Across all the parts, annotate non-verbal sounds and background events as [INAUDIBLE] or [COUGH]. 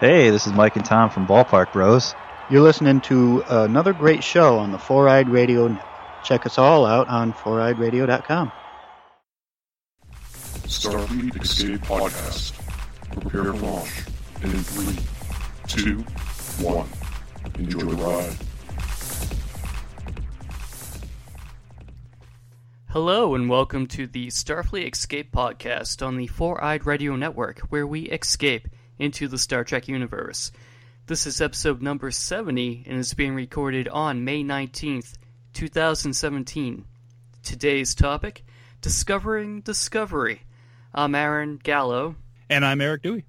Hey, this is Mike and Tom from Ballpark Bros. You're listening to another great show on the Four Eyed Radio. Check us all out on foureyedradio.com. Starfleet Escape Podcast. Prepare for launch in three, two, one. Enjoy the ride. Hello and welcome to the Starfleet Escape podcast on the Four Eyed Radio Network, where we escape into the Star Trek universe. This is episode number 70 and is being recorded on May 19th, 2017. Today's topic Discovering Discovery. I'm Aaron Gallo. And I'm Eric Dewey.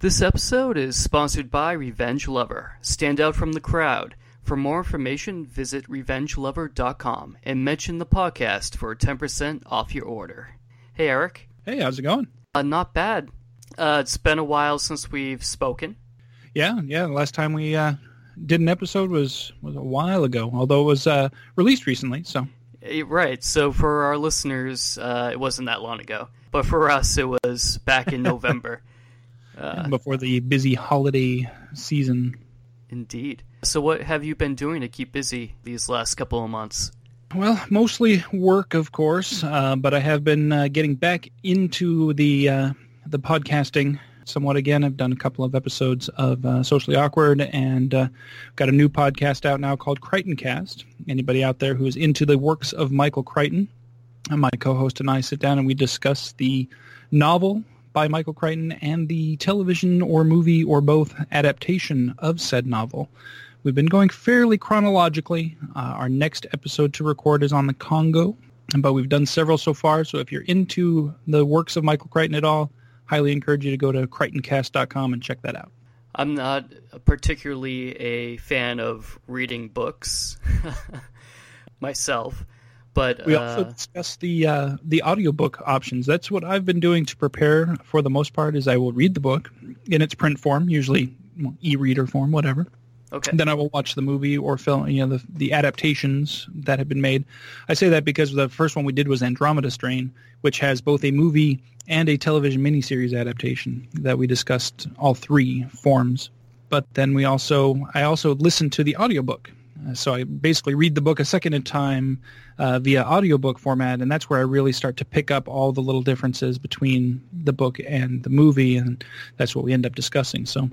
This episode is sponsored by Revenge Lover. Stand out from the crowd. For more information, visit revengelover.com and mention the podcast for 10% off your order. Hey, Eric. Hey, how's it going? Uh, not bad. Uh, it's been a while since we've spoken. Yeah, yeah. The last time we uh, did an episode was was a while ago, although it was uh, released recently. So Eh, Right. So for our listeners, uh, it wasn't that long ago, but for us, it was back in [LAUGHS] November. Uh, before the busy holiday season. Indeed. So what have you been doing to keep busy these last couple of months? Well, mostly work, of course, uh, but I have been uh, getting back into the uh, the podcasting somewhat again. I've done a couple of episodes of uh, Socially Awkward, and uh, got a new podcast out now called Crichton Cast. Anybody out there who is into the works of Michael Crichton, my co-host and I sit down and we discuss the novel by Michael Crichton and the television or movie or both adaptation of said novel. We've been going fairly chronologically. Uh, our next episode to record is on the Congo, but we've done several so far. So if you're into the works of Michael Crichton at all, highly encourage you to go to crichtoncast.com and check that out. I'm not particularly a fan of reading books [LAUGHS] myself, but We also uh, discussed the uh, the audiobook options. That's what I've been doing to prepare for the most part. Is I will read the book in its print form, usually e-reader form, whatever. Okay. Then I will watch the movie or film, you know, the the adaptations that have been made. I say that because the first one we did was Andromeda Strain, which has both a movie and a television miniseries adaptation that we discussed all three forms. But then we also, I also listened to the audiobook. Uh, So I basically read the book a second time uh, via audiobook format, and that's where I really start to pick up all the little differences between the book and the movie, and that's what we end up discussing. So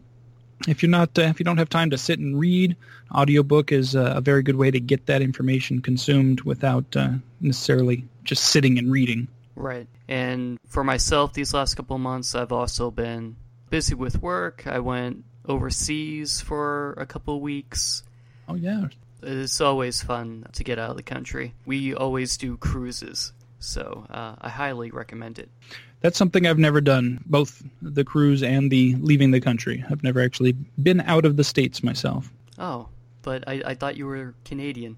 if you're not uh, if you don't have time to sit and read audiobook is a, a very good way to get that information consumed without uh, necessarily just sitting and reading Right. And for myself, these last couple of months, I've also been busy with work. I went overseas for a couple of weeks. oh yeah It's always fun to get out of the country. We always do cruises, so uh, I highly recommend it. That's something i've never done both the cruise and the leaving the country i've never actually been out of the states myself Oh, but I, I thought you were Canadian.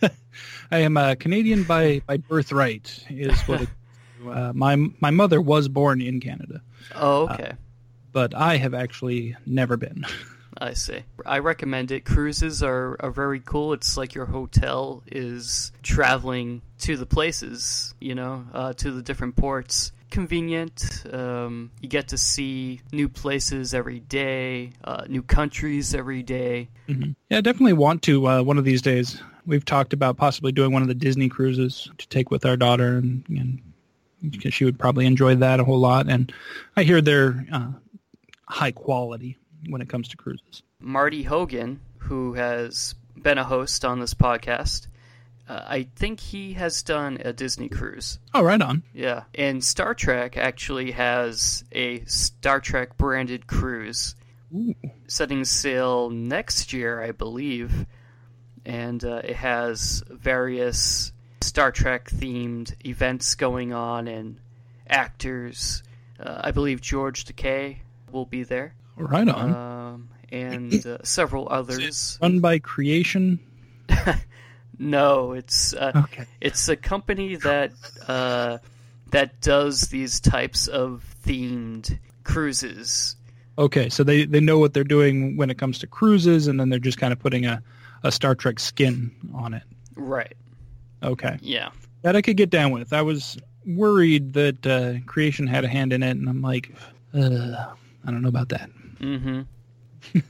[LAUGHS] i am a canadian by by birthright is what it, uh, my my mother was born in canada Oh, okay. but i have actually never been [LAUGHS] I see. I recommend it. Cruises are, are very cool. It's like your hotel is traveling to the places, you know, uh, to the different ports. Convenient. Um, you get to see new places every day, uh, new countries every day. Yeah, I definitely want to uh, one of these days. We've talked about possibly doing one of the Disney cruises to take with our daughter, and, and she would probably enjoy that a whole lot. And I hear they're uh, high quality when it comes to cruises. Marty Hogan, who has been a host on this podcast, uh, I think he has done a Disney cruise. Oh, right on. Yeah, and Star Trek actually has a Star Trek branded cruise Ooh. setting sail next year, I believe, and uh, it has various Star Trek themed events going on and actors. Uh, I believe George Takei will be there, Right on. um, and uh, several others. Run by Creation. [LAUGHS] No, it's uh, Okay. it's a company that uh, that does these types of themed cruises. Okay, so they, they know what they're doing when it comes to cruises, and then they're just kind of putting a, a Star Trek skin on it. Right. Okay. Yeah. That I could get down with. I was worried that uh, Creation had a hand in it, and I'm like, uh, I don't know about that. Mm-hmm. [LAUGHS]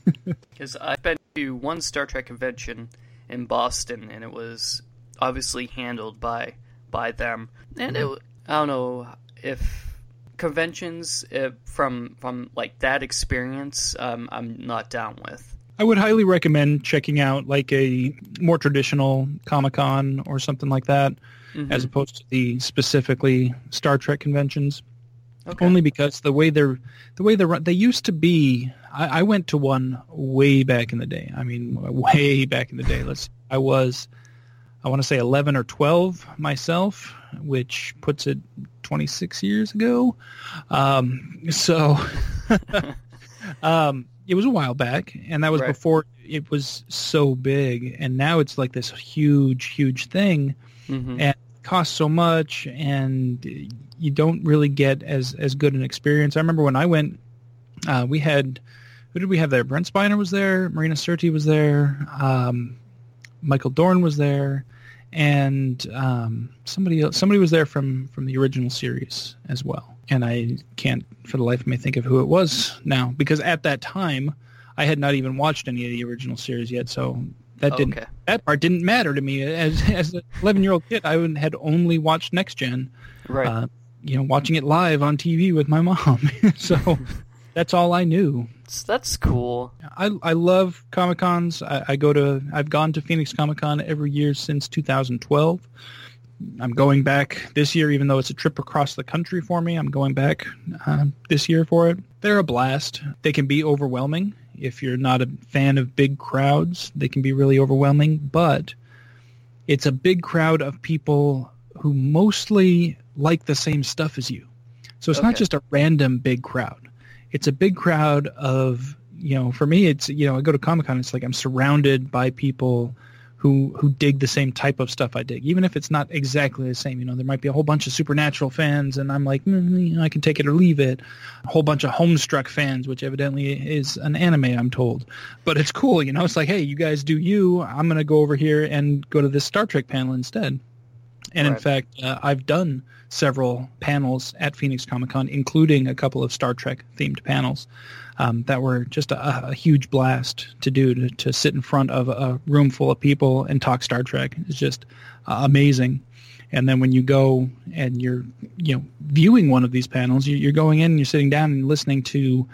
Because I've been to one Star Trek convention in Boston, and it was obviously handled by by them. And it, I don't know if conventions uh, from from like that experience, um, I'm not down with. I would highly recommend checking out like a more traditional Comic Con or something like that, Mhm. as opposed to the specifically Star Trek conventions. Okay. Only because the way they're the way they're run, they used to be. I, I went to one way back in the day. I mean, way back in the day. Let's. I was, I want to say eleven or twelve myself, which puts it twenty six years ago. Um, so, [LAUGHS] um, it was a while back, and that was Right. before it was so big. And now it's like this huge, huge thing Mhm. and costs so much and you don't really get as as good an experience. I remember when I went, uh, we had who did we have there? Brent Spiner was there, Marina Sirti was there, um, Michael Dorn was there, and um, somebody else, somebody was there from from the original series as well. And I can't for the life of me think of who it was now because at that time I had not even watched any of the original series yet, so that didn't Okay. that part didn't matter to me as as an 11 year old kid. I had only watched Next Gen, Right. uh, you know, watching it live on TV with my mom. [LAUGHS] so that's all I knew. That's cool. I I love Comic Cons. I, I go to I've gone to Phoenix Comic Con every year since 2012. I'm going back this year, even though it's a trip across the country for me. I'm going back uh, this year for it. They're a blast. They can be overwhelming if you're not a fan of big crowds. They can be really overwhelming, but it's a big crowd of people who mostly like the same stuff as you. So it's not just a random big crowd. It's a big crowd of, you know, for me, it's, you know, I go to Comic Con, it's like I'm surrounded by people who, who dig the same type of stuff I dig, even if it's not exactly the same. You know, there might be a whole bunch of Supernatural fans, and I'm like, mm, you know, I can take it or leave it. A whole bunch of Homestuck fans, which evidently is an anime, I'm told. But it's cool, you know. It's like, hey, you guys do you. I'm going to go over here and go to this Star Trek panel instead. And in fact, uh, I've done several panels at Phoenix Comic Con, including a couple of Star Trek themed panels um, that were just a, a huge blast to do. To, to sit in front of a room full of people and talk Star Trek is just uh, amazing. And then when you go and you're, you know, viewing one of these panels, you- you're going in and you're sitting down and listening to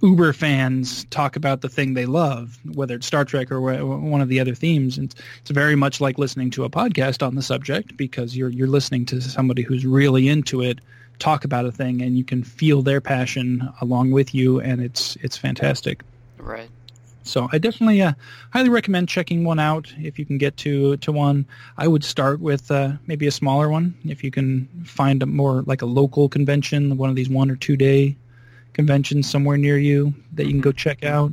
Uber fans talk about the thing they love, whether it's Star Trek or one of the other themes. And it's very much like listening to a podcast on the subject because you're you're listening to somebody who's really into it talk about a thing, and you can feel their passion along with you, and it's it's fantastic. Right. So I definitely uh, highly recommend checking one out if you can get to to one. I would start with uh, maybe a smaller one if you can find a more like a local convention, one of these one or two day conventions somewhere near you that you can go check out.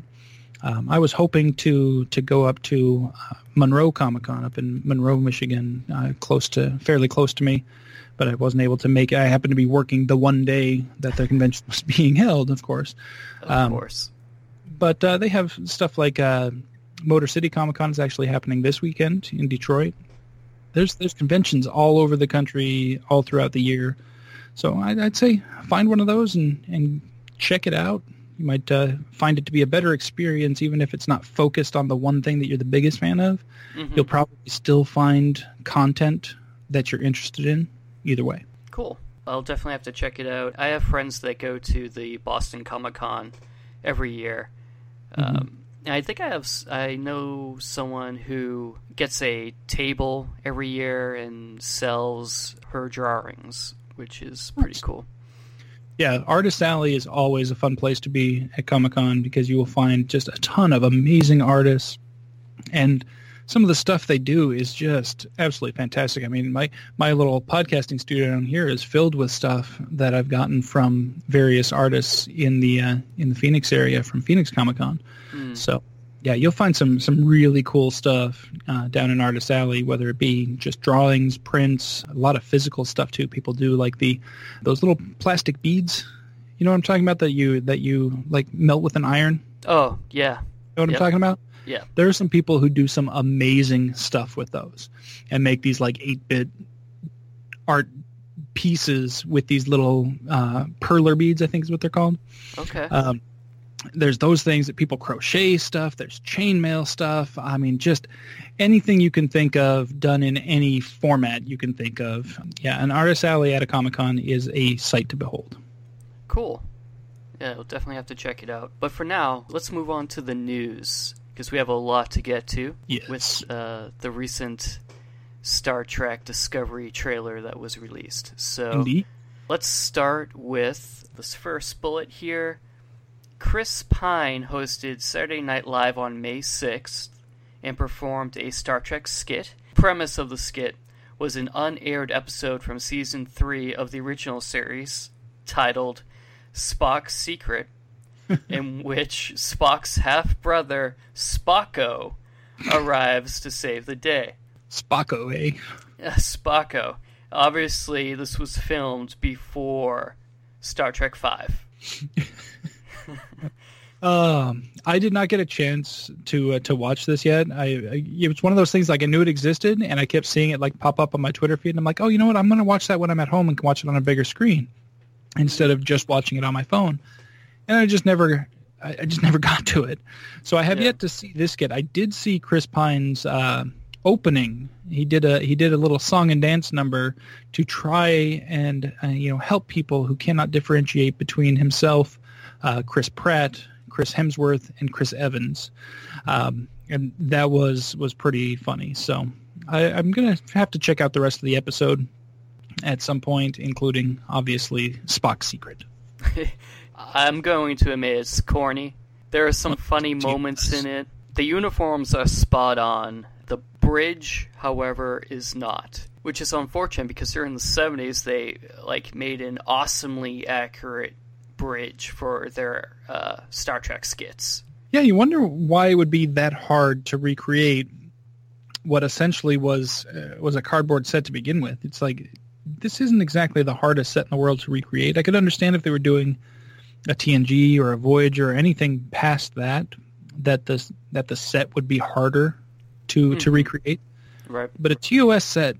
Um, I was hoping to to go up to uh, Monroe Comic Con up in Monroe, Michigan, uh, close to fairly close to me, but I wasn't able to make it. I happened to be working the one day that the convention [LAUGHS] was being held, of course Of Um, course. but uh, they have stuff like uh, Motor City Comic Con is actually happening this weekend in Detroit. There's there's conventions all over the country, all throughout the year. So I'd, I'd say find one of those and, and check it out. You might uh, find it to be a better experience, even if it's not focused on the one thing that you're the biggest fan of. Mhm. You'll probably still find content that you're interested in. Either way. Cool. I'll definitely have to check it out. I have friends that go to the Boston Comic Con every year. Mm-hmm. Um, I think I have. I know someone who gets a table every year and sells her drawings, which is pretty cool. Yeah, Artist Alley is always a fun place to be at Comic Con because you will find just a ton of amazing artists, and some of the stuff they do is just absolutely fantastic. I mean, my my little podcasting studio down here is filled with stuff that I've gotten from various artists in the uh, in the Phoenix area from Phoenix Comic Con. Mm. So, yeah, you'll find some some really cool stuff uh, down in Artist Alley, whether it be just drawings, prints, a lot of physical stuff too. People do like the those little plastic beads. You know what I'm talking about? That you that you like melt with an iron. Oh yeah, You know what Yep. I'm talking about? Yeah. There are some people who do some amazing stuff with those and make these like 8-bit art pieces with these little uh, perler beads, I think is what they're called. okay. Um, there's those things that people crochet stuff. There's chainmail stuff. I mean, just anything you can think of done in any format you can think of. Yeah, an artist alley at a Comic Con is a sight to behold. Cool. Yeah, we'll definitely have to check it out. But for now, let's move on to the news because we have a lot to get to Yes. with uh, the recent Star Trek Discovery trailer that was released. So Indeed. let's start with this first bullet here. Chris Pine hosted Saturday Night Live on May 6th and performed a Star Trek skit. Premise of the skit was an unaired episode from season 3 of the original series titled Spock's Secret, [LAUGHS] in which Spock's half brother, Spocko, arrives to save the day. Spocko, eh? Uh, [LAUGHS] Spocko. Obviously, this was filmed before Star Trek Five. [LAUGHS] [LAUGHS] Um, I did not get a chance to uh, to watch this yet. I, I it was one of those things like I knew it existed, and I kept seeing it like pop up on my Twitter feed, and I'm like, oh, you know what? I'm going to watch that when I'm at home and can watch it on a bigger screen instead of just watching it on my phone. And I just never, I, just [LAUGHS] never got to it. So I have Yeah. yet to see this skit. I did see Chris Pine's uh, opening. He did a he did a little song and dance number to try and uh, you know help people who cannot differentiate between himself, uh, Chris Pratt, Chris Hemsworth, and Chris Evans, um, and that was was pretty funny. So I, I'm gonna have to check out the rest of the episode at some point, including obviously Spock's secret. [LAUGHS] I'm going to admit it's corny. There are some funny moments in it. The uniforms are spot on. The bridge, however, is not, which is unfortunate because during the 70s they like made an awesomely accurate bridge for their uh, Star Trek skits. Yeah, you wonder why it would be that hard to recreate what essentially was uh, was a cardboard set to begin with. It's like this isn't exactly the hardest set in the world to recreate. I could understand if they were doing a TNG or a Voyager or anything past that, that the that the set would be harder to to Mhm. recreate. Right. But a TOS set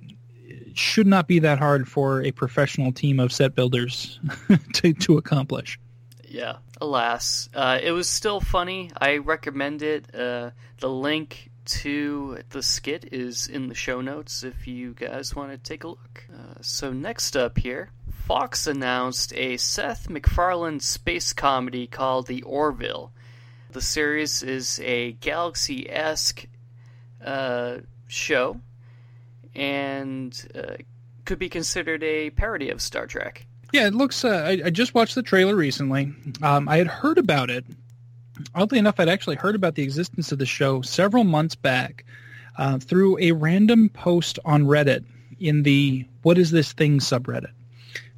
should not be that hard for a professional team of set builders [LAUGHS] to to accomplish. Yeah, alas. Uh, it was still funny. I recommend it. Uh, the link to the skit is in the show notes if you guys want to take a look. Uh, so, next up here, Fox announced a Seth MacFarlane space comedy called The Orville. The series is a Galaxy esque uh, show and uh, could be considered a parody of Star Trek. Yeah, it looks. Uh, I, I just watched the trailer recently. Um, I had heard about it. Oddly enough, I'd actually heard about the existence of the show several months back uh, through a random post on Reddit in the "What is this thing" subreddit.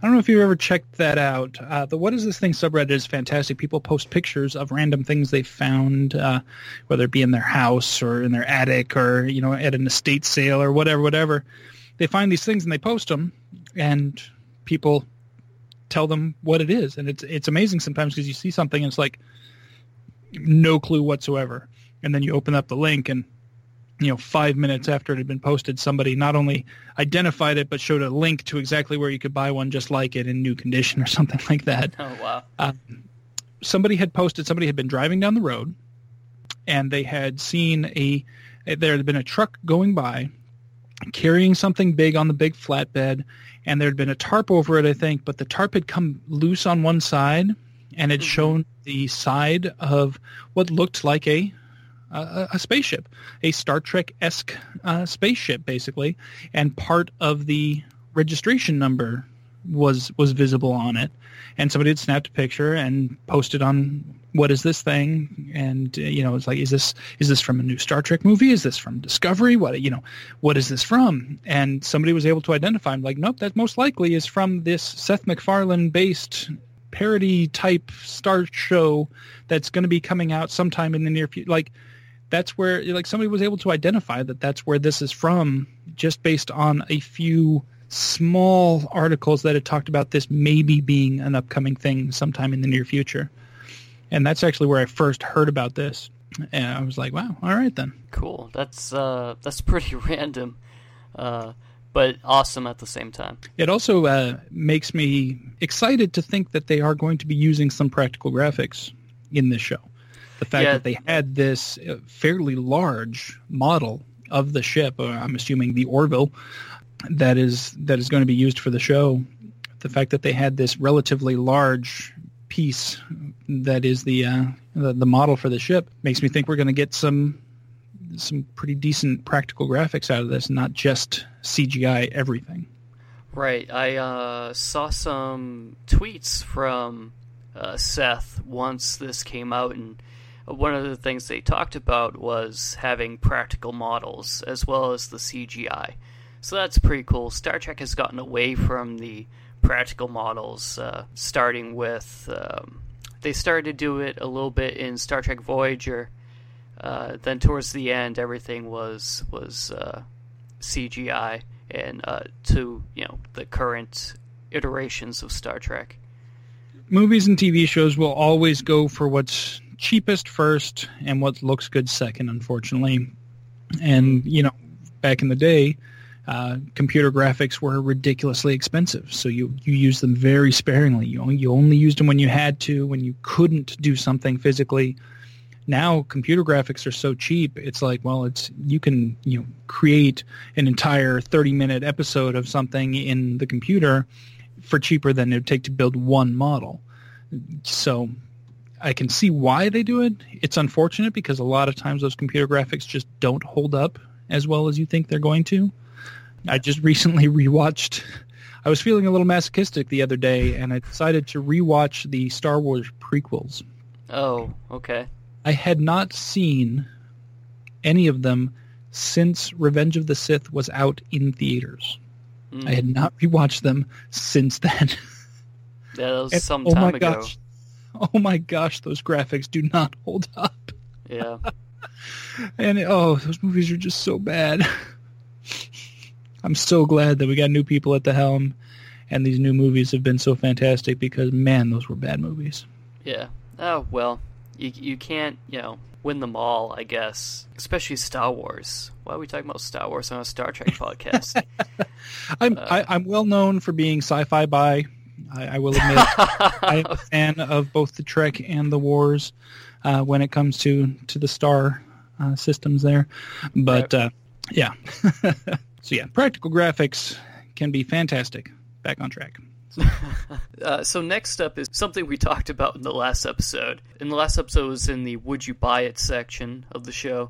I don't know if you've ever checked that out. Uh, the "What is this thing" subreddit is fantastic. People post pictures of random things they found, uh, whether it be in their house or in their attic or you know at an estate sale or whatever, whatever. They find these things and they post them, and people tell them what it is and it's it's amazing sometimes because you see something and it's like no clue whatsoever and then you open up the link and you know 5 minutes after it had been posted somebody not only identified it but showed a link to exactly where you could buy one just like it in new condition or [LAUGHS] something like that Oh, wow. somebody had posted somebody had been driving down the road and they had seen a there had been a truck going by carrying something big on the big flatbed and there had been a tarp over it i think but the tarp had come loose on one side and had Mhm. shown the side of what looked like a a, spaceship a star trek-esque uh, spaceship basically and part of the registration number was was visible on it. And somebody had snapped a picture and posted on what is this thing? And uh, you know it's like is this is this from a new star trek movie? Is this from discovery? What you know what is this from? And somebody was able to identify him like nope that most likely is from this seth macfarlane based parody type star show that's going to be coming out sometime in the near future like that's where like somebody was able to identify that that's where this is from just based on a few small articles that had talked about this maybe being an upcoming thing sometime in the near future. And that's actually where I first heard about this. And I was like, wow, all right then. Cool. That's uh, that's [LAUGHS] pretty random, uh, but awesome at the same time. It also uh, makes me excited to think that they are going to be using some practical graphics in this show. The fact Yeah. that they had this uh, fairly large model of the ship, I'm assuming the Orville, that is that is going to be used for the show. The fact that they had this relatively large piece that is the uh, the, the model for the ship makes me think we're going to get some some pretty decent practical graphics out of this, not just CGI everything. Right. I uh, saw some tweets from uh, Seth once this came out, and one of the things they talked about was having practical models as well as the CGI. So that's pretty cool. Star Trek has gotten away from the practical models, uh, starting with. Um, they started to do it a little bit in Star Trek Voyager. Uh, then towards the end, everything was was uh, CGI, and uh, to you know the current iterations of Star Trek. Movies and TV shows will always go for what's cheapest first and what looks good second, unfortunately. And, you know, back in the day, uh, computer graphics were ridiculously expensive. So you, you used them very sparingly. You only, you only used them when you had to, when you couldn't do something physically. Now computer graphics are so cheap. It's like, well, it's you can you know create an entire 30 minute episode of something in the computer for cheaper than it would take to build one model. So I can see why they do it. It's unfortunate because a lot of times those computer graphics just don't hold up as well as you think they're going to. I just [LAUGHS] recently rewatched. I was feeling a little masochistic the other day, and I decided to rewatch the Star Wars prequels. Oh, okay. I had not seen any of them since Revenge of the Sith was out in theaters. Mm. I had not rewatched them since then. Yeah, that was [LAUGHS] And- some oh time my ago. gosh. [LAUGHS] Oh my gosh, those graphics do not hold up. Yeah. [LAUGHS] And oh, those movies are just so bad. [LAUGHS] I'm so glad that we got new people at the helm and these new movies have been so fantastic because man, those were bad movies. Yeah. Oh well, you you can't you know win them all, I guess. Especially Star Wars. Why are we talking about Star Wars on a Star Trek podcast? I'm Uh, I, I'm well known for being sci-fi bi. I, I will admit I'm a [LAUGHS] fan of both the Trek and the Wars uh, when it comes to to the star uh, systems there. But uh, yeah, [LAUGHS] so yeah, practical graphics can be fantastic. Back on track. [LAUGHS] Uh, so next up is something we talked about in the last episode. In the last episode was in the "Would you buy it" section of the show.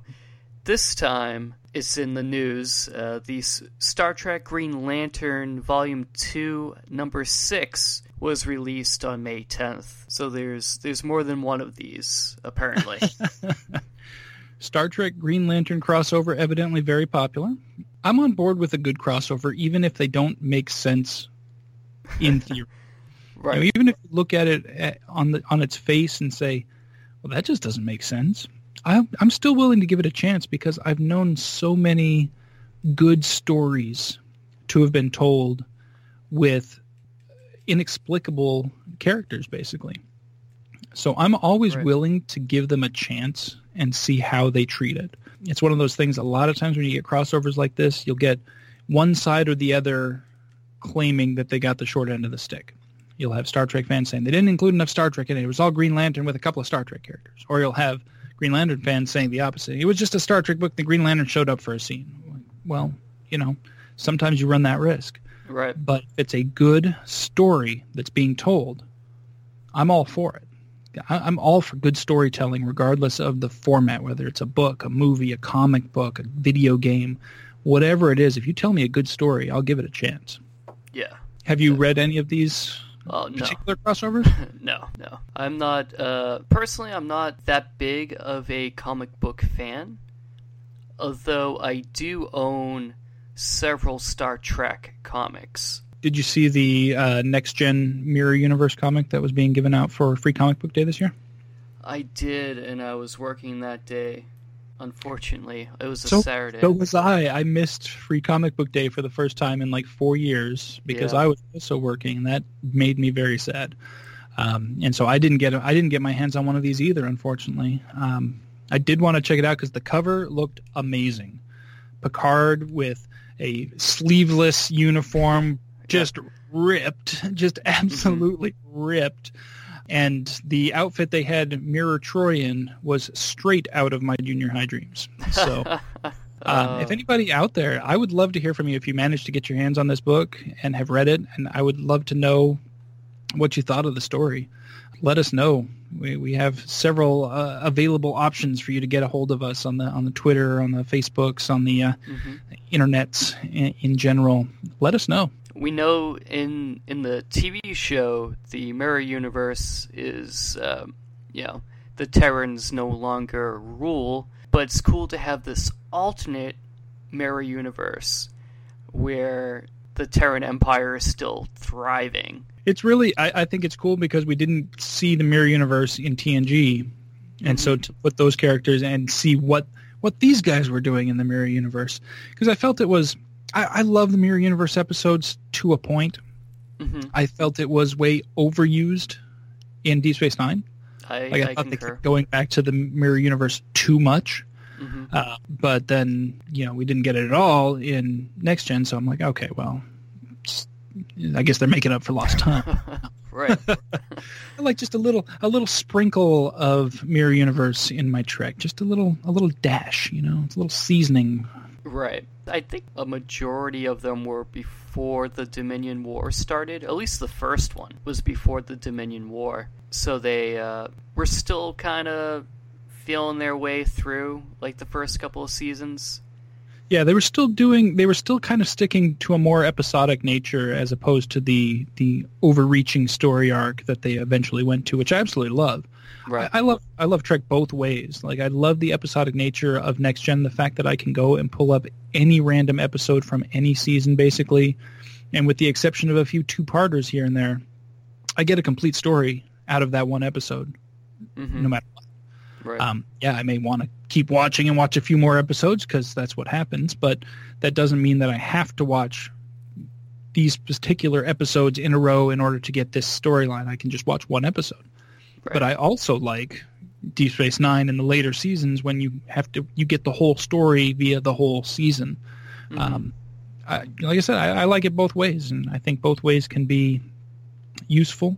This time it's in the news. Uh, the S- Star Trek Green Lantern Volume Two, Number Six, was released on May 10th. So there's there's more than one of these apparently. [LAUGHS] Star Trek Green Lantern crossover evidently very popular. I'm on board with a good crossover, even if they don't make sense in [LAUGHS] theory. You know, right. even if you look at it at, on the on its face and say, "Well, that just doesn't make sense," I, I'm still willing to give it a chance because I've known so many good stories to have been told with inexplicable characters, basically. So I'm always Right. willing to give them a chance and see how they treat it. It's one of those things. A lot of times when you get crossovers like this, you'll get one side or the other claiming that they got the short end of the stick. You'll have Star Trek fans saying they didn't include enough Star Trek in it. It was all Green Lantern with a couple of Star Trek characters. Or you'll have Green Lantern fans saying the opposite. It was just a Star Trek book. The Green Lantern showed up for a scene. Well, you know, sometimes you run that risk. Right. But if it's a good story that's being told, I'm all for it. I'm all for good storytelling, regardless of the format, whether it's a book, a movie, a comic book, a video game, whatever it is. If you tell me a good story, I'll give it a chance. Yeah. Have you read any of these Oh no. particular crossovers? [LAUGHS] No, no. I'm not uh personally I'm not that big of a comic book fan. Although I do own several Star Trek comics. Did you see the uh, next gen Mirror Universe comic that was being given out for Free Comic Book Day this year? I did and I was working that day. Unfortunately, it was a So- Saturday. So was I. I missed Free Comic Book Day for the first time in like four years because Yeah. I was also working, and that made me very sad. Um, and so I didn't get I didn't get my hands on one of these either, unfortunately. Um, I did want to check it out because the cover looked amazing. Picard with a sleeveless uniform, just ripped, just absolutely ripped. And the outfit they had Mirror Troy in was straight out of my junior high dreams. So. [LAUGHS] Um, if anybody out there, I would love to hear from you if you managed to get your hands on this book and have read it, and I would love to know what you thought of the story. Let us know. We we have several uh, available options for you to get a hold of us on the on the Twitter, on the Facebooks, on the uh, hmm internets in, in general. Let us know. We know in in the TV show, the Mirror Universe is, um, you know, the Terrans no longer rule, but it's cool to have this alternate Mirror Universe where the Terran Empire is still thriving. It's really, I, I think it's cool because we didn't see the Mirror Universe in TNG, and so to put those characters and see what what these guys were doing in the Mirror Universe, because I felt it was, I, I love the Mirror Universe episodes to a point. hmm I felt it was way overused in Deep Space Nine. I, Like I, I thought they kept going back to the Mirror Universe too much. hmm Uh, but then, you know, we didn't get it at all in Next Gen, so I'm like, okay, well, I guess they're making up for lost time. [LAUGHS] Right. [LAUGHS] Like just a little a little sprinkle of mirror universe in my trek just a little a little dash you know it's a little seasoning Right. I think a majority of them were before the Dominion War started. At least the first one was before the Dominion War. So they uh, were still kind of feeling their way through, like the first couple of seasons. yeah they were still doing they were still kind of sticking to a more episodic nature as opposed to the the overreaching story arc that they eventually went to which i absolutely love Right. I, I love I love Trek both ways. Like I love the episodic nature of Next Gen, the fact that I can go and pull up any random episode from any season, basically, and with the exception of a few two parters here and there, I get a complete story out of that one episode, hmm no matter what. Right. Um, yeah, I may want to keep watching and watch a few more episodes because that's what happens, but that doesn't mean that I have to watch these particular episodes in a row in order to get this storyline. I can just watch one episode. Right. But I also like Deep Space Nine in the later seasons when you have to you get the whole story via the whole season. Mhm. Um, I, like I said, I, I like it both ways, and I think both ways can be useful.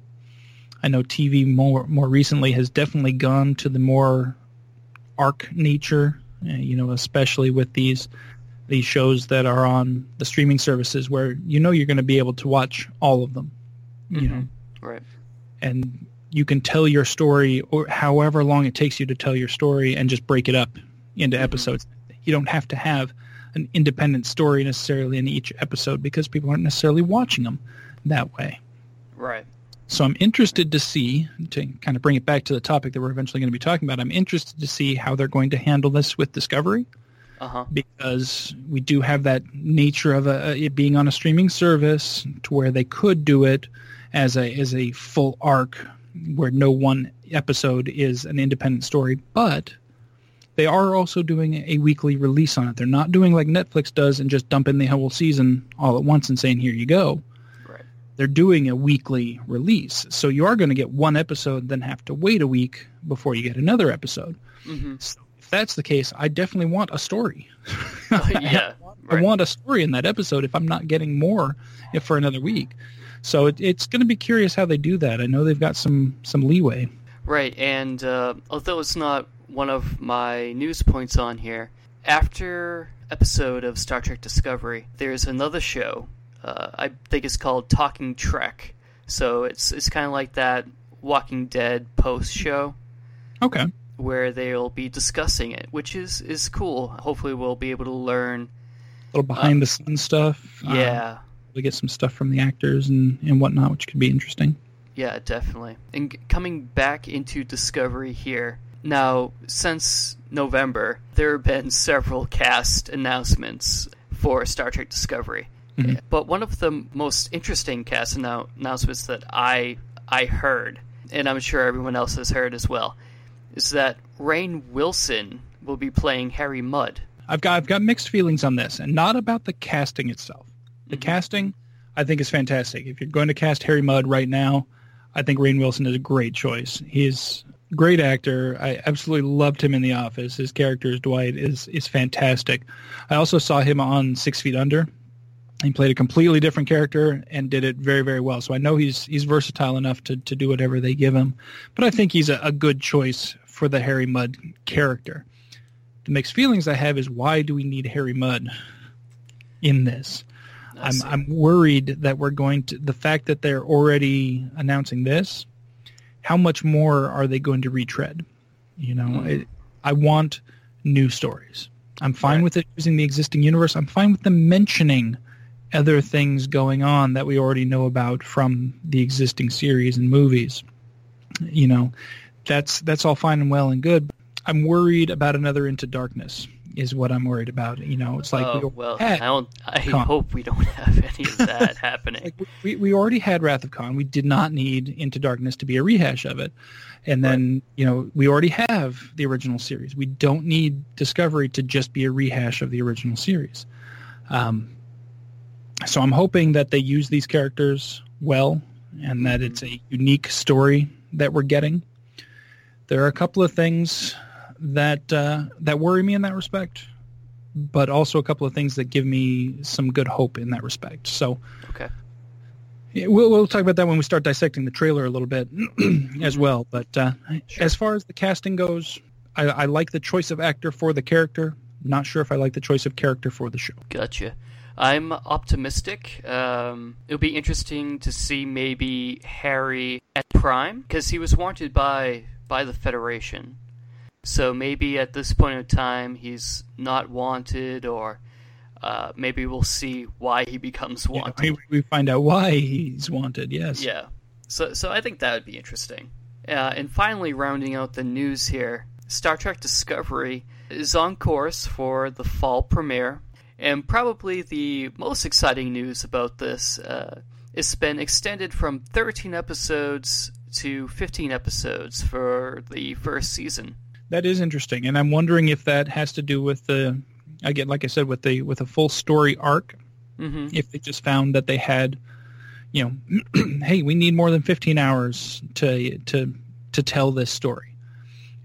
I know TV more more recently has definitely gone to the more arc nature, uh, you know, especially with these these shows that are on the streaming services where you know you're going to be able to watch all of them. You Mhm. know, right. and you can tell your story or however long it takes you to tell your story and just break it up into Mhm. episodes. You don't have to have an independent story necessarily in each episode because people aren't necessarily watching them that way. Right. So I'm interested to see, to kind of bring it back to the topic that we're eventually going to be talking about, I'm interested to see how they're going to handle this with Discovery Uh huh. because we do have that nature of a, it being on a streaming service to where they could do it as a as a full arc where no one episode is an independent story, but they are also doing a weekly release on it. They're not doing like Netflix does and just dumping the whole season all at once and saying here you go. Right. They're doing a weekly release. So you are going to get one episode then have to wait a week before you get another episode. hmm So if that's the case, I definitely want a story. [LAUGHS] [LAUGHS] yeah. I Right. want a story in that episode if I'm not getting more if for another week. So it, it's going to be curious how they do that. I know they've got some some leeway. Right, and uh, although it's not one of my news points on here, after episode of Star Trek Discovery, there's another show. Uh, I think it's called Talking Trek. So it's it's kind of like that Walking Dead post show Okay. where they'll be discussing it, which is is cool. Hopefully, we'll be able to learn. A little behind the scenes stuff. Uh, Yeah, we get some stuff from the actors and, and whatnot, which could be interesting. Yeah, definitely. And coming back into Discovery here, now, since November, there have been several cast announcements for Star Trek Discovery. Mhm. But one of the most interesting cast annou- announcements that I I heard, and I'm sure everyone else has heard as well, is that Rainn Wilson will be playing Harry Mudd. I've got I've got mixed feelings on this, and not about the casting itself. The casting, I think, is fantastic. If you're going to cast Harry Mudd right now, I think Rainn Wilson is a great choice. He's a great actor. I absolutely loved him in The Office. His character as Dwight is is fantastic. I also saw him on Six Feet Under, He played a completely different character and did it very, very well. So I know he's he's versatile enough to, to do whatever they give him. But I think he's a, a good choice for the Harry Mudd character. The mixed feelings I have is why do we need Harry Mudd in this? I'm. I'm worried that we're going to the fact that they're already announcing this. How much more are they going to retread? You know, Mm. it, I want new stories. I'm fine Right. with it using the existing universe. I'm fine with them mentioning other things going on that we already know about from the existing series and movies. You know, that's that's all fine and well and good. I'm worried about another Into Darkness. Is what I'm worried about. You know, it's like oh, we well, I don't. I Con. hope we don't [LAUGHS] have any of [LAUGHS] that happening. like we, we already had Wrath of Khan. We did not need Into Darkness to be a rehash of it. And then, you know, we already have the original series. We don't need Discovery to just be a rehash of the original series. Um, so I'm hoping that they use these characters well and that it's a unique story that we're getting. There are a couple of things that uh, that worry me in that respect, but also a couple of things that give me some good hope in that respect. So Okay. we'll, we'll talk about that when we start dissecting the trailer a little bit [CLEARS THROAT] as well. But uh, Sure. as far as the casting goes, I, I like the choice of actor for the character. Not sure if I like the choice of character for the show. Gotcha. I'm optimistic. Um, it'll be interesting to see maybe Harry at Prime because he was wanted by by the Federation. So maybe at this point in time he's not wanted, or uh, maybe we'll see why he becomes wanted. we, we find out why he's wanted. Yes. Yeah. So so I think that would be interesting. Uh, and finally, rounding out the news here, Star Trek Discovery is on course for the fall premiere, and probably the most exciting news about this uh, it's been extended from 13 episodes to 15 episodes for the first season. That is interesting, and I'm wondering if that has to do with the, again, like I said, with the with a full story arc. hmm If they just found that they had, you know, [CLEARS THROAT] hey, we need more than 15 hours to to to tell this story,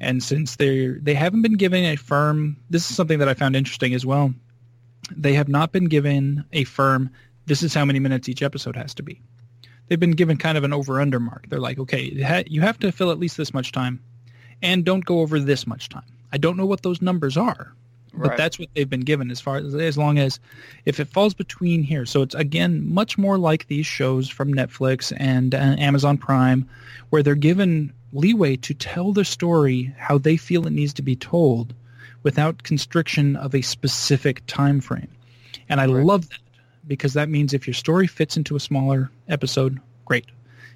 and since they they haven't been given a firm, this is something that I found interesting as well. They have not been given a firm. This is how many minutes each episode has to be. They've been given kind of an over under mark. They're like, okay, ha- you have to fill at least this much time and don't go over this much time. I don't know what those numbers are, but Right. that's what they've been given as far as as long as if it falls between here. So it's again much more like these shows from Netflix and uh, Amazon Prime where they're given leeway to tell the story how they feel it needs to be told without constriction of a specific time frame. And I Right. love that because that means if your story fits into a smaller episode, great.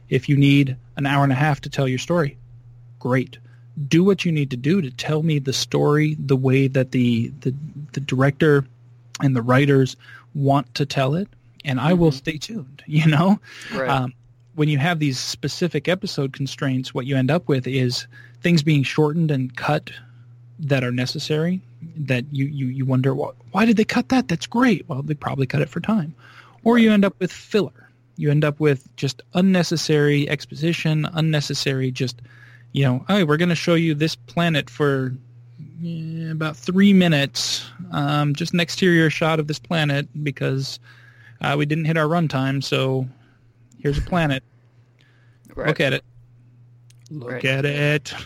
If you need an hour and a half to tell your story, great. Do what you need to do to tell me the story the way that the the, the director and the writers want to tell it, and I will Mhm. stay tuned. [LAUGHS] You know, Right. um, when you have these specific episode constraints, what you end up with is things being shortened and cut that are necessary. That you you you wonder why why did they cut that? That's great. Well, they probably cut it for time, or you end up with filler. You end up with just unnecessary exposition, unnecessary just you know, hey, we're going to show you this planet for eh, about three minutes, um, just an exterior shot of this planet because uh, we didn't hit our runtime. So here's a planet. [LAUGHS] right. Look at it. Look Right. at it. [LAUGHS]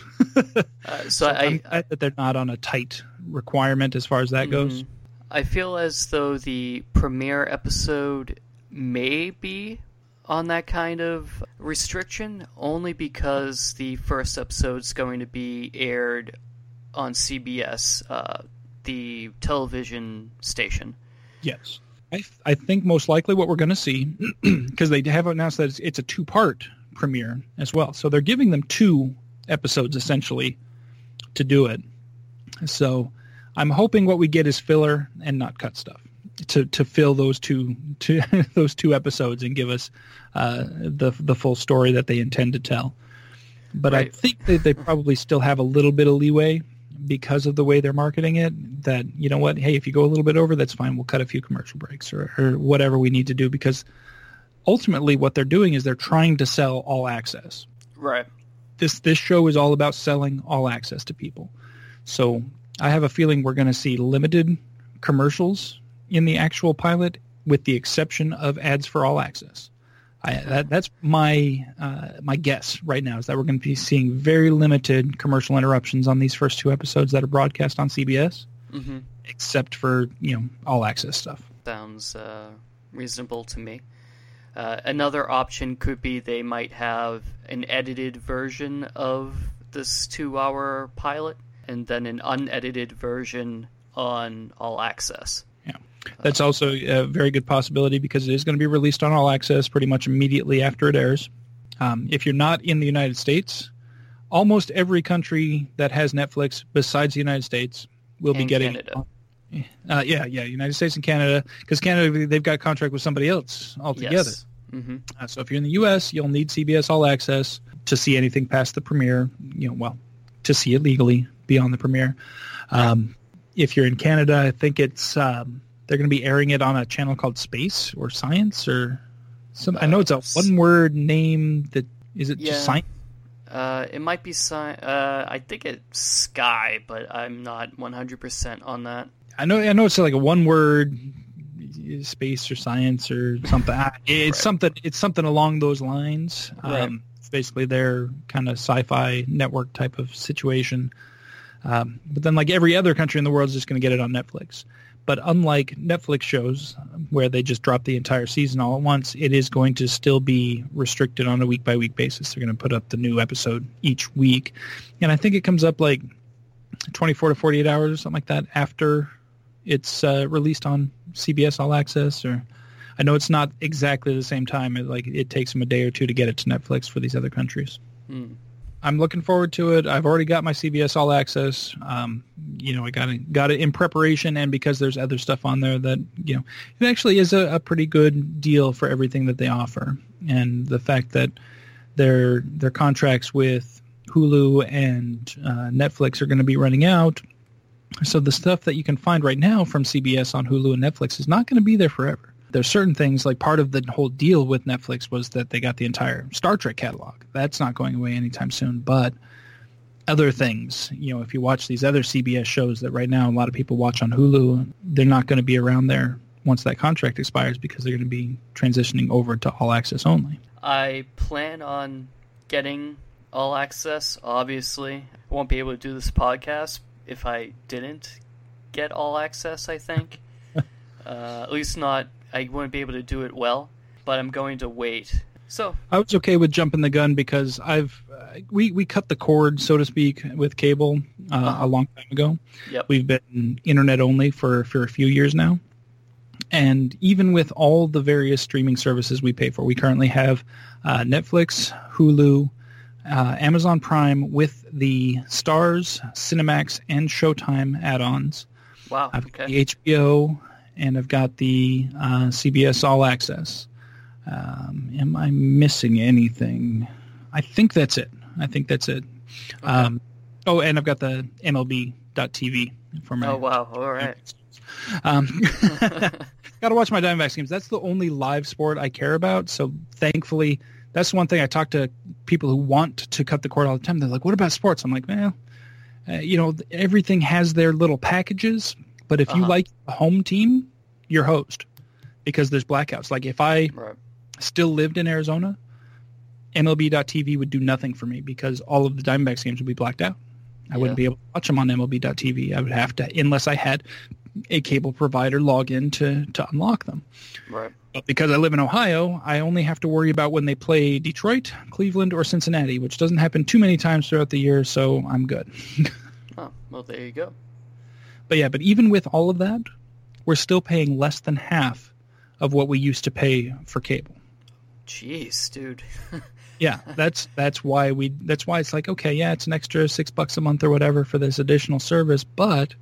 Uh, so I, I'm glad that they're not on a tight requirement as far as that goes. Mhm. I feel as though the premiere episode may be on that kind of restriction only because the first episode's going to be aired on CBS, uh, the television station. Yes. I, I think most likely what we're going to see, [CLEARS THROAT] because they have announced that it's, it's a two-part premiere as well. So they're giving them two episodes essentially to do it. So I'm hoping what we get is filler and not cut stuff to, to fill those two, two [LAUGHS] those two episodes and give us uh, the the full story that they intend to tell. But I think that they probably still have a little bit of leeway because of the way they're marketing it that you know what hey if you go a little bit over that's fine we'll cut a few commercial breaks or, or whatever we need to do because ultimately what they're doing is they're trying to sell all access Right. this this show is all about selling all access to people so i have a feeling we're going to see limited commercials in the actual pilot with the exception of ads for all access. I, that, that's my uh, my guess right now is that we're going to be seeing very limited commercial interruptions on these first two episodes that are broadcast on CBS, Mm-hmm. except for you know all access stuff. Sounds uh, reasonable to me. Uh, another option could be they might have an edited version of this two-hour pilot, and then an unedited version on all access. That's also a very good possibility because it is going to be released on all access pretty much immediately after it airs. Um, if you're not in the United States, almost every country that has Netflix besides the United States will be getting. Canada. Uh, yeah, yeah, United States and Canada, because Canada they've got contract with somebody else altogether. Yes. hmm Uh, so if you're in the U.S., you'll need CBS All Access to see anything past the premiere. You know, well, to see it legally beyond the premiere. Um, if you're in Canada, I think it's um, they're going to be airing it on a channel called Space or Science or some. I know it's a Uh, one-word name. That is it. Yeah. Just Science. Uh, it might be sci- uh, I think it's Sky, but I'm not 100% on that. I know. I know it's like a one-word space or science or something. [LAUGHS] It's Right. something. It's something along those lines. Right. Um, basically their kind of sci-fi network type of situation. Um, but then, like every other country in the world, is just going to get it on Netflix. But unlike Netflix shows, where they just drop the entire season all at once, it is going to still be restricted on a week by week basis. They're going to put up the new episode each week, and I think it comes up like 24 to 48 hours or something like that after it's uh, released on CBS All Access. Or I know it's not exactly the same time. It, like it takes them a day or two to get it to Netflix for these other countries. Hmm. I'm looking forward to it. I've already got my CBS All Access. Um, you know, I got it got it in preparation, and because there's other stuff on there that you know, it actually is a, a pretty good deal for everything that they offer, and the fact that their their contracts with Hulu and uh, Netflix are going to be running out. So the stuff that you can find right now from CBS on Hulu and Netflix is not going to be there forever. There's certain things like part of the whole deal with Netflix was that they got the entire Star Trek catalog. That's not going away anytime soon. But other things, you know, if you watch these other CBS shows that right now a lot of people watch on Hulu, they're not going to be around there once that contract expires because they're going to be transitioning over to all access only. I plan on getting all access, obviously. I won't be able to do this podcast if I didn't get all access, I think. [LAUGHS] uh, at least not, I wouldn't be able to do it well, but I'm going to wait. So, I was okay with jumping the gun because I've uh, we we cut the cord, so to speak, with cable uh, Uh-huh. a long time ago. Yep. We've been internet only for for a few years now, and even with all the various streaming services we pay for, we currently have uh, Netflix, Hulu, uh, Amazon Prime with the Starz, Cinemax, and Showtime add-ons. wow, I've got okay. the HBO, and I've got the uh, CBS All Access. Um, am I missing anything? I think that's it. I think that's it. Um, oh, and I've got the MLB.TV for my. Oh, wow, alright. [LAUGHS] Um, [LAUGHS] got to watch my Diamondbacks games. That's the only live sport I care about. So thankfully, that's one thing I talk to people who want to cut the cord all the time. They're like, "What about sports?" I'm like, "Well, uh, you know, everything has their little packages. But if you Uh-huh. like a home team, you're host because there's blackouts. Like if I Right. still lived in Arizona, MLB.TV would do nothing for me because all of the Diamondbacks games would be blacked out. I wouldn't be able to watch them on MLB.TV. I would have to, unless I had a cable provider log in to, to unlock them. Right. But because I live in Ohio, I only have to worry about when they play Detroit, Cleveland, or Cincinnati, which doesn't happen too many times throughout the year, so I'm good. [LAUGHS] Oh, well, there you go. But yeah, but even with all of that, we're still paying less than half of what we used to pay for cable. Jeez, dude. [LAUGHS] Yeah, that's that's why we that's why it's like okay, yeah, it's an extra six bucks a month or whatever for this additional service, but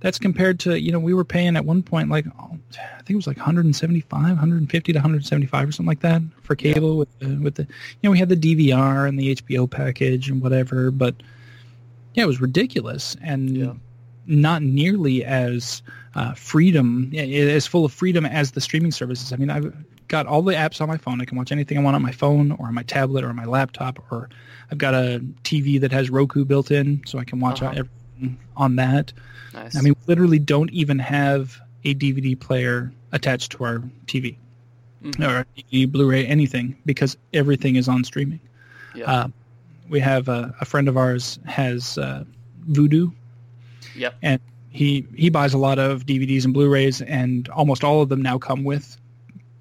that's compared to you know we were paying at one point like oh, I think it was like 175, 150 to 175 or something like that for Yeah. cable with the, with the you know we had the DVR and the HBO package and whatever, but yeah, it was ridiculous and Yeah. Not nearly as uh, freedom as full of freedom as the streaming services. I mean, I've got all the apps on my phone. I can watch anything I want on my phone or on my tablet or on my laptop, or I've got a TV that has Roku built in, so I can watch Uh-huh. everything on that. Nice. I mean, we literally don't even have a DVD player attached to our TV Mhm. or DVD, Blu-ray, anything because everything is on streaming. Yeah. Uh, we have a, a friend of ours has uh, Vudu, yep. and he he buys a lot of DVDs and Blu-rays, and almost all of them now come with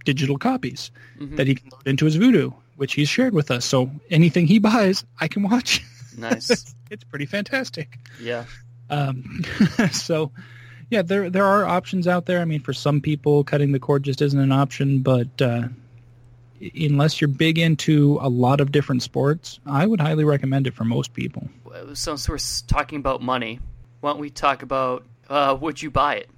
digital copies Mhm. that he can load into his Vudu, which he's shared with us. So anything he buys, I can watch. Nice. [LAUGHS] it's pretty fantastic. Yeah. Um, [LAUGHS] so, yeah, there there are options out there. I mean, for some people, cutting the cord just isn't an option, but uh, unless you're big into a lot of different sports, I would highly recommend it for most people. So, Since we're talking about money, why don't we talk about uh, would you buy it?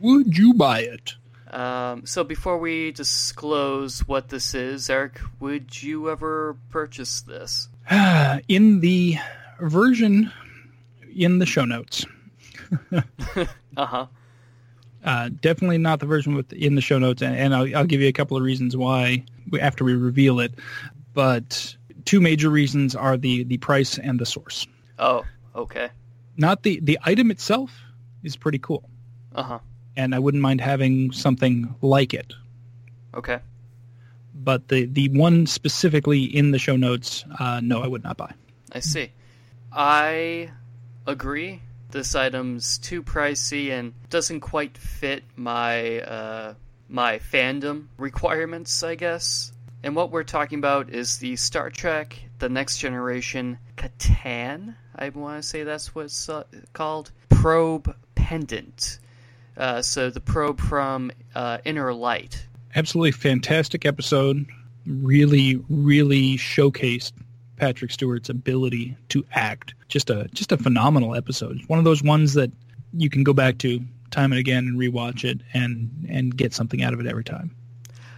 Would you buy it? Um, so before we disclose what this is, Eric, would you ever purchase this? [SIGHS] in the version in the show notes. [LAUGHS] Uh huh. Uh, definitely not the version with in the show notes, and, and I'll, I'll give you a couple of reasons why after we reveal it. But two major reasons are the the price and the source. Oh, okay. Not the the item itself is pretty cool, Uh huh. and I wouldn't mind having something like it. Okay. But the the one specifically in the show notes, uh, no, I would not buy. I see. I agree. This item's too pricey and doesn't quite fit my uh, my fandom requirements, I guess. And what we're talking about is the Star Trek: The Next Generation Kataan. I want to say that's what it's uh, called. Probe pendant. Uh, so the probe from uh, Inner Light. absolutely fantastic episode. Really, really showcased Patrick Stewart's ability to act. Just a just a phenomenal episode. One of those ones that you can go back to time and again and rewatch it and and get something out of it every time.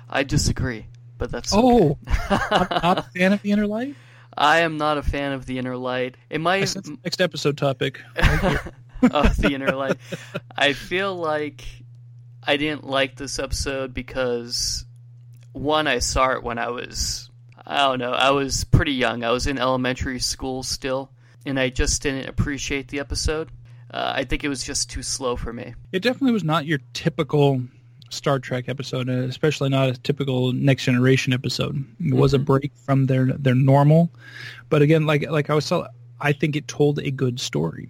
I disagree, but that's Oh, okay. Not a fan of the Inner Light. [LAUGHS] I am not a fan of the Inner Light. It might next episode topic. Right [LAUGHS] of the Inner Light. [LAUGHS] I feel like I didn't like this episode because one, I saw it when I was I don't know, I was pretty young. I was in elementary school still, and I just didn't appreciate the episode. Uh, I think it was just too slow for me. It definitely was not your typical Star Trek episode, especially not a typical Next Generation episode. It was a break from their their normal, but again, like like I was telling, I think it told a good story,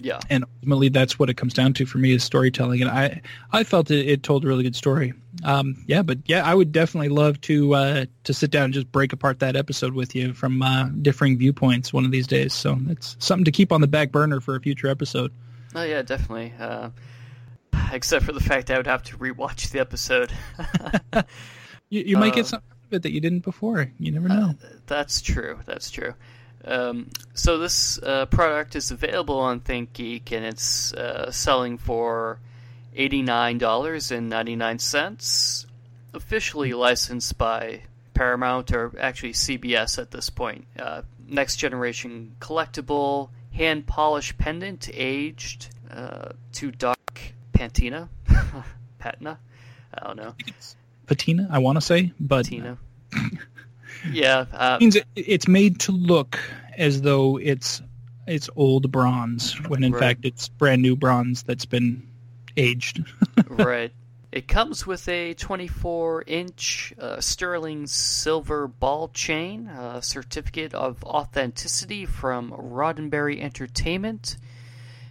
Yeah. and ultimately that's what it comes down to for me is storytelling. And I I felt it, it told a really good story. Um, yeah, but yeah, I would definitely love to uh, to sit down and just break apart that episode with you from uh, differing viewpoints one of these days. So it's something to keep on the back burner for a future episode. Oh yeah, definitely. Uh, [LAUGHS] except for the fact I would have to rewatch the episode. [LAUGHS] You, you might Uh, get something out of it that you didn't before. You never know. That's true. That's true. Um, so this uh, product is available on ThinkGeek, and it's uh, selling for eighty-nine dollars and ninety-nine cents. Officially licensed by Paramount, or actually CBS at this point. Uh, next generation collectible, hand polished pendant, aged uh, to Doc Pantina, [LAUGHS] Patina. I don't know. patina, I want to say, but Tina. [LAUGHS] yeah. Uh, it means it, it's made to look as though it's it's old bronze when in Right. fact it's brand new bronze that's been aged. [LAUGHS] right. It comes with a 24 inch uh, sterling silver ball chain, a certificate of authenticity from Roddenberry Entertainment.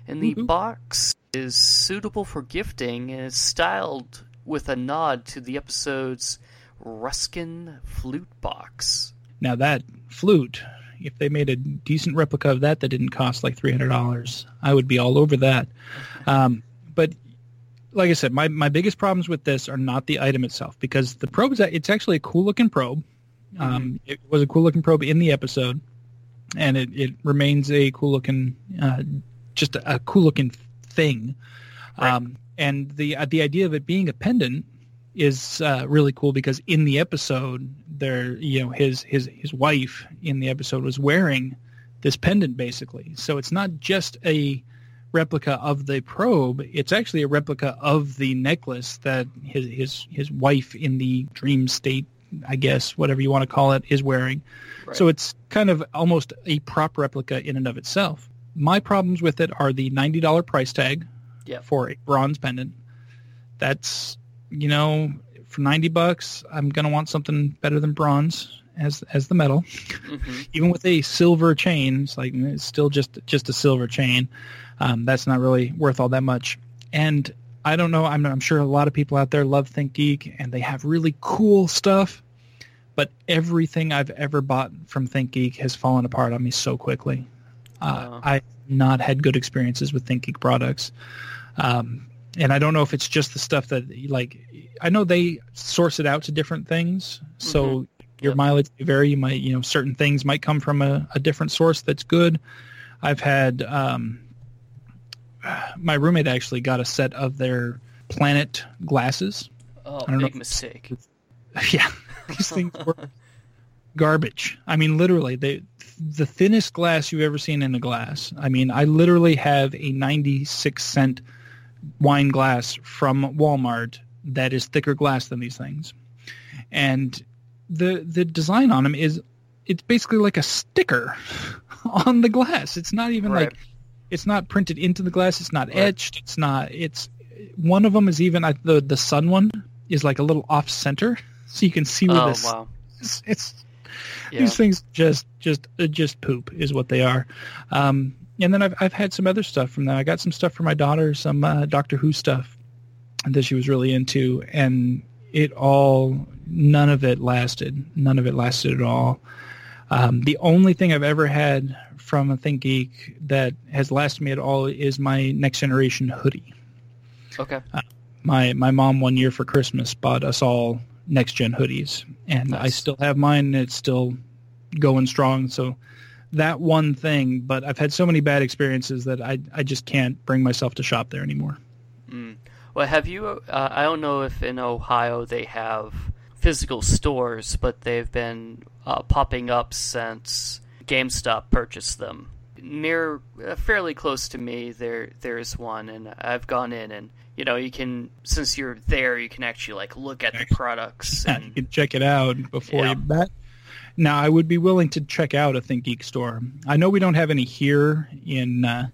And the Woohoo. box is suitable for gifting and is styled with a nod to the episode's Ressikan flute box. now that flute, if they made a decent replica of that that didn't cost like three hundred dollars, I would be all over that. Um, but like I said, my, my biggest problems with this are not the item itself because the probe is it's actually a cool looking probe. Um, it was a cool looking probe in the episode, and it, it remains a cool looking, uh, just a, a cool looking thing. Um, and the uh, the idea of it being a pendant is uh, really cool because in the episode, there you know his his his wife in the episode was wearing this pendant basically. So it's not just a replica of the probe; it's actually a replica of the necklace that his his his wife in the dream state, I guess, whatever you want to call it, is wearing. Right. So it's kind of almost a prop replica in and of itself. My problems with it are the ninety dollar price tag Yeah. for a bronze pendant, that's you know for 90 bucks i'm going to want something better than bronze as as the metal. Hmm even with a silver chain it's like it's still just just a silver chain. Um, that's not really worth all that much. And i don't know I'm, I'm sure a lot of people out there love ThinkGeek and they have really cool stuff but everything i've ever bought from ThinkGeek has fallen apart on me so quickly uh, i've not had good experiences with ThinkGeek products. Um, and i don't know if it's just the stuff that like i know they source it out to different things. So your Yep. mileage may vary. You might you know certain things might come from a, a different source that's good. I've had um, my roommate actually got a set of their planet glasses. Oh, I don't big mistake. [LAUGHS] yeah. These things were [LAUGHS] garbage. I mean literally they the thinnest glass you've ever seen in a glass i mean i literally have a 96 cent wine glass from walmart that is thicker glass than these things and the the design on them is it's basically like a sticker [LAUGHS] on the glass it's not even Right. like it's not printed into the glass it's not Right. etched it's not it's one of them is even the the sun one is like a little off center [LAUGHS] so you can see where Oh this wow. it's, it's Yeah. these things just just uh, just poop is what they are. Um and then I've, I've had some other stuff from them i got some stuff for my daughter some uh, doctor who stuff that she was really into and it all none of it lasted. None of it lasted at all. Um, the only thing i've ever had from a ThinkGeek that has lasted me at all is my next generation hoodie. Okay. my my mom one year for Christmas bought us all next gen hoodies, and I still have mine. And it's still going strong. So that one thing, but I've had so many bad experiences that I I just can't bring myself to shop there anymore. Mm. Well, have you? Uh, I don't know if in Ohio they have physical stores, but they've been uh, popping up since GameStop purchased them. Near, uh, fairly close to me, there there's one, and I've gone in, and you know, you can since you're there, you can actually like look at the products [LAUGHS] you and can check it out before Yeah. you bet. Now, I would be willing to check out a Think Geek store. I know we don't have any here in uh,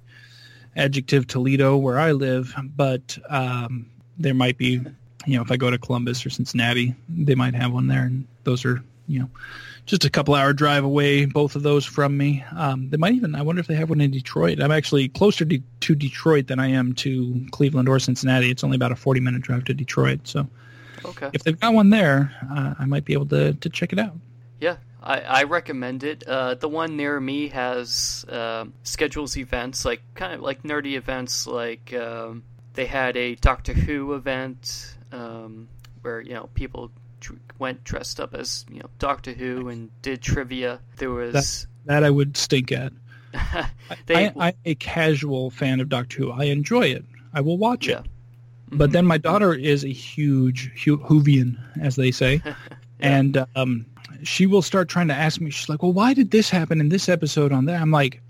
Adjective Toledo where I live, but um, there might be. You know, if I go to Columbus or Cincinnati, they might have one there, and those are you know just a couple hour drive away. Both of those from me. Um, they might even. I wonder if they have one in Detroit. I'm actually closer to, to Detroit than I am to Cleveland or Cincinnati. It's only about a 40 minute drive to Detroit, so okay. if they've got one there, uh, I might be able to, to check it out. Yeah, I, I recommend it. Uh, the one near me has uh, schedules events, like kind of like nerdy events. Like um, they had a Doctor Who event um, where you know people went dressed up as you know Doctor Who and did trivia. There was That I would stink at. [LAUGHS] they I, I'm a casual fan of Doctor Who. I enjoy it. I will watch yeah. it. But then my daughter is a huge Hu- Whovian, as they say, [LAUGHS] and um, she will start trying to ask me. She's like, "Well, why did this happen in this episode on that?" I'm like,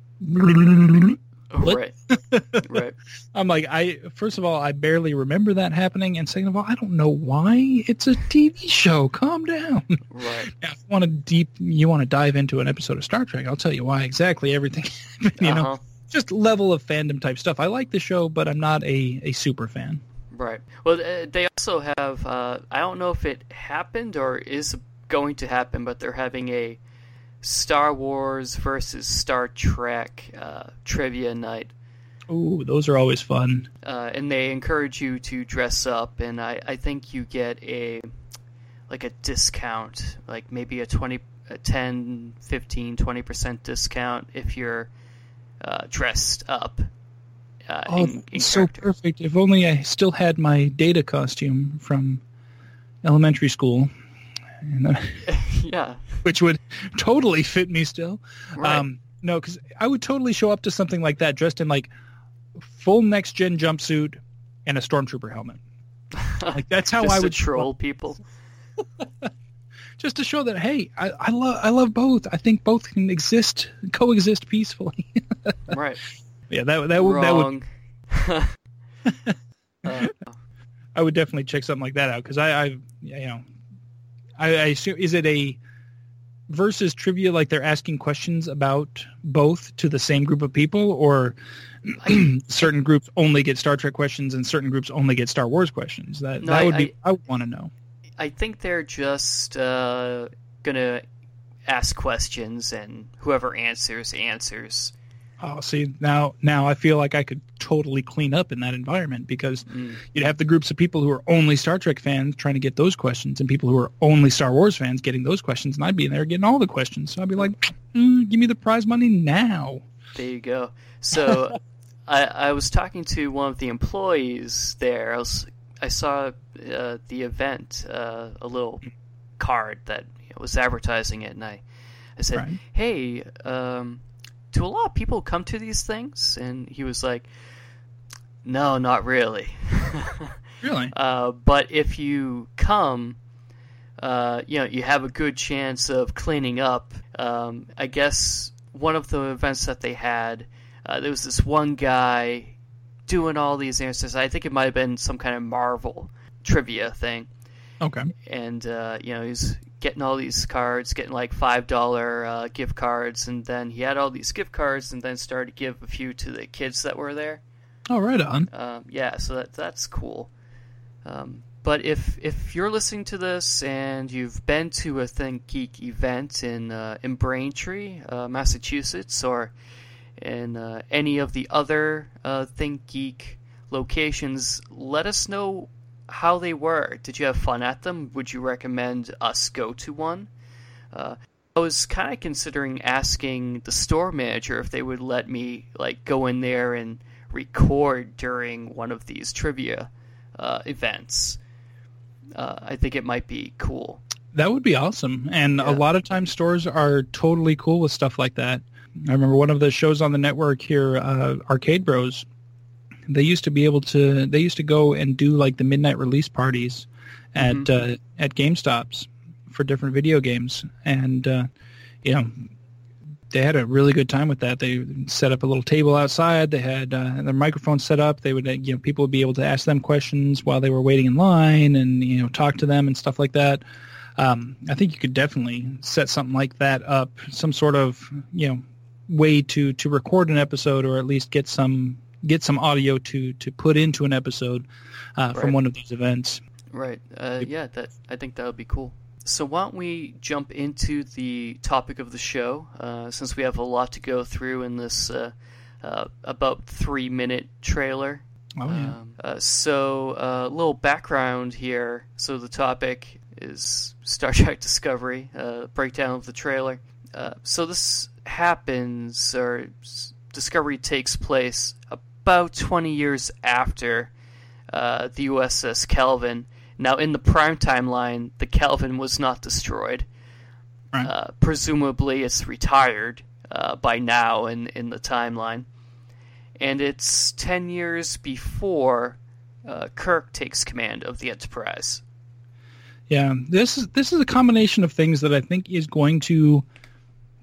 what? right, [LAUGHS] right. I'm like, I first of all, I barely remember that happening, and second of all, I don't know why. It's a TV show. Calm down. Right. [LAUGHS] Now, if you want to deep, you want to dive into an episode of Star Trek, I'll tell you why exactly everything. [LAUGHS] you know, Uh-huh. just level of fandom type stuff. I like the show, but I'm not a, a super fan. Right. Well, uh, they also have. Uh, I don't know if it happened or is going to happen, but they're having a Star Wars versus Star Trek uh, trivia night, Ooh, those are always fun. uh, and they encourage you to dress up, and I, I think you get a like a discount, like maybe a twenty, a 10, 15, 20 percent discount if you're uh, dressed up. Uh, Oh, in, in so perfect. If only I still had my data costume from elementary school, [LAUGHS] yeah. which would totally fit me still. Right. Um, no, because I would totally show up to something like that dressed in like full next gen jumpsuit and a stormtrooper helmet. [LAUGHS] Like that's how Just I to would troll people. [LAUGHS] just to show that hey, I, I love I love both. I think both can exist, coexist peacefully. Right. yeah, that that would that would. Uh, I would definitely check something like that out because I, I you know I, I assume is it a versus trivia like they're asking questions about both to the same group of people or [CLEARS THROAT] certain groups only get Star Trek questions and certain groups only get Star Wars questions. That No, that I- would be I, would want to know. I think they're just uh, gonna ask questions, and whoever answers answers. Oh, see now now I feel like I could totally clean up in that environment because Mm. you'd have the groups of people who are only Star Trek fans trying to get those questions, and people who are only Star Wars fans getting those questions, and I'd be in there getting all the questions. So I'd be like, mm, "Give me the prize money now." There you go. So, [LAUGHS] I, I was talking to one of the employees there. I was I saw uh, the event, uh, a little card that was advertising it, and I I said, Right. "Hey, um, do a lot of people come to these things?" And he was like, "No, not really." [LAUGHS] Really? Uh, but if you come, uh, you know, you have a good chance of cleaning up. Um, I guess one of the events that they had, uh, there was this one guy doing all these answers. I think it might have been some kind of Marvel trivia thing, Okay. and uh, you know, he's getting all these cards, getting like five dollar uh, gift cards, and then he had all these gift cards, and then started to give a few to the kids that were there. Oh, right on. Um, yeah, so that that's cool. Um, but if if you're listening to this and you've been to a Think Geek event in uh, in Braintree, uh, Massachusetts, or in uh, any of the other uh, Think Geek locations, let us know how they were. Did you have fun at them? Would you recommend us go to one? Uh, I was kind of considering asking the store manager if they would let me like go in there and record during one of these trivia uh, events. Uh, I think it might be cool. That would be awesome. And Yeah. a lot of times stores are totally cool with stuff like that. I remember one of the shows on the network here, uh, Arcade Bros. They used to be able to. They used to go and do like the midnight release parties at uh, at GameStops for different video games, and uh, you know they had a really good time with that. They set up a little table outside. They had uh, their microphones set up. They would, uh, you know, people would be able to ask them questions while they were waiting in line, and you know, talk to them and stuff like that. Um, I think you could definitely set something like that up, some sort of, you know, way to to record an episode or at least get some get some audio to to put into an episode uh, from one of these events. Right. Uh, yeah, that I think that would be cool. So why don't we jump into the topic of the show, uh, since we have a lot to go through in this uh, uh, about three minute trailer. Oh yeah. Um, uh, so a little background here. So the topic is Star [LAUGHS] Trek Discovery. Uh, breakdown of the trailer. Uh, so this happens, or Discovery takes place about 20 years after uh, the USS Kelvin. Now, in the prime timeline, the Kelvin was not destroyed. Right. Uh, presumably, it's retired uh, by now in, in the timeline. And it's 10 years before uh, Kirk takes command of the Enterprise. Yeah, this is this is a combination of things that I think is going to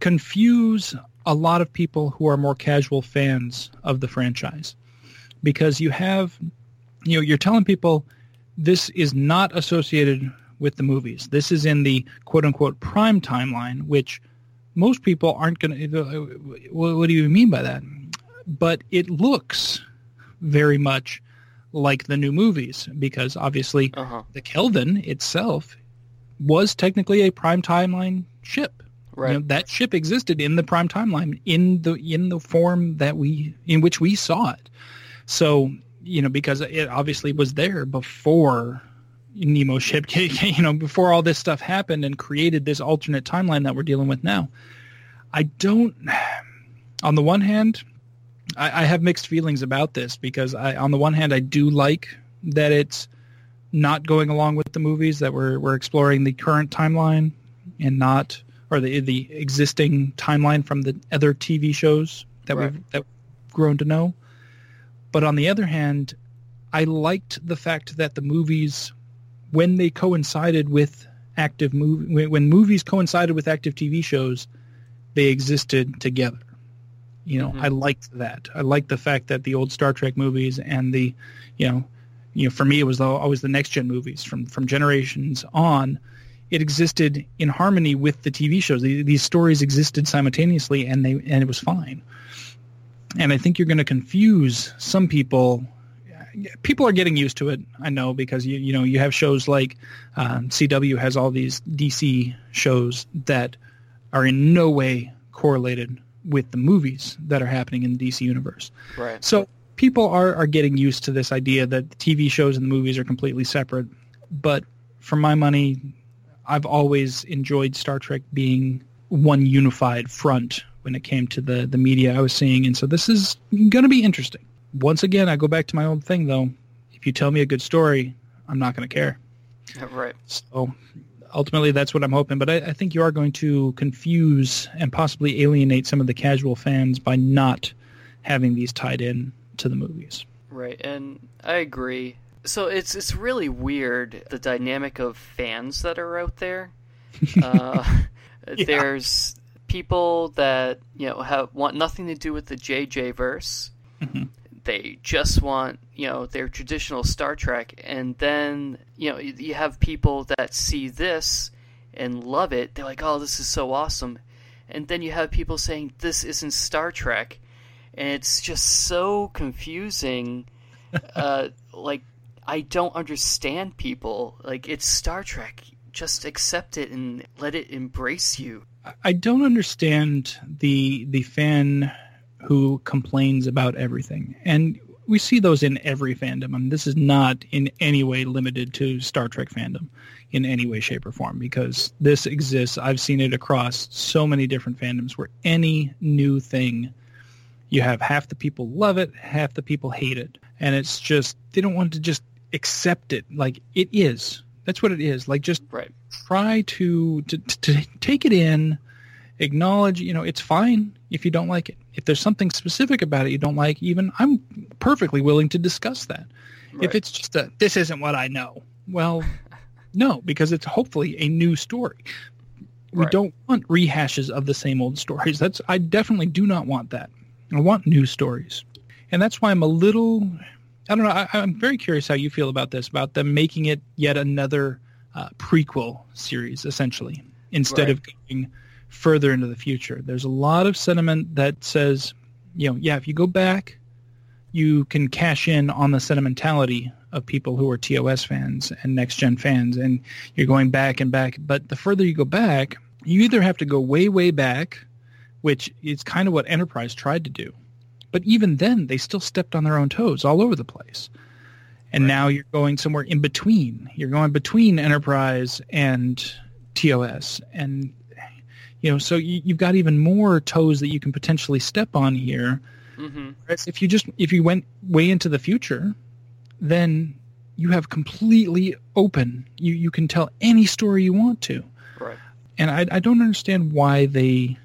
confuse a lot of people who are more casual fans of the franchise because you have you know you're telling people this is not associated with the movies. This is in the quote unquote prime timeline, which most people aren't going to. What do you mean by that? But it looks very much like the new movies because obviously Uh huh. the Kelvin itself was technically a prime timeline ship. Right. You know, that ship existed in the prime timeline in the in the form that we in which we saw it. So you know because it obviously was there before Nero ship [LAUGHS] you know before all this stuff happened and created this alternate timeline that we're dealing with now. I don't. On the one hand, I, I have mixed feelings about this because I on the one hand I do like that it's not going along with the movies that we're we're exploring the current timeline and not or the the existing timeline from the other TV shows that Right. we've that we've grown to know. But on the other hand, I liked the fact that the movies, when they coincided with active movie, when, when movies coincided with active TV shows, they existed together. You know, Mhm. I liked that. I liked the fact that the old Star Trek movies and the, you know, you know, for me it was always the next gen movies from from generations on. It existed in harmony with the TV shows. These, these stories existed simultaneously, and they and it was fine. and I think you're going to confuse some people. People are getting used to it, I know, because you you know you have shows like um, CW has all these DC shows that are in no way correlated with the movies that are happening in the DC universe. Right. So people are, are getting used to this idea that the TV shows and the movies are completely separate. But for my money, I've always enjoyed Star Trek being one unified front when it came to the, the media I was seeing. And so this is going to be interesting. Once again, I go back to my old thing, though. If you tell me a good story, I'm not going to care. [LAUGHS] Right. So ultimately, that's what I'm hoping. But I, I think you are going to confuse and possibly alienate some of the casual fans by not having these tied in to the movies. Right, and I agree. So it's it's really weird the dynamic of fans that are out there. [LAUGHS] Uh, Yeah. There's people that you know have want nothing to do with the JJ verse. Mhm. They just want you know their traditional Star Trek, and then you know you you have people that see this and love it. They're like, "Oh, this is so awesome," and then you have people saying this isn't Star Trek, and it's just so confusing. [LAUGHS] uh, like I don't understand people. Like it's Star Trek. Just accept it and let it embrace you. I don't understand the the fan who complains about everything, and we see those in every fandom. Mean, this is not in any way limited to Star Trek fandom, in any way, shape, or form, because this exists. I've seen it across so many different fandoms where any new thing, you have half the people love it, half the people hate it, and it's just they don't want to just accept it like it is. That's what it is. Like just Right. try to, to to take it in acknowledge you know it's fine if you don't like it if there's something specific about it you don't like even i'm perfectly willing to discuss that Right. if it's just a this isn't what i know well [LAUGHS] no because it's hopefully a new story we Right. don't want rehashes of the same old stories that's i definitely do not want that i want new stories and that's why i'm a little i don't know I, i'm very curious how you feel about this about them making it yet another uh, prequel series essentially instead Right. of going further into the future there's a lot of sentiment that says you know yeah if you go back you can cash in on the sentimentality of people who are TOS fans and next gen fans and you're going back and back but the further you go back you either have to go way way back which is kind of what Enterprise tried to do but even then they still stepped on their own toes all over the place and Right. now you're going somewhere in between you're going between Enterprise and TOS and you know so you, you've got even more toes that you can potentially step on here hmm if you just if you went way into the future, then you have completely open. You you can tell any story you want to, Right. and I I don't understand why they,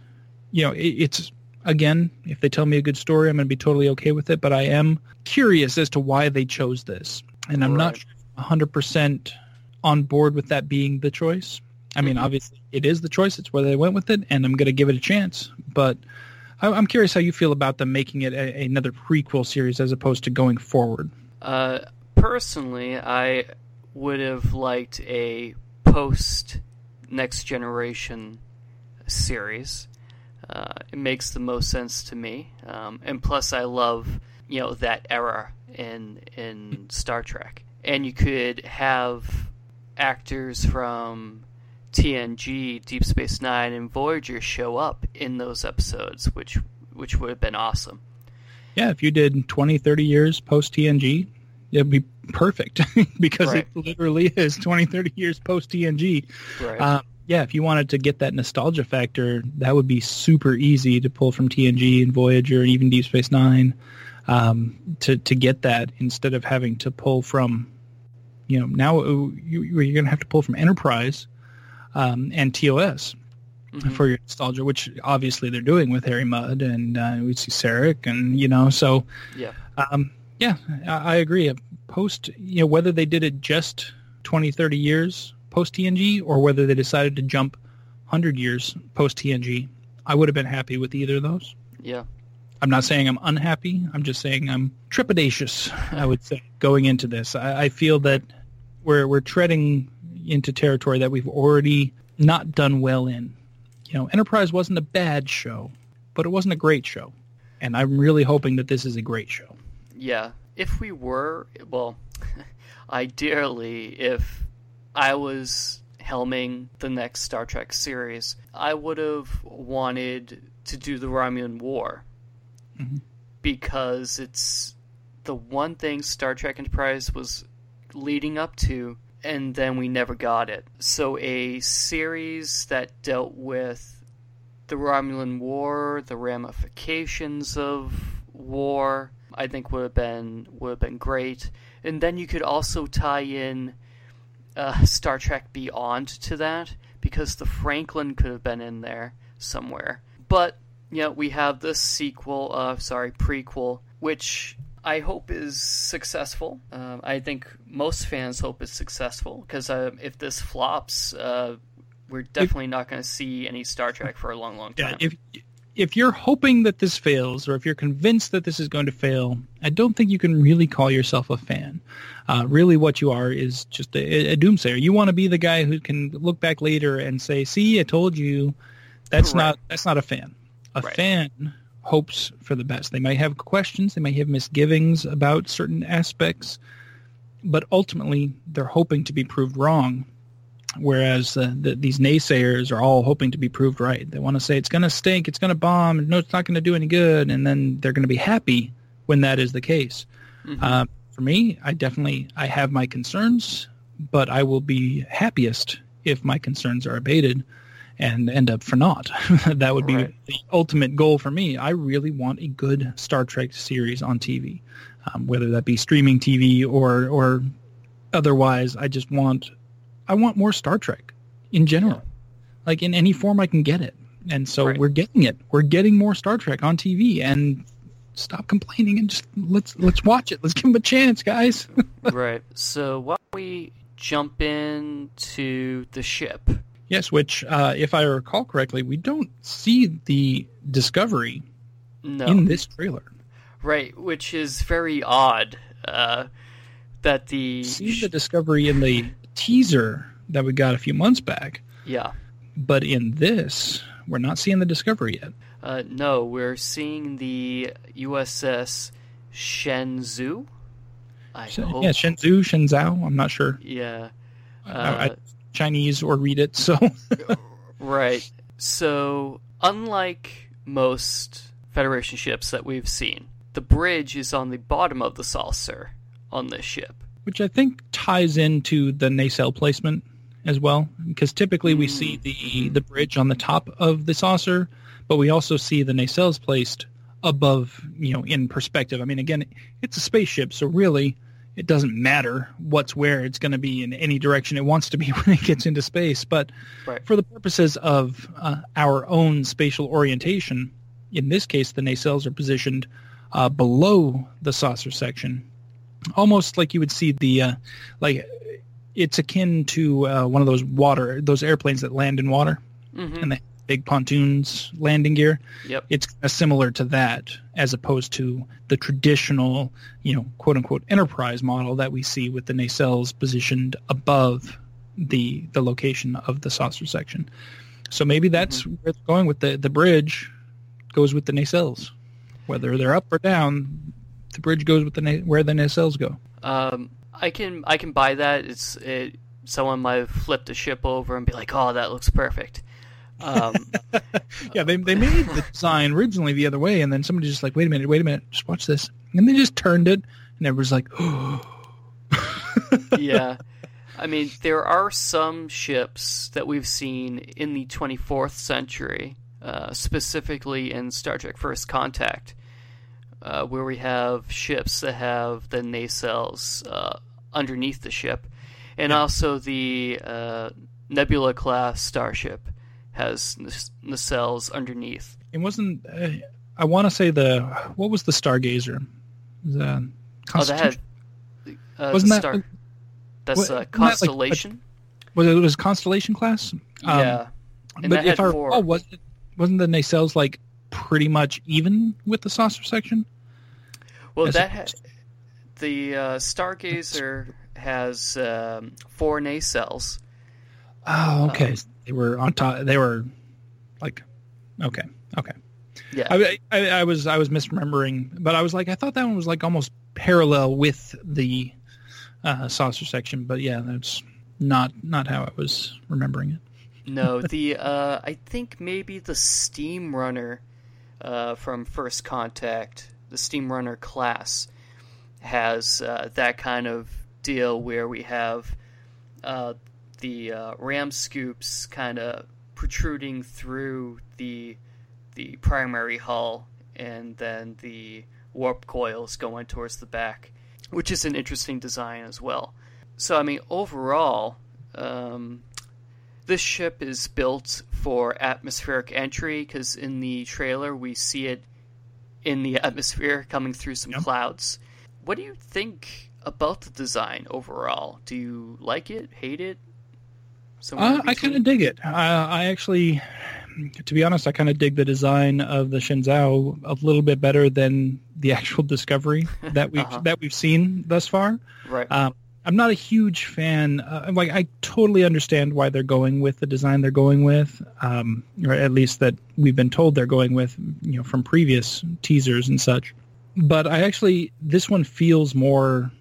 you know, it, it's again if they tell me a good story, I'm going to be totally okay with it. But I am curious as to why they chose this, and I'm not 100 percent on board with that being the choice. I mean, Mhm. obviously it is the choice. It's where they went with it, and I'm going to give it a chance. But I- I'm curious how you feel about them making it a, another prequel series as opposed to going forward. Uh, personally, I would have liked a post Next Generation series. Uh, it makes the most sense to me, um, and plus, I love you know that era in in Star Trek, and you could have actors from TNG, Deep Space Nine, and Voyager show up in those episodes, which which would have been awesome. Yeah, if you did 20, 30 years post TNG, it'd be perfect [LAUGHS] because Right. it literally is 20, 30 years post TNG. Right. Um, yeah, if you wanted to get that nostalgia factor, that would be super easy to pull from TNG and Voyager and even Deep Space Nine um, to to get that instead of having to pull from, you know, now uh, you, you're going to have to pull from Enterprise um, and TOS Mhm. for your nostalgia, which obviously they're doing with Harry Mudd and uh, we see Sarek and you know so Yeah. um, yeah I, I agree post you know whether they did it just 20 30 years post TNG or whether they decided to jump 100 years post TNG I would have been happy with either of those Yeah. I'm not saying I'm unhappy I'm just saying I'm trepidatious [LAUGHS] I would say going into this I, I feel that we're we're treading into territory that we've already not done well in you know, Enterprise wasn't a bad show, but it wasn't a great show. and I'm really hoping that this is a great show. Yeah, if we were, well, [LAUGHS] ideally, if I was helming the next Star Trek series, I would have wanted to do the Romulan War Mhm. because it's the one thing Star Trek Enterprise was leading up to, and then we never got it. So a series that dealt with the Romulan War, the ramifications of war, I think would have been would have been great. And then you could also tie in uh, Star Trek Beyond to that because the Franklin could have been in there somewhere. But you know, we have this sequel, uh, sorry, prequel, which I hope is successful. Um, I think most fans hope it's successful because uh, if this flops, uh, we're definitely not going to see any Star Trek for a long, long time. Yeah, if if you're hoping that this fails, or if you're convinced that this is going to fail, I don't think you can really call yourself a fan. Uh, really, what you are is just a, a doomsayer. You want to be the guy who can look back later and say, "See, I told you." That's Correct. not that's not a fan. A Right. fan hopes for the best. They might have questions, they might have misgivings about certain aspects, but ultimately they're hoping to be proved wrong. Whereas the, these naysayers are all hoping to be proved right. They want to say it's going to stink, it's going to bomb, no, it's not going to do any good, and then they're going to be happy when that is the case. Mhm. Uh, for me, I definitely I have my concerns, but I will be happiest if my concerns are abated and end up for naught. [LAUGHS] that would be Right. the ultimate goal for me. I really want a good Star Trek series on TV, um, whether that be streaming TV or or otherwise. I just want I want more Star Trek in general, like in any form I can get it. And so Right. we're getting it. We're getting more Star Trek on TV, and stop complaining and just let's let's watch it. Let's give them a chance, guys. [LAUGHS] right. So why don't we jump into the ship? yes, which uh, if I recall correctly, we don't see the Discovery No. in this trailer. Right, which is very odd. Uh, that the See the Discovery in the teaser that we got a few months back, yeah. but in this, we're not seeing the Discovery yet. Uh, no, we're seeing the USS Shenzhou. I Sh- hope. Yeah, Shenzhou, Shenzhou. I'm not sure Yeah. I- Uh, I- Chinese or read it. So [LAUGHS] Right. So, unlike most Federation ships that we've seen, the bridge is on the bottom of the saucer on this ship. Which I think ties into the nacelle placement as well, because typically we see the the bridge on the top of the saucer, but we also see the nacelles placed above, you know, in perspective. I mean, again, it's a spaceship, so really it doesn't matter what's where. It's going to be in any direction it wants to be [LAUGHS] when it gets into space. But Right. for the purposes of uh, our own spatial orientation, in this case, the nacelles are positioned uh, below the saucer section, almost like you would see the uh, like it's akin to uh, one of those water those airplanes that land in water hmm and they have big pontoons landing gear. Yep. it's similar to that as opposed to the traditional you know quote unquote enterprise model that we see with the nacelles positioned above the the location of the saucer section. So maybe that's where they're going with the the bridge goes with the nacelles. Whether they're up or down the bridge goes with the na- where the nacelles go Um, I can I can buy that. It's it. Someone might have flipped a ship over and be like, "Oh, that looks perfect." Um, [LAUGHS] Yeah, they they made the design originally the other way, and then somebody just like, wait a minute, wait a minute, just watch this, and they just turned it, and everyone's like, oh. [GASPS] yeah. [LAUGHS] I mean, there are some ships that we've seen in the 24th century, uh, specifically in Star Trek First Contact, uh, where we have ships that have the nacelles uh, underneath the ship. And also the uh, Nebula class starship has n- nacelles underneath. it wasn't. Uh, I want to say the what was the Stargazer? The Oh, that had. Uh, Wasn't that- star- That's wasn't that like a- Constellation? was it, was Constellation class? Um, yeah. And but that if I recall, was wasn't the nacelles like pretty much even with the saucer section? Well, that ha- the uh, Stargazer has um, four nacelles. Oh, okay. Um, they were on top. They were like, okay, okay. Yeah. I, I, I was I was misremembering, but I was like I thought that one was like almost parallel with the uh, saucer section, but yeah, that's not not how I was remembering it. no, [LAUGHS] the uh, I think maybe the Steamrunner uh, from First Contact, the Steamrunner class, has uh, that kind of deal where we have uh, the uh, ram scoops kind of protruding through the the primary hull, and then the warp coils going towards the back, which is an interesting design as well. So I mean, overall. Um, this ship is built for atmospheric entry because in the trailer we see it in the atmosphere coming through some Yep. clouds. What do you think about the design overall? Do you like it, hate it? Uh, I kind of dig it. I, I actually, to be honest, I kind of dig the design of the Shenzhou a little bit better than the [LAUGHS] actual Discovery that [LAUGHS] we've Uh-huh. that we've seen thus far. right. Um, I'm not a huge fan. Uh, like I totally understand why they're going with the design they're going with, um, or at least that we've been told they're going with, you know, from previous teasers and such. But I actually, this one feels more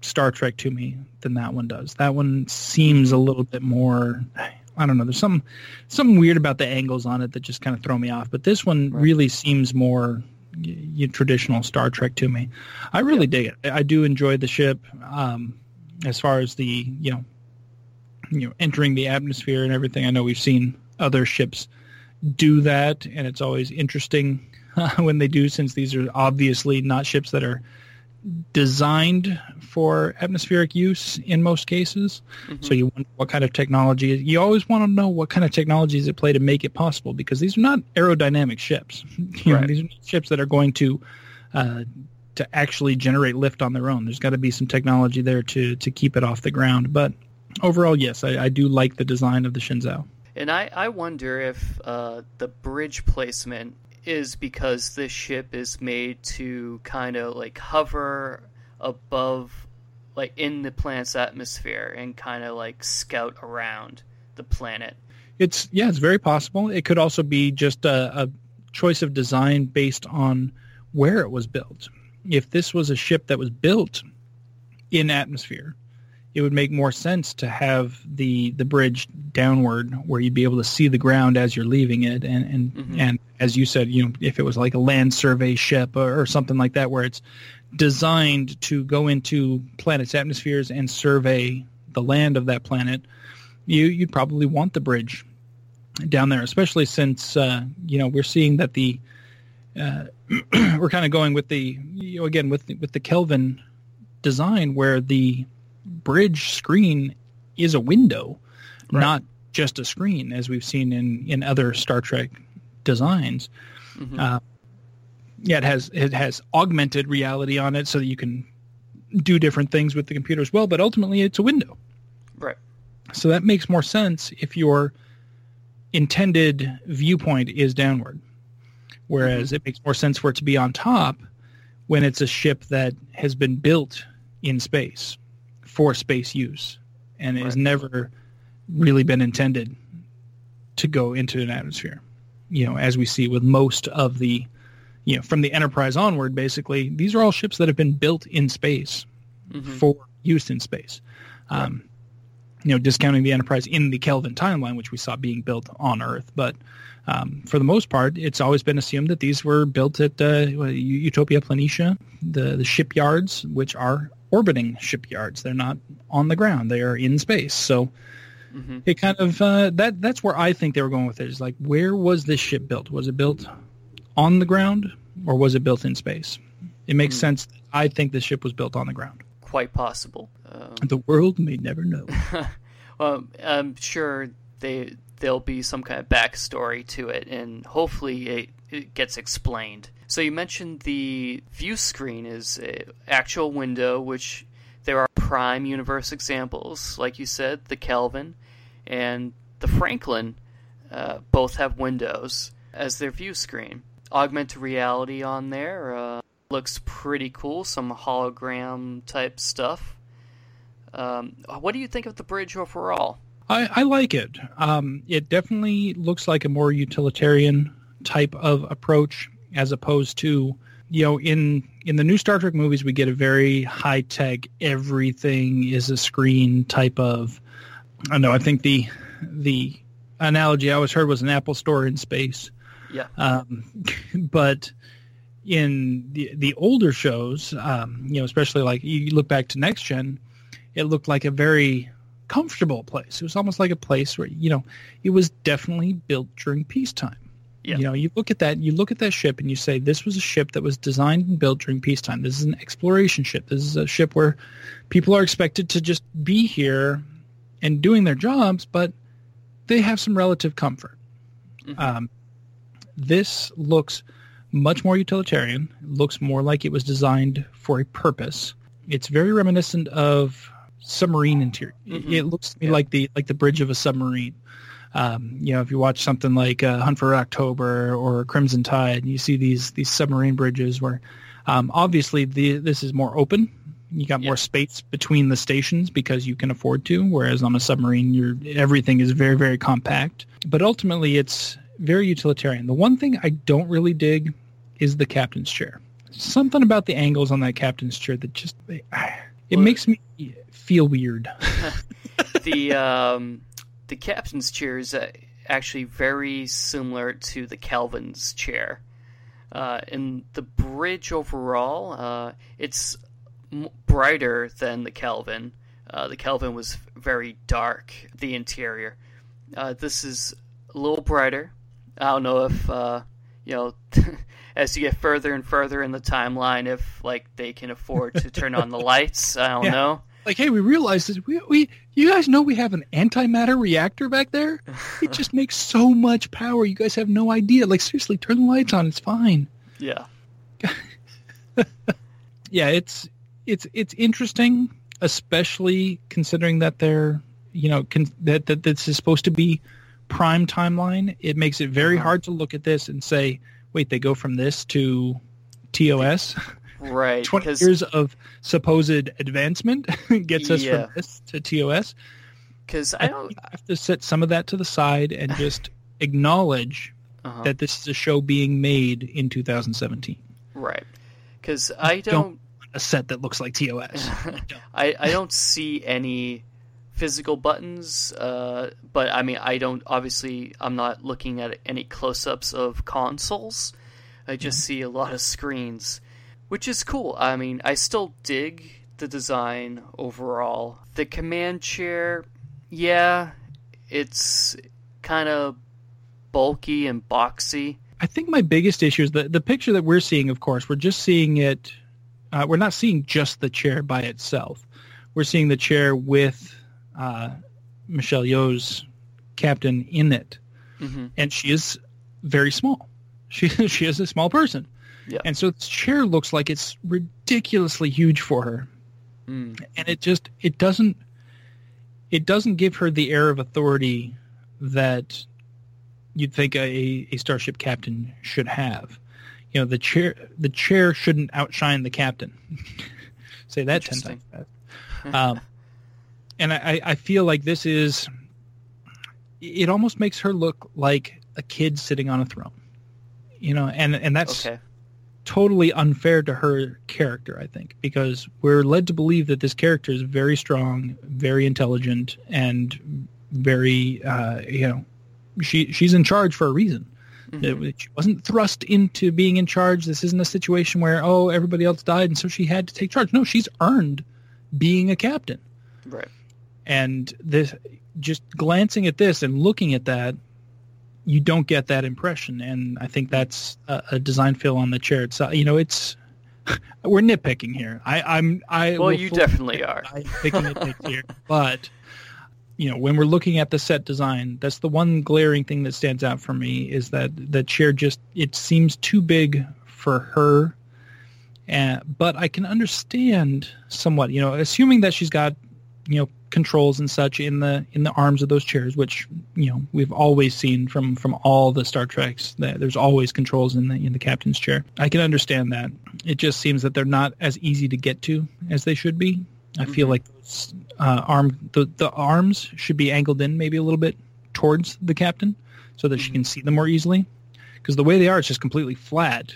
Star Trek to me than that one does. That one seems a little bit more. I don't know. There's some something weird about the angles on it that just kind of throw me off. But this one Right. really seems more y- y- traditional Star Trek to me. I really dig it. I do enjoy the ship. Um, as far as the you know, you know, entering the atmosphere and everything. I know we've seen other ships do that, and it's always interesting [LAUGHS] when they do, since these are obviously not ships that are designed for atmospheric use in most cases. Mhm. So you wonder what kind of technology. You always want to know what kind of technology is at play to make it possible because these are not aerodynamic ships. [LAUGHS] You know, these are ships that are going to uh, to actually generate lift on their own. There's got to be some technology there to to keep it off the ground. But overall, yes, I, I do like the design of the Shenzhou. And I, I wonder if uh, the bridge placement is because this ship is made to kind of like hover above, like in the planet's atmosphere and kind of like scout around the planet. It's yeah, it's very possible. It could also be just a, a choice of design based on where it was built. If this was a ship that was built in atmosphere, it would make more sense to have the the bridge downward where you'd be able to see the ground as you're leaving it and and, Mhm. and as you said, you know, if it was like a land survey ship or, or something like that where it's designed to go into planets' atmospheres and survey the land of that planet, you you'd probably want the bridge down there, especially since uh, you know we're seeing that the uh, [CLEARS THROAT] we're kind of going with the you know, again with the, with the Kelvin design where the bridge screen is a window, Right. not just a screen as we've seen in in other Star Trek designs. Mhm. Uh, yeah, it has it has augmented reality on it so that you can do different things with the computer as well. But ultimately, it's a window. right. So that makes more sense if your intended viewpoint is downward. Whereas it makes more sense for it to be on top when it's a ship that has been built in space for space use and has never really been intended to go into an atmosphere. You know, as we see with most of the, you know, from the Enterprise onward, basically, these are all ships that have been built in space Mhm. for use in space. Um, you know, discounting the Enterprise in the Kelvin timeline, which we saw being built on Earth. But um, for the most part, it's always been assumed that these were built at uh, Utopia Planitia, the, the shipyards, which are orbiting shipyards. They're not on the ground; they are in space. So Mhm. it kind of uh, that that's where I think they were going with it. Is like, where was this ship built? Was it built on the ground or was it built in space? It makes Hmm. sense. I think this ship was built on the ground. Quite possible. Um, The world may never know. [LAUGHS] well, I'm sure they there'll be some kind of backstory to it, and hopefully it, it gets explained. So you mentioned the view screen is a actual window, which there are prime universe examples, like you said, the Kelvin and the Franklin, uh, both have windows as their view screen. Augmented reality on there uh, looks pretty cool. Some hologram type stuff. Um, what do you think of the bridge overall? I, I like it. Um, it definitely looks like a more utilitarian type of approach as opposed to you know in in the new Star Trek movies we get a very high tech everything is a screen type of I don't know I think the the analogy I always heard was an Apple store in space Yeah. um, [LAUGHS] but in the the older shows, um, you know, especially like you look back to Next Gen, it looked like a very comfortable place. It was almost like a place where you know it was definitely built during peacetime. Yeah. You know, you look at that, you look at that ship, and you say this was a ship that was designed and built during peacetime. This is an exploration ship. This is a ship where people are expected to just be here and doing their jobs, but they have some relative comfort. Mhm. Um, this looks much more utilitarian. It looks more like it was designed for a purpose. It's very reminiscent of submarine interior. It- Mhm. It looks to me Yeah. like the like the bridge of a submarine. Um, you know, if you watch something like uh, Hunt for October or Crimson Tide, you see these these submarine bridges where um, obviously the this is more open. You got Yeah. more space between the stations because you can afford to, whereas on a submarine, you're everything is very very compact. But ultimately, it's very utilitarian. The one thing I don't really dig is the captain's chair. Something about the angles on that captain's chair that just it Well- makes me feel weird. [LAUGHS] the um, the captain's chair is uh, actually very similar to the Kelvin's chair. Uh, and the bridge overall, uh, it's m- brighter than the Kelvin. Uh, the Kelvin was very dark, the interior. Uh, this is a little brighter. I don't know if, uh, you know, [LAUGHS] as you get further and further in the timeline, if, like, they can afford to turn on the [LAUGHS] lights. I don't Yeah. know. Like, hey, we realized this. We, we, you guys know we have an antimatter reactor back there. [LAUGHS] It just makes so much power. You guys have no idea. Like, seriously, turn the lights on. It's fine. Yeah. [LAUGHS] Yeah, it's it's it's interesting, especially considering that they're you know con- that that this is supposed to be prime timeline. It makes it very Uh-huh. hard to look at this and say, wait, they go from this to TOS. [LAUGHS] Right. 20 Because years of supposed advancement [LAUGHS] gets us Yeah. from this to TOS. because I don't. You have to set some of that to the side and just [SIGHS] acknowledge Uh-huh, that this is a show being made in 2017. right. Because I Don't- don't. A set that looks like TOS. [LAUGHS] I, I don't see any physical buttons. Uh, but I mean, I don't. Obviously, I'm not looking at any close-ups of consoles. I just see a lot of screens, which is cool. I mean, I still dig the design overall. The command chair, yeah, it's kind of bulky and boxy. I think my biggest issue is the the picture that we're seeing. Of course, we're just seeing it. Uh, we're not seeing just the chair by itself. We're seeing the chair with uh, Michelle Yeoh's captain in it, hmm and she is very small. She [LAUGHS] she is a small person, Yeah. and so this chair looks like it's ridiculously huge for her, Mm. and it just it doesn't it doesn't give her the air of authority that you'd think a, a starship captain should have. You know, the chair the chair shouldn't outshine the captain. [LAUGHS] Say that ten times fast. Um, and I, I feel like this is it almost makes her look like a kid sitting on a throne. You know, and and that's Okay. Totally unfair to her character, I think, because we're led to believe that this character is very strong, very intelligent, and very, uh, you know, she she's in charge for a reason. Mhm. It- she wasn't thrust into being in charge. This isn't a situation where oh everybody else died and so she had to take charge. No, she's earned being a captain. Right. And this, just glancing at this and looking at that, you don't get that impression. And I think that's a, a design feel on the chair itself. You know, it's [LAUGHS] we're nitpicking here. I, I'm I Well, you definitely are. I'm picking nitpicks here, [LAUGHS] but you know, when we're looking at the set design, that's the one glaring thing that stands out for me is that the chair just it seems too big for her. And, but I can understand somewhat, you know, assuming that she's got, you know, controls and such in the in the arms of those chairs, which you know we've always seen from from all the Star Treks. That there's always controls in the in the captain's chair. I can understand that. It just seems that they're not as easy to get to as they should be. I feel Mhm. like those uh, arm the the arms should be angled in maybe a little bit towards the captain so that she Mhm. can see them more easily. because the way they are, it's just completely flat.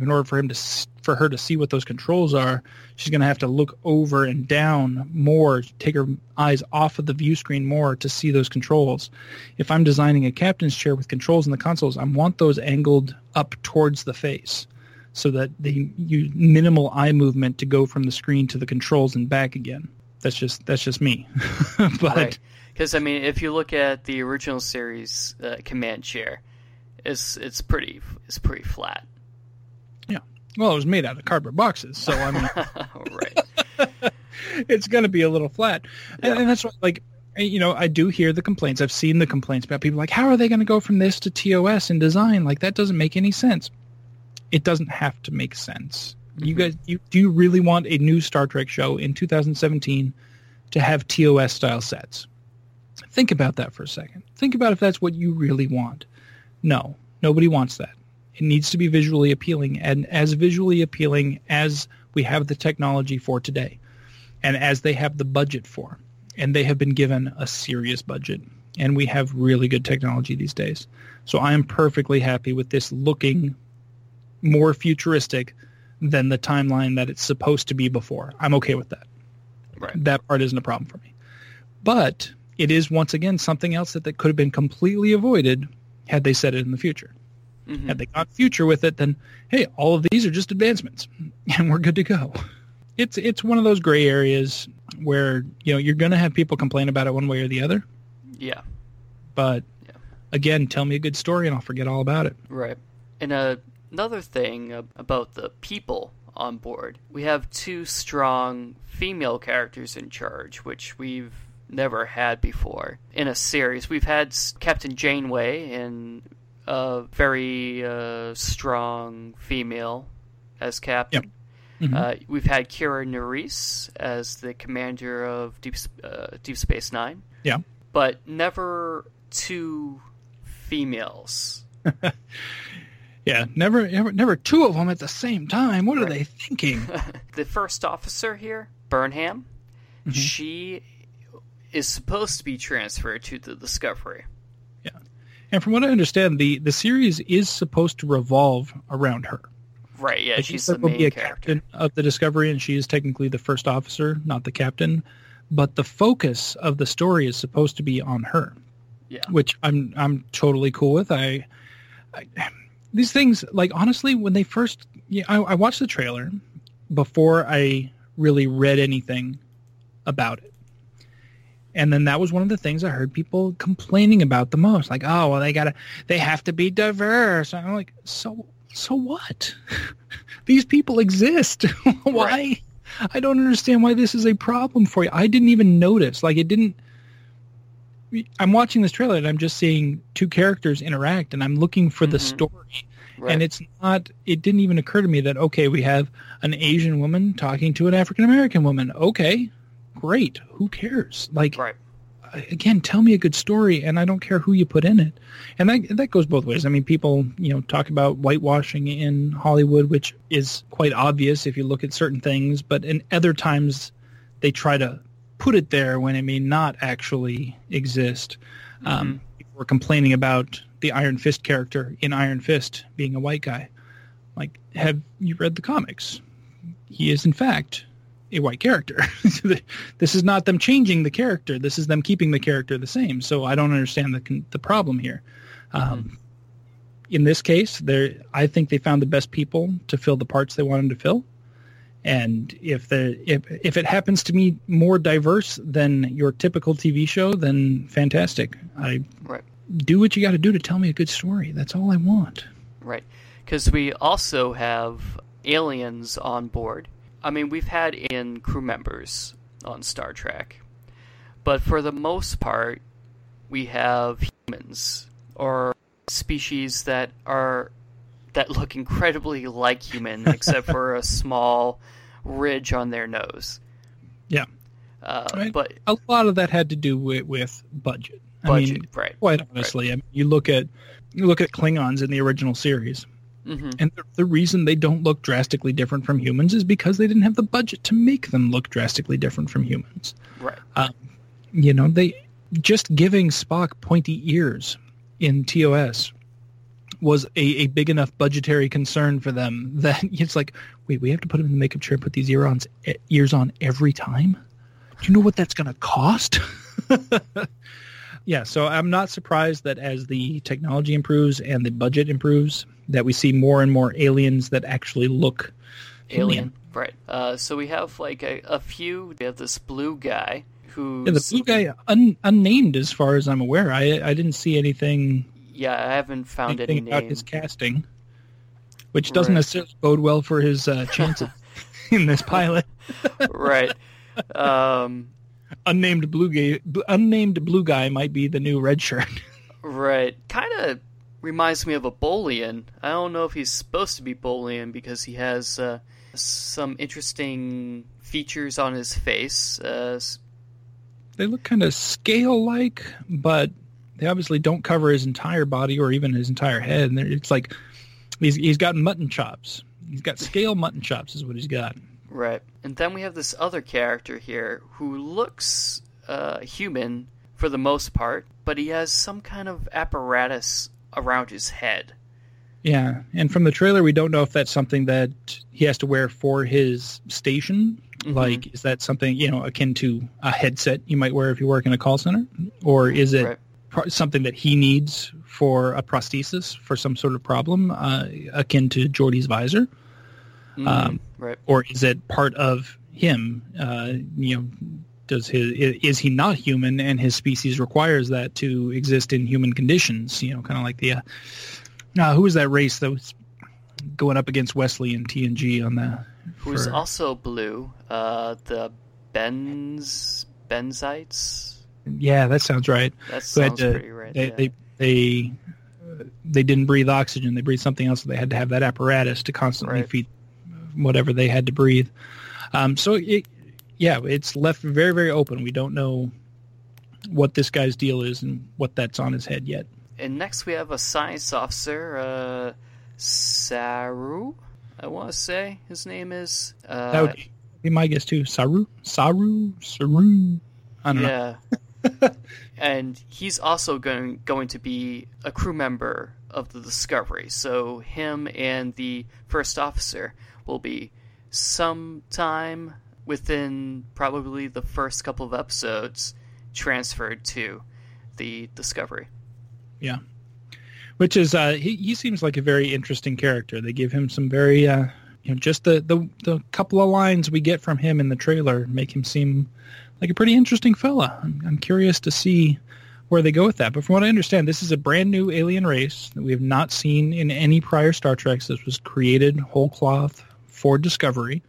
In order for him to for her to see what those controls are, she's going to have to look over and down more, take her eyes off of the view screen more to see those controls. If I'm designing a captain's chair with controls in the consoles, I want those angled up towards the face so that they use minimal eye movement to go from the screen to the controls and back again. That's just that's just me. [LAUGHS] but Right. Because I mean, if you look at the original series uh, command chair, it's it's pretty it's pretty flat. Well, it was made out of cardboard boxes, so I mean [LAUGHS] right. [LAUGHS] it's going to be a little flat. And, Yeah. and that's what, like, you know, I do hear the complaints. I've seen the complaints about people like, how are they going to go from this to TOS in design? Like, that doesn't make any sense. It doesn't have to make sense. You Mhm. guys, you, do you really want a new Star Trek show in 2017 to have TOS style sets? Think about that for a second. Think about if that's what you really want. No, nobody wants that. It needs to be visually appealing and as visually appealing as we have the technology for today and as they have the budget for. And they have been given a serious budget. And we have really good technology these days. So I am perfectly happy with this looking more futuristic than the timeline that it's supposed to be before. I'm okay with that. Right. That part isn't a problem for me. But it is once again something else that, that could have been completely avoided had they said it in the future. Mhm. Had they gone future with it, then hey, all of these are just advancements, [LAUGHS] and we're good to go. It's it's one of those gray areas where you know you're going to have people complain about it one way or the other. Yeah. But Yeah. again, tell me a good story, and I'll forget all about it. Right. And uh, another thing about the people on board, we have two strong female characters in charge, which we've never had before in a series. We've had Captain Janeway and a very uh, strong female as captain. Mhm. Uh, we've had Kira Nerys as the commander of Deep uh, Deep Space Nine. Yeah. but never two females. [LAUGHS] Yeah, never, never, never two of them at the same time. What are they thinking? [LAUGHS] the first officer here, Burnham, Mm-hmm. she is supposed to be transferred to the Discovery. And from what I understand, the the series is supposed to revolve around her. Right, yeah, Like, she's the main be a character. captain of the Discovery, and she is technically the first officer, not the captain. But the focus of the story is supposed to be on her, Yeah. which I'm I'm totally cool with. I, I these things like honestly, when they first, yeah, I, I watched the trailer before I really read anything about it. And then that was one of the things I heard people complaining about the most. Like, oh, well, they gotta, they have to be diverse. And I'm like, so, so what? [LAUGHS] These people exist. [LAUGHS] why? Right. I don't understand why this is a problem for you. I didn't even notice. Like, it didn't. I'm watching this trailer and I'm just seeing two characters interact, and I'm looking for the Mhm. story. Right. And it's not. It didn't even occur to me that okay, we have an Asian woman talking to an African American woman. Okay, great. Who cares? Like right. again, tell me a good story, and I don't care who you put in it. And that that goes both ways. I mean, people you know talk about whitewashing in Hollywood, which is quite obvious if you look at certain things, but in other times they try to put it there when it may not actually exist. Um, people were complaining about the Iron Fist character in Iron Fist being a white guy. Like, have you read the comics? He is, in fact, a white character. [LAUGHS] this is not them changing the character. This is them keeping the character the same. So I don't understand the the problem here. Um, in this case, there I think they found the best people to fill the parts they wanted to fill. And if the if if it happens to be more diverse than your typical TV show, then fantastic. I Right. do what you got to do to tell me a good story. That's all I want. Right. Because we also have aliens on board. I mean, we've had in crew members on Star Trek. But for the most part, we have humans or species that are that look incredibly like human [LAUGHS] except for a small ridge on their nose. Yeah. Uh, Right. But A lot of that had to do with, with budget. I budget, mean, right. quite honestly, I mean, you look at you look at Klingons in the original series, hmm and the, the reason they don't look drastically different from humans is because they didn't have the budget to make them look drastically different from humans. Right. You know, they just giving Spock pointy ears in TOS was a, a big enough budgetary concern for them [LAUGHS] that it's like, wait, we have to put him in the makeup chair and put these ear ons, ears on every time? Do you know what that's going to cost? [LAUGHS] yeah, so I'm not surprised that as the technology improves and the budget improves, that we see more and more aliens that actually look alien. alien. Right. Uh, so we have like a, a few. We have this blue guy who. Yeah, the blue guy un, unnamed, as far as I'm aware. I I didn't see anything. Yeah, I haven't found anything any about name. his casting, which doesn't Right. necessarily bode well for his uh, [LAUGHS] chances in this pilot. right. Um, Unnamed blue guy, unnamed blue guy might be the new red shirt. right. Kind of reminds me of a Bolian. I don't know if he's supposed to be Bolian because he has uh, some interesting features on his face. Uh, they look kind of scale-like, but they obviously don't cover his entire body or even his entire head. And it's like he's he's got mutton chops. He's got scale mutton chops, is what he's got. Right. And then we have this other character here who looks uh, human for the most part, but he has some kind of apparatus around his head. Yeah, and from the trailer, we don't know if that's something that he has to wear for his station. Mhm. Like, is that something you know akin to a headset you might wear if you work in a call center, or is it Right. pro- something that he needs for a prosthesis for some sort of problem, uh, akin to Geordi's visor, Mm, Um, right. or is it part of him? Uh, you know, does his is he not human and his species requires that to exist in human conditions? You know, kind of like the uh, uh, who was that race that was going up against Wesley and TNG on the Who's for- also blue? Uh, the Benz Benzites. yeah, that sounds right. That sounds to- pretty right. They yeah. they they they didn't breathe oxygen; they breathed something else. So they had to have that apparatus to constantly Right. feed whatever they had to breathe. Um, so it, yeah, it's left very very open. We don't know what this guy's deal is and what that's on his head yet. And next we have a science officer, uh, Saru. I want to say his name is. Uh, That would be my guess too. Saru, Saru, Saru. I don't know. yeah. [LAUGHS] and he's also going going to be a crew member of the Discovery. So him and the first officer will be sometime within probably the first couple of episodes transferred to the Discovery. Yeah. Which is uh he, he seems like a very interesting character. They give him some very uh you know just the, the the couple of lines we get from him in the trailer make him seem like a pretty interesting fella. I'm, I'm curious to see where they go with that. But from what I understand, this is a brand new alien race that we have not seen in any prior Star Treks. This was created whole cloth for Discovery,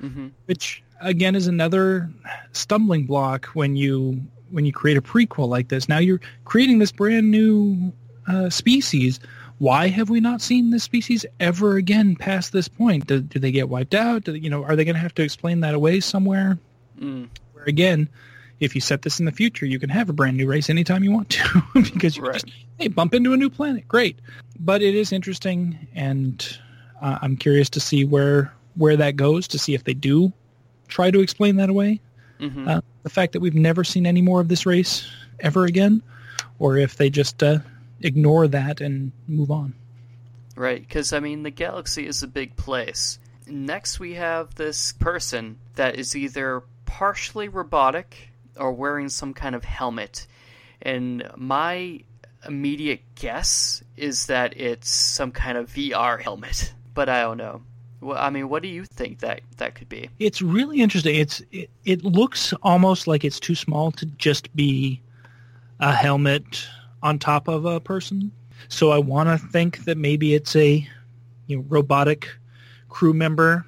hmm which again is another stumbling block when you when you create a prequel like this. Now you're creating this brand new uh, species. Why have we not seen this species ever again past this point? Do, do they get wiped out? Do, you know, are they going to have to explain that away somewhere? Mm, Where again, if you set this in the future, you can have a brand new race anytime you want to [LAUGHS] because you Right. just hey bump into a new planet. Great, but it is interesting, and uh, I'm curious to see where where that goes to see if they do try to explain that away. hmm Uh, the fact that we've never seen any more of this race ever again, or if they just uh, ignore that and move on. Right, because I mean, the galaxy is a big place. Next, we have this person that is either partially robotic or wearing some kind of helmet. And my immediate guess is that it's some kind of VR helmet, but I don't know. Well, I mean, what do you think that that could be? It's really interesting. It's it, it looks almost like it's too small to just be a helmet on top of a person. So I want to think that maybe it's a you know robotic crew member,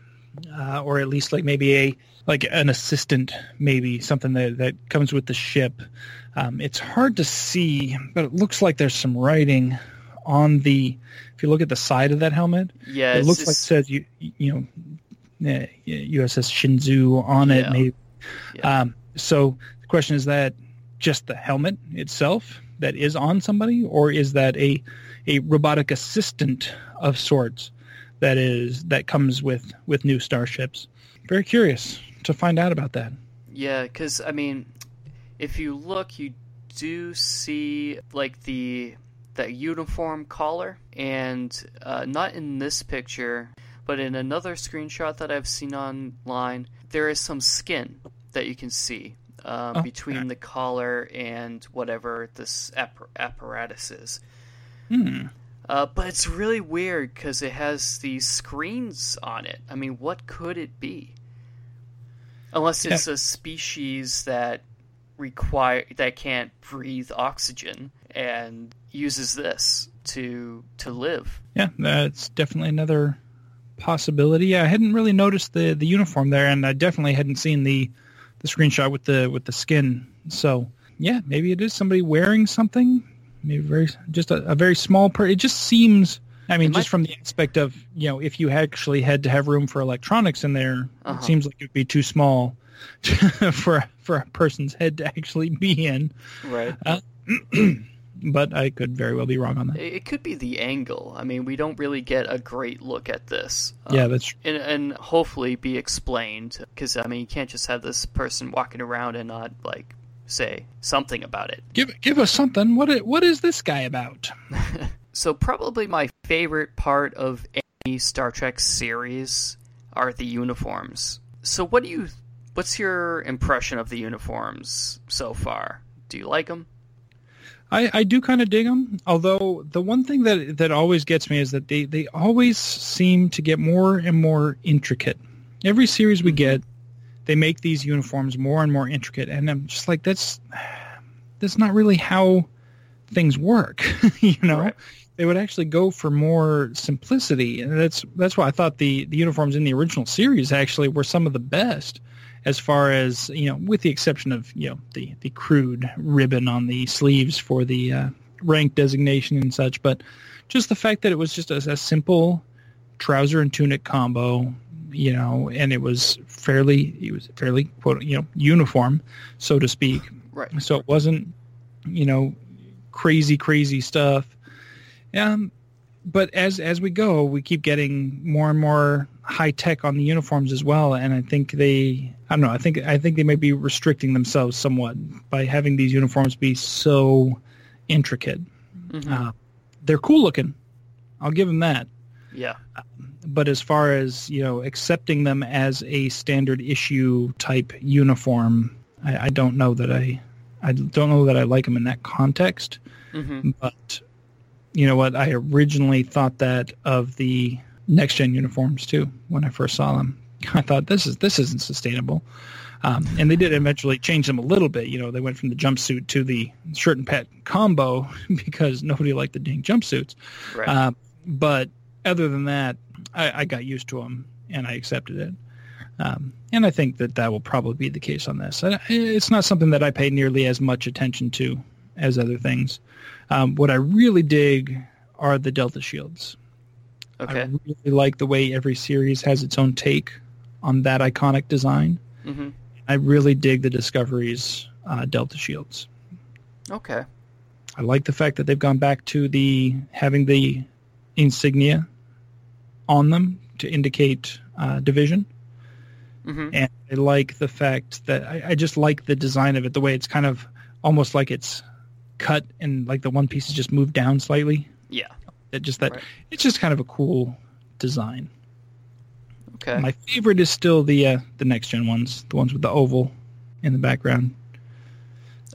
uh, or at least like maybe a like an assistant, maybe something that that comes with the ship. Um, it's hard to see, but it looks like there's some writing on the. If you look at the side of that helmet, Yeah, it looks like it says you you know uh, USS Shenzhou on it. Yeah. Maybe. Yeah. Um, so the question is that just the helmet itself that is on somebody, or is that a a robotic assistant of sorts that is that comes with with new starships? Very curious to find out about that. Yeah, because I mean, if you look, you do see like the that uniform collar, and uh, not in this picture, but in another screenshot that I've seen online, there is some skin that you can see uh, Oh, between okay. the collar and whatever this appar- apparatus is. Hmm. Uh, but it's really weird because it has these screens on it. I mean, what could it be? Unless it's a species that require that can't breathe oxygen and uses this to to live. Yeah, that's definitely another possibility. Yeah, I hadn't really noticed the the uniform there, and I definitely hadn't seen the the screenshot with the with the skin. So yeah, maybe it is somebody wearing something. Maybe very just a, a very small per. It just seems. I mean, It just might- from the aspect of you know, if you actually had to have room for electronics in there, Uh-huh. it seems like it would be too small [LAUGHS] for for a person's head to actually be in. Right. [CLEARS THROAT] But I could very well be wrong on that. It could be the angle. I mean, we don't really get a great look at this. Yeah, Um, that's and, and hopefully be explained because I mean, you can't just have this person walking around and not like say something about it. give give us something. What what is this guy about? [LAUGHS] So probably my favorite part of any Star Trek series are the uniforms. So what do you what's your impression of the uniforms so far? Do you like them? I, I do kind of dig them. Although the one thing that that always gets me is that they, they always seem to get more and more intricate. Every series we mm-hmm. get, they make these uniforms more and more intricate, and I'm just like, that's that's not really how things work. [LAUGHS] you know, Right. they would actually go for more simplicity, and that's that's why I thought the the uniforms in the original series actually were some of the best as far as you know, with the exception of you know the the crude ribbon on the sleeves for the uh, rank designation and such, but just the fact that it was just a, a simple trouser and tunic combo, you know, and it was fairly it was fairly quote you know uniform, so to speak. Right. So it wasn't you know crazy crazy stuff. Um, but as as we go, we keep getting more and more high tech on the uniforms as well, and I think they I don't know I think I think they may be restricting themselves somewhat by having these uniforms be so intricate. Mhm. Uh, they're cool looking, I'll give them that. yeah. But as far as you know, accepting them as a standard issue type uniform, I, I don't know that I I don't know that I like them in that context hmm but you know what? I originally thought that of the next gen uniforms too when I first saw them. [LAUGHS] I thought this is this isn't sustainable, um, and they did eventually change them a little bit. You know, they went from the jumpsuit to the shirt and pet combo [LAUGHS] because nobody liked the dang jumpsuits. Right. Uh, but other than that, I, I got used to them and I accepted it. Um, and I think that that will probably be the case on this. It's not something that I pay nearly as much attention to as other things. Um, what I really dig are the Delta shields. okay. I really like the way every series has its own take on that iconic design. hmm I really dig the Discovery's uh, Delta shields. Okay. I like the fact that they've gone back to the having the insignia on them to indicate uh, division, hmm and I like the fact that I, I just like the design of it, the way it's kind of almost like it's cut and like the one piece is just moved down slightly. Yeah. That just that Right. it's just kind of a cool design. Okay. My favorite is still the uh, the next gen ones, the ones with the oval in the background.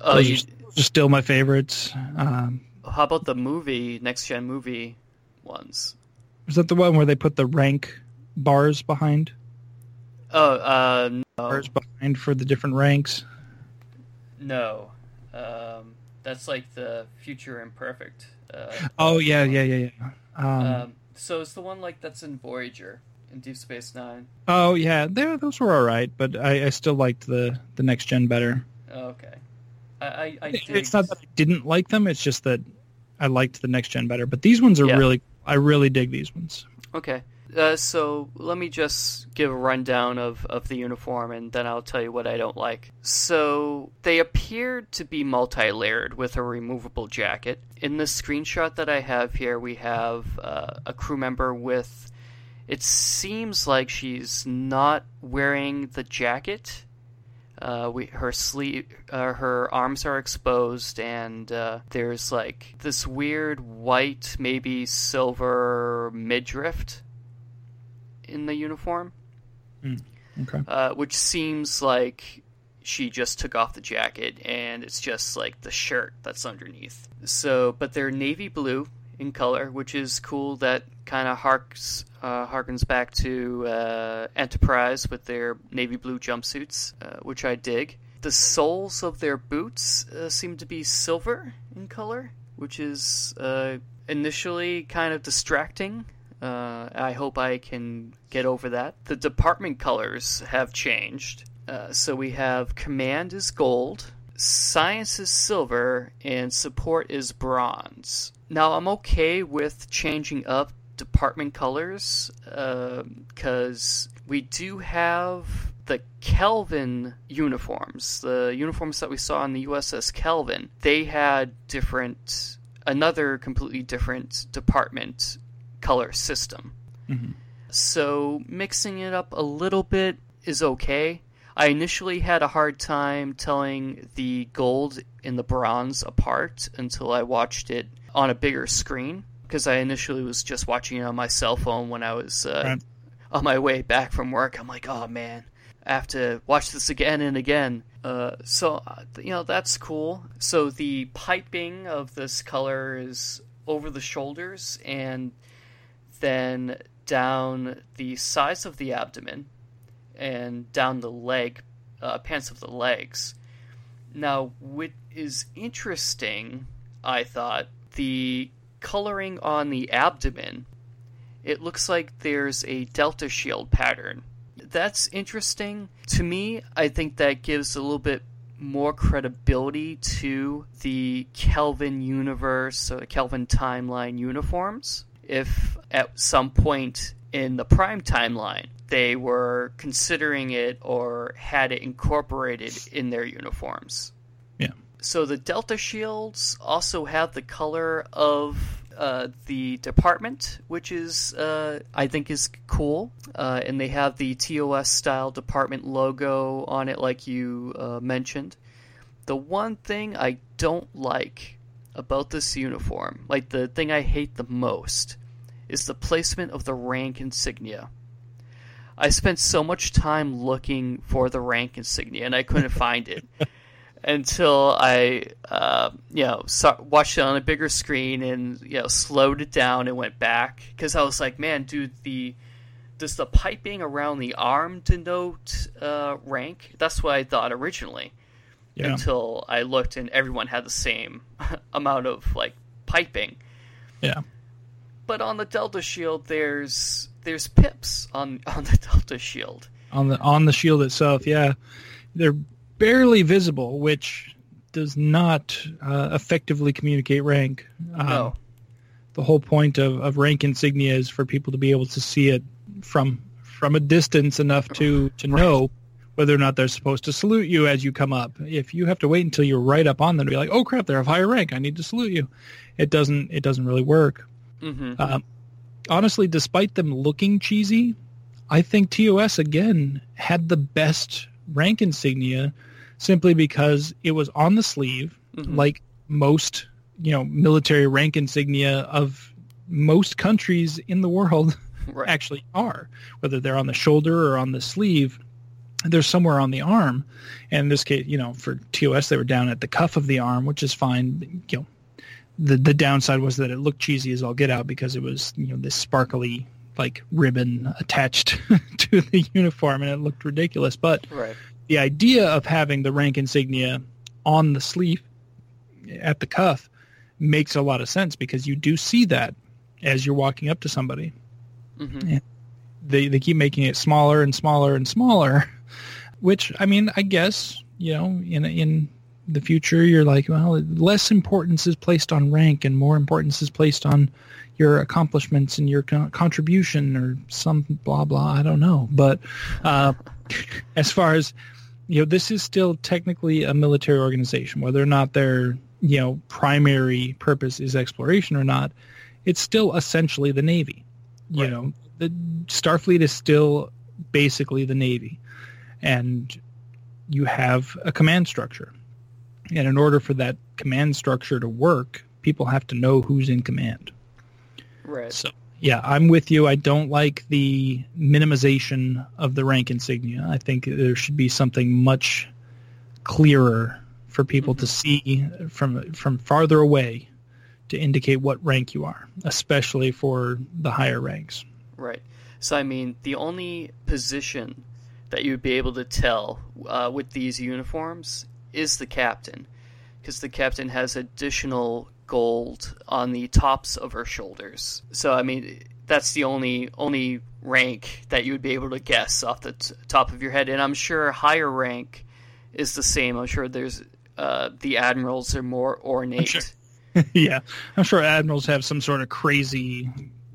oh, those, you, are, are still my favorites. Um, how about the movie next gen movie ones? is that the one where they put the rank bars behind? Oh, uh, no, Bars behind for the different ranks. no. That's like the future imperfect. Uh, Oh yeah, yeah, yeah, yeah. Um, Um, so it's the one like that's in Voyager in Deep Space Nine. oh yeah, they, those were all right, but I, I still liked the the next gen better. Oh, okay. I I, I It's not that I didn't like them; it's just that I liked the next gen better. But these ones are Yeah. really, I really dig these ones. Okay. Uh, so let me just give a rundown of, of the uniform and then I'll tell you what I don't like. So they appear to be multi layered with a removable jacket. In this screenshot that I have here, we have uh, a crew member with. It seems like she's not wearing the jacket. Uh, we her sleeve, uh, her arms are exposed, and uh, there's like this weird white, maybe silver midriff in the uniform, Okay. uh, which seems like she just took off the jacket and it's just like the shirt that's underneath. So, but they're navy blue in color, which is cool. That kind of harks uh, harkens back to uh, Enterprise with their navy blue jumpsuits, uh, which I dig. The soles of their boots uh, seem to be silver in color, which is uh, initially kind of distracting. Uh, I hope I can get over that. The department colors have changed. Uh, so we have command is gold, science is silver, and support is bronze. Now I'm okay with changing up department colors because we do have the Kelvin uniforms, the uniforms that we saw on the USS Kelvin. They had different, another completely different department color system. So mixing it up a little bit is okay. I initially had a hard time telling the gold and the bronze apart until I watched it on a bigger screen because I initially was just watching it on my cell phone when I was uh, Right. on my way back from work. I'm like, oh man, I have to watch this again and again. Uh, so uh, you know that's cool. So the piping of this color is over the shoulders and then down the sides of the abdomen and down the leg, uh, pants of the legs. Now, what is interesting, I thought, the coloring on the abdomen, it looks like there's a delta shield pattern. That's interesting. To me, I think that gives a little bit more credibility to the Kelvin universe or the Kelvin timeline uniforms. If at some point in the prime timeline they were considering it or had it incorporated in their uniforms. Yeah. So the Delta shields also have the color of uh, the department, which is uh, I think is cool, uh, and they have the TOS style department logo on it, like you uh, mentioned. The one thing I don't like about this uniform, like the thing I hate the most, is the placement of the rank insignia. I spent so much time looking for the rank insignia and I couldn't [LAUGHS] find it until I, uh, you know, saw, watched it on a bigger screen and you know slowed it down and went back because I was like, man, dude, the does the piping around the arm denote uh, rank? That's what I thought originally Yeah. until I looked and everyone had the same [LAUGHS] amount of like piping. Yeah. But on the Delta Shield, there's there's pips on [LAUGHS] on the Delta Shield. on the on the shield itself. Yeah, they're barely visible, which does not uh, effectively communicate rank. Um, No. The whole point of, of rank insignia is for people to be able to see it from from a distance enough to to know whether or not they're supposed to salute you as you come up. If you have to wait until you're right up on them to be like, "Oh crap, they're of higher rank. I need to salute you," it doesn't it doesn't really work. hmm Um, honestly, despite them looking cheesy, I think TOS again had the best rank insignia simply because it was on the sleeve, Mhm. like most you know military rank insignia of most countries in the world Right. [LAUGHS] actually are, whether they're on the shoulder or on the sleeve. They're somewhere on the arm, and in this case, you know, for TOS, they were down at the cuff of the arm, which is fine. You know, the the downside was that it looked cheesy as all get out because it was you know this sparkly like ribbon attached [LAUGHS] to the uniform, and it looked ridiculous. But Right. the idea of having the rank insignia on the sleeve at the cuff makes a lot of sense because you do see that as you're walking up to somebody hmm they they keep making it smaller and smaller and smaller [LAUGHS] which i mean i guess you know in in the future you're like well less importance is placed on rank and more importance is placed on your accomplishments and your con- contribution or some blah blah i don't know. But uh, [LAUGHS] as far as you know this is still technically a military organization. Whether or not their you know primary purpose is exploration or not it's still essentially the navy. You Right. know the starfleet is still basically the navy and you have a command structure. And in order for that command structure to work, people have to know who's in command. Right. So, yeah, I'm with you. I don't like the minimization of the rank insignia. I think there should be something much clearer for people to mm-hmm. see from from farther away to indicate what rank you are, especially for the higher ranks. Right. So, I mean, the only position that you'd be able to tell uh, with these uniforms is the captain, because the captain has additional gold on the tops of her shoulders. So, I mean, that's the only only rank that you would be able to guess off the t- top of your head. And I'm sure higher rank is the same. I'm sure there's uh, the admirals are more ornate. sure. [LAUGHS] yeah, I'm sure admirals have some sort of crazy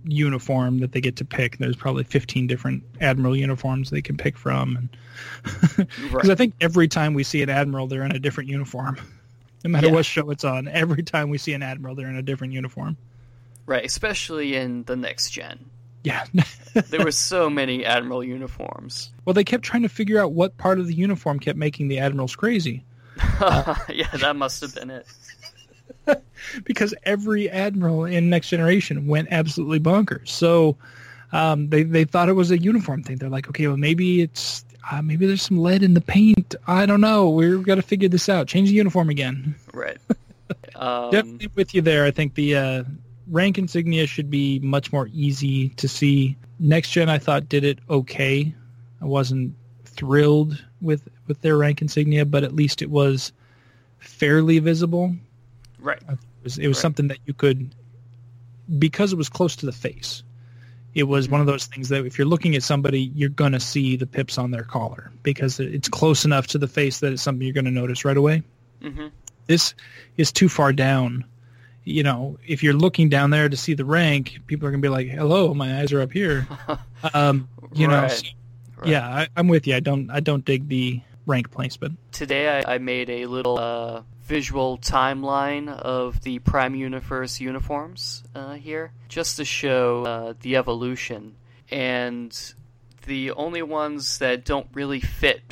uniform that they get to pick. There's probably 15 different admiral uniforms they can pick from, because [LAUGHS] Right. I think every time we see an admiral, they're in a different uniform. No matter Yeah. what show it's on, every time we see an admiral, they're in a different uniform. Right, especially in the next gen. Yeah. [LAUGHS] There were so many admiral uniforms. well, they kept trying to figure out what part of the uniform kept making the admirals crazy. [LAUGHS] yeah, that must have been it. [LAUGHS] because every admiral in Next Generation went absolutely bonkers. So um, they they thought it was a uniform thing. They're like, okay, well maybe it's uh, maybe there's some lead in the paint. I don't know. We've got to figure this out. Change the uniform again. Right. [LAUGHS] Um, Definitely with you there. I think the uh, rank insignia should be much more easy to see. Next Gen, I thought did it okay. I wasn't thrilled with with their rank insignia, but at least it was fairly visible. Right. It was, it was Right. something that you could, because it was close to the face. It was one of those things that if you're looking at somebody, you're gonna see the pips on their collar because it's close enough to the face that it's something you're gonna notice right away. hmm This is too far down. You know, if you're looking down there to see the rank, people are gonna be like, "Hello, my eyes are up here." [LAUGHS] um, you know, so- Right. yeah, I, I'm with you. I don't, I don't dig the rank placement. Today I, I made a little uh, visual timeline of the Prime Universe uniforms uh, here, just to show uh, the evolution. And the only ones that don't really fit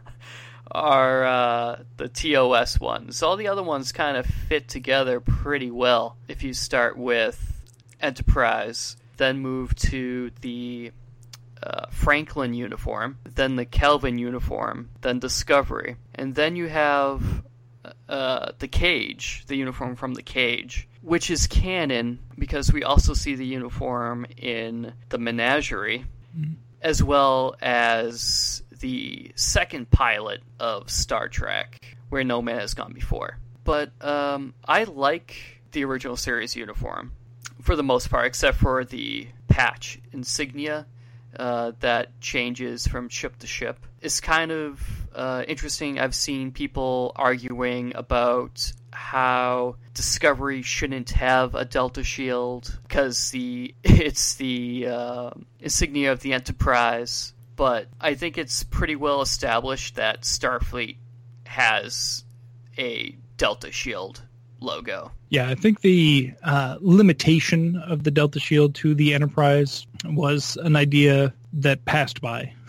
[LAUGHS] are uh, the TOS ones. All the other ones kind of fit together pretty well. If you start with Enterprise, then move to the uh, Franklin uniform, then the Kelvin uniform, then Discovery, and then you have uh, the Cage, the uniform from the Cage, which is canon because we also see the uniform in the Menagerie, as well as the second pilot of Star Trek, where no man has gone before. But um, I like the original series uniform for the most part, except for the patch insignia uh, that changes from ship to ship. It's kind of uh, interesting. I've seen people arguing about how Discovery shouldn't have a Delta shield because the [LAUGHS] it's the uh, insignia of the Enterprise. But I think it's pretty well established that Starfleet has a Delta shield logo. Yeah, I think the uh, limitation of the Delta Shield to the Enterprise was an idea that passed by. [LAUGHS]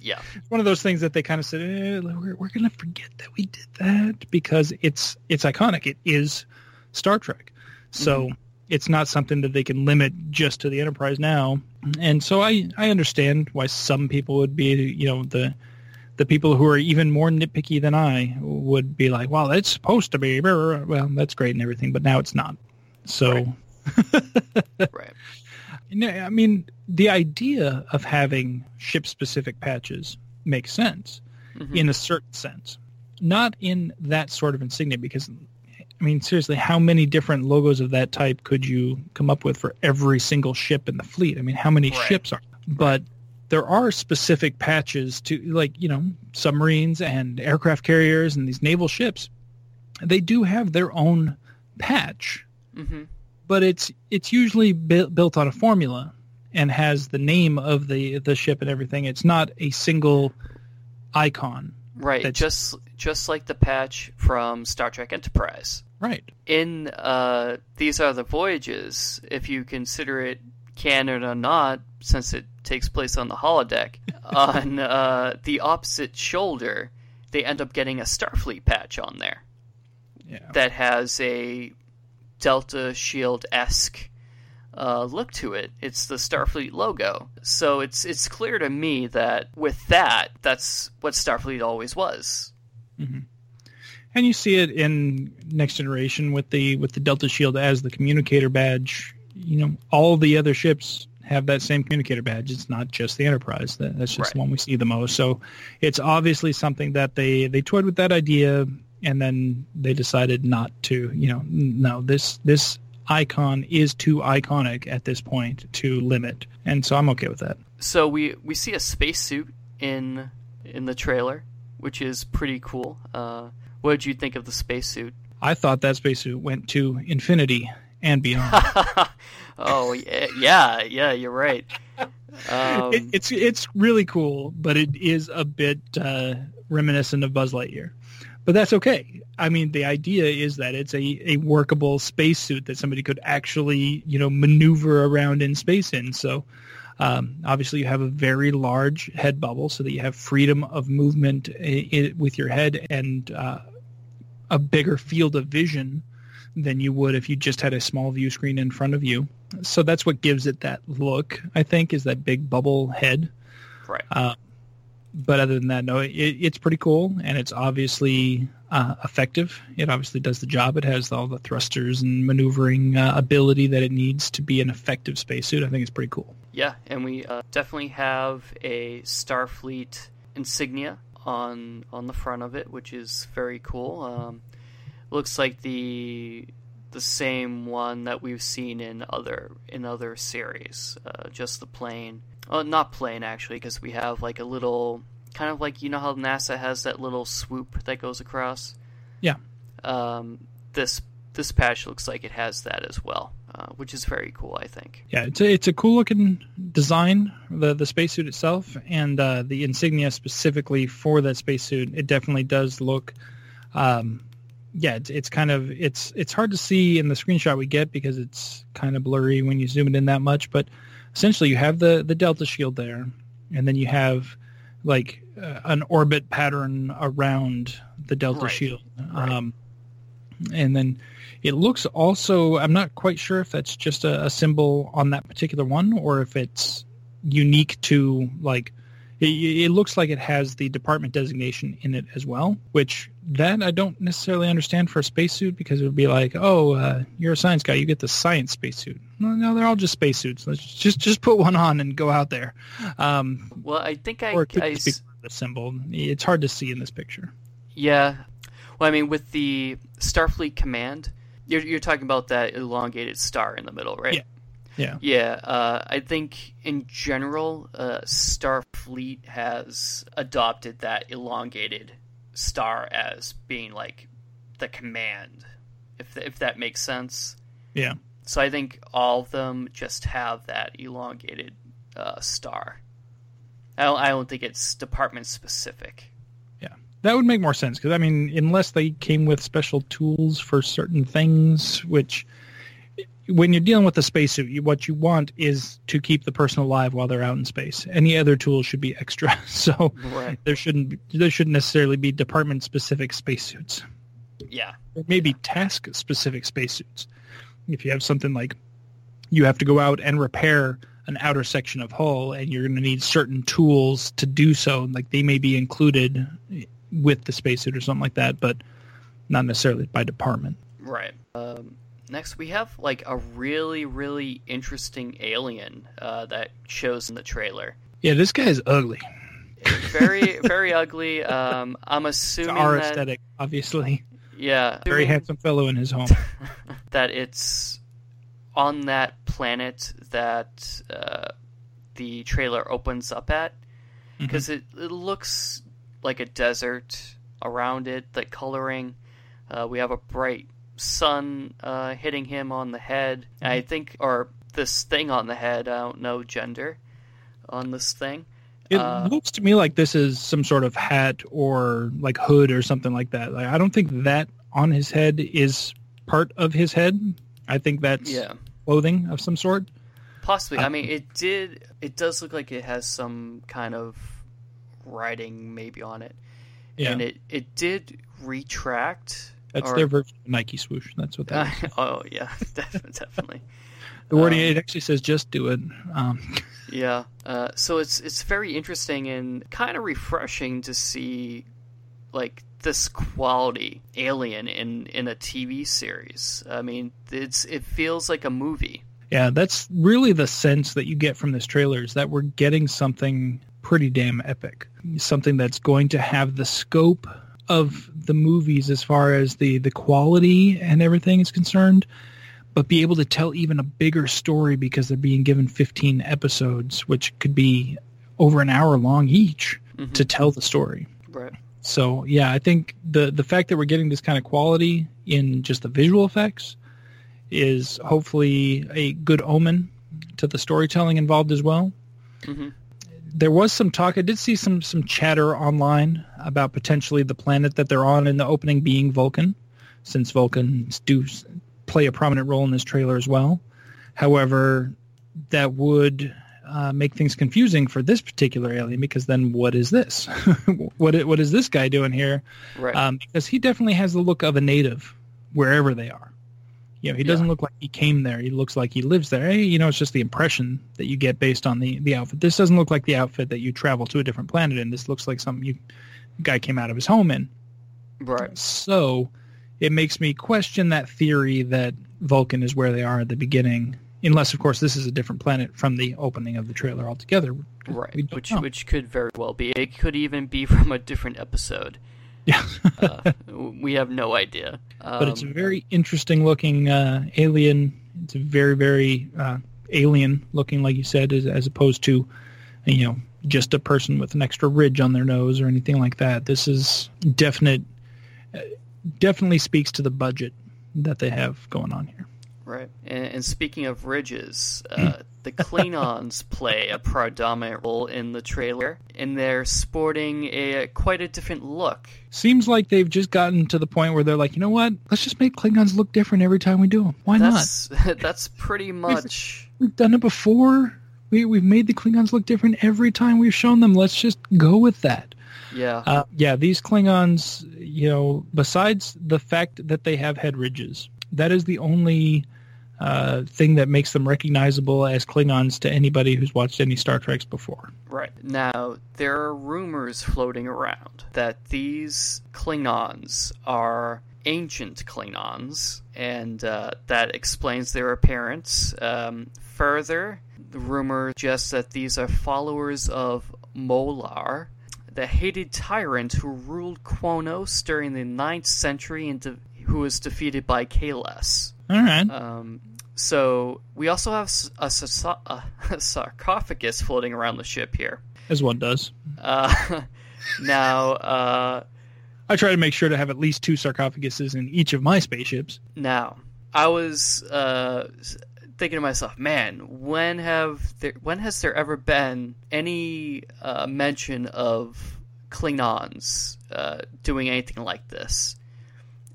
Yeah. One of those things that they kind of said, eh, we're, we're going to forget that we did that because it's it's iconic. It is Star Trek. So it's not something that they can limit just to the Enterprise now. And so I, I understand why some people would be, you know, the the people who are even more nitpicky than I would be like, well, it's supposed to be. Well, that's great and everything, but now it's not. So, Right. [LAUGHS] no, I mean, the idea of having ship-specific patches makes sense Mhm. in a certain sense, not in that sort of insignia. Because, I mean, seriously, how many different logos of that type could you come up with for every single ship in the fleet? I mean, how many Right. ships are? But there are specific patches to, like, you know, submarines and aircraft carriers and these naval ships. They do have their own patch hmm but it's it's usually bu- built on a formula and has the name of the the ship and everything. It's not a single icon. Right. Just just like the patch from Star Trek Enterprise. Right. in uh, these are the voyages if you consider it canon or not since it takes place on the holodeck. [LAUGHS] on uh, the opposite shoulder, they end up getting a Starfleet patch on there Yeah. that has a Delta Shield esque uh, look to it. It's the Starfleet logo. So it's it's clear to me that with that, that's what Starfleet always was. and you see it in next generation with the with the delta shield as the communicator badge you know all the other ships have that same communicator badge it's not just the enterprise that, that's just the one we see the most so it's obviously something that they they toyed with that idea and then they decided not to you know no this this icon is too iconic at this point to limit and so i'm okay with that So we we see a spacesuit in in the trailer, which is pretty cool. Uh, what did you think of the spacesuit? i thought that spacesuit went to infinity and beyond [LAUGHS] oh yeah, yeah, yeah, you're right. Um, it, it's it's really cool, but it is a bit uh, reminiscent of Buzz Lightyear. But that's okay. I mean, the idea is that it's a, a workable spacesuit that somebody could actually, you know, maneuver around in space in. So um, obviously you have a very large head bubble so that you have freedom of movement i i with your head and uh, a bigger field of vision than you would if you just had a small view screen in front of you. So that's what gives it that look, I think, is that big bubble head. right. Uh, but other than that, no, it, it's pretty cool, and it's obviously uh, effective. It obviously does the job. It has all the thrusters and maneuvering uh, ability that it needs to be an effective spacesuit. I think it's pretty cool. Yeah, and we uh, definitely have a Starfleet insignia on on the front of it, which is very cool. Um, looks like the the same one that we've seen in other in other series. Uh, just the plane, uh, not plane actually, because we have like a little kind of like you know how NASA has that little swoop that goes across. Yeah. Um, this this patch looks like it has that as well, uh, which is very cool. I think. Yeah, it's a, it's a cool looking design, the the spacesuit itself, and uh, the insignia specifically for that spacesuit. It definitely does look. Um, yeah, it's, it's kind of it's it's hard to see in the screenshot we get because it's kind of blurry when you zoom it in that much. But essentially, you have the the delta shield there, and then you have like uh, an orbit pattern around the delta Right. shield. Right. Um, and then it looks also, I'm not quite sure if that's just a, a symbol on that particular one or if it's unique to like, it, it looks like it has the department designation in it as well, which that I don't necessarily understand for a spacesuit because it would be like, oh, uh, you're a science guy, you get the science spacesuit. No, no, they're all just spacesuits. Let's just just put one on and go out there. Um, Well, I think I, or it could I just be s- the symbol. It's hard to see in this picture. Yeah. Well, I mean, with the Starfleet command, you're, you're talking about that elongated star in the middle, right? Yeah. Yeah. Yeah. Uh, I think in general, uh, Starfleet has adopted that elongated star as being like the command, if if that makes sense. Yeah. So I think all of them just have that elongated uh, star. I don't, I don't think it's department specific. Yeah, that would make more sense because I mean, unless they came with special tools for certain things, which when you're dealing with a spacesuit, you, what you want is to keep the person alive while they're out in space. Any other tools should be extra. [LAUGHS] So Right. there shouldn't be, there shouldn't necessarily be department specific spacesuits. Yeah. Or maybe task specific spacesuits. If you have something like you have to go out and repair an outer section of hull and you're going to need certain tools to do so, like they may be included with the spacesuit or something like that, but not necessarily by department. Right. Um, next, we have like a really, really interesting alien uh, that shows in the trailer. Yeah, this guy is ugly. Very, very ugly. Um, I'm It's assuming our that, aesthetic, obviously. yeah, Very handsome fellow in his home. [LAUGHS] that it's on that planet that uh, the trailer opens up at because it, it looks like a desert around it. The coloring, uh, we have a bright sun uh, hitting him on the head. I think, or this thing on the head. I don't know gender on this thing. It Uh, looks to me like this is some sort of hat or like hood or something like that. Like I don't think that on his head is part of his head. I think that's Yeah, clothing of some sort. Possibly. I mean, it did. It does look like it has some kind of writing maybe on it, Yeah, and it it did retract. That's or- their version of Nike swoosh. That's what that. is. [LAUGHS] oh yeah, [LAUGHS] definitely. definitely. the wording um, it actually says just do it. Um, [LAUGHS] Yeah. Uh, so it's it's very interesting and kind of refreshing to see like this quality alien in in a TV series. I mean, it's it feels like a movie. Yeah, that's really the sense that you get from this trailer is that we're getting something pretty damn epic. Something that's going to have the scope of the movies as far as the, the quality and everything is concerned, but be able to tell even a bigger story because they're being given 15 episodes, which could be over an hour long each Mhm. to tell the story. Right. So yeah, I think the the fact that we're getting this kind of quality in just the visual effects is hopefully a good omen to the storytelling involved as well. hmm There was some talk. I did see some some chatter online about potentially the planet that they're on in the opening being Vulcan, since Vulcans do play a prominent role in this trailer as well. However, that would uh, make things confusing for this particular alien because then what is this? [LAUGHS] what what is this guy doing here? Right. um, because he definitely has the look of a native wherever they are. You know, he doesn't Yeah. look like he came there. He looks like he lives there. Hey, you know, it's just the impression that you get based on the, the outfit. This doesn't look like the outfit that you travel to a different planet in. This looks like something you guy came out of his home in. right. So it makes me question that theory that Vulcan is where they are at the beginning, unless, of course, this is a different planet from the opening of the trailer altogether. Right. Which know. which could very well be. It could even be [LAUGHS] from a different episode. Yeah. [LAUGHS] Uh, we have no idea. but it's a Um, very interesting looking uh, alien. It's a very very uh, alien looking, like you said, as, as opposed to you know just a person with an extra ridge on their nose or anything like that. This is definite. Uh, definitely speaks to the budget that they have going on here. Right. And, and speaking of ridges, uh, [LAUGHS] the Klingons play a predominant role in the trailer, and they're sporting a quite a different look. Seems like they've just gotten to the point where they're like, you know what? Let's just make Klingons look different every time we do them. Why not? That's [LAUGHS] that's pretty much We've done it before. We we've made the Klingons look different every time we've shown them. Let's just go with that. yeah. Uh, yeah, these Klingons, you know, besides the fact that they have head ridges, that is the only uh, thing that makes them recognizable as Klingons to anybody who's watched any Star Treks before. Right. Now, there are rumors floating around that these Klingons are ancient Klingons, and uh, that explains their appearance. Um, further, the rumor suggests that these are followers of Molor, the hated tyrant who ruled Qo'noS during the 9th century and de- who was defeated by Kahless. All right. Um, so we also have a, sa- a [LAUGHS] sarcophagus floating around the ship here. as one does. Uh, [LAUGHS] now, uh, I try to make sure to have at least two sarcophaguses in each of my spaceships. now I was uh, thinking to myself, man, when have there, when has there ever been any uh, mention of Klingons uh, doing anything like this?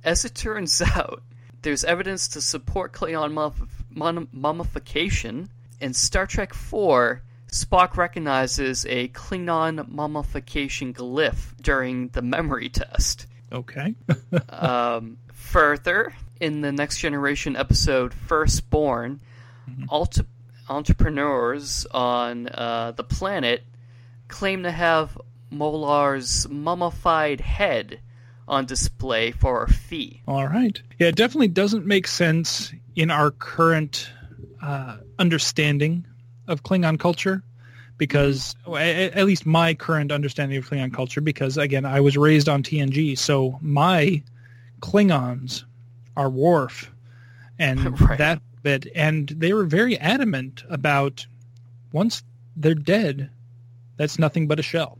As it turns [LAUGHS] out, there's evidence to support Klingon mum- mummification. In Star Trek IV, Spock recognizes a Klingon mummification glyph during the memory test. Okay. [LAUGHS] Um, further, in the Next Generation episode Firstborn, alta- entrepreneurs on uh, the planet claim to have Molor's mummified head on display for a fee. All right. Yeah, it definitely doesn't make sense in our current uh, understanding of Klingon culture because, at least my current understanding of Klingon culture, because again, I was raised on TNG, so my Klingons are Worf and [LAUGHS] Right. that bit, and they were very adamant about once they're dead, that's nothing but a shell.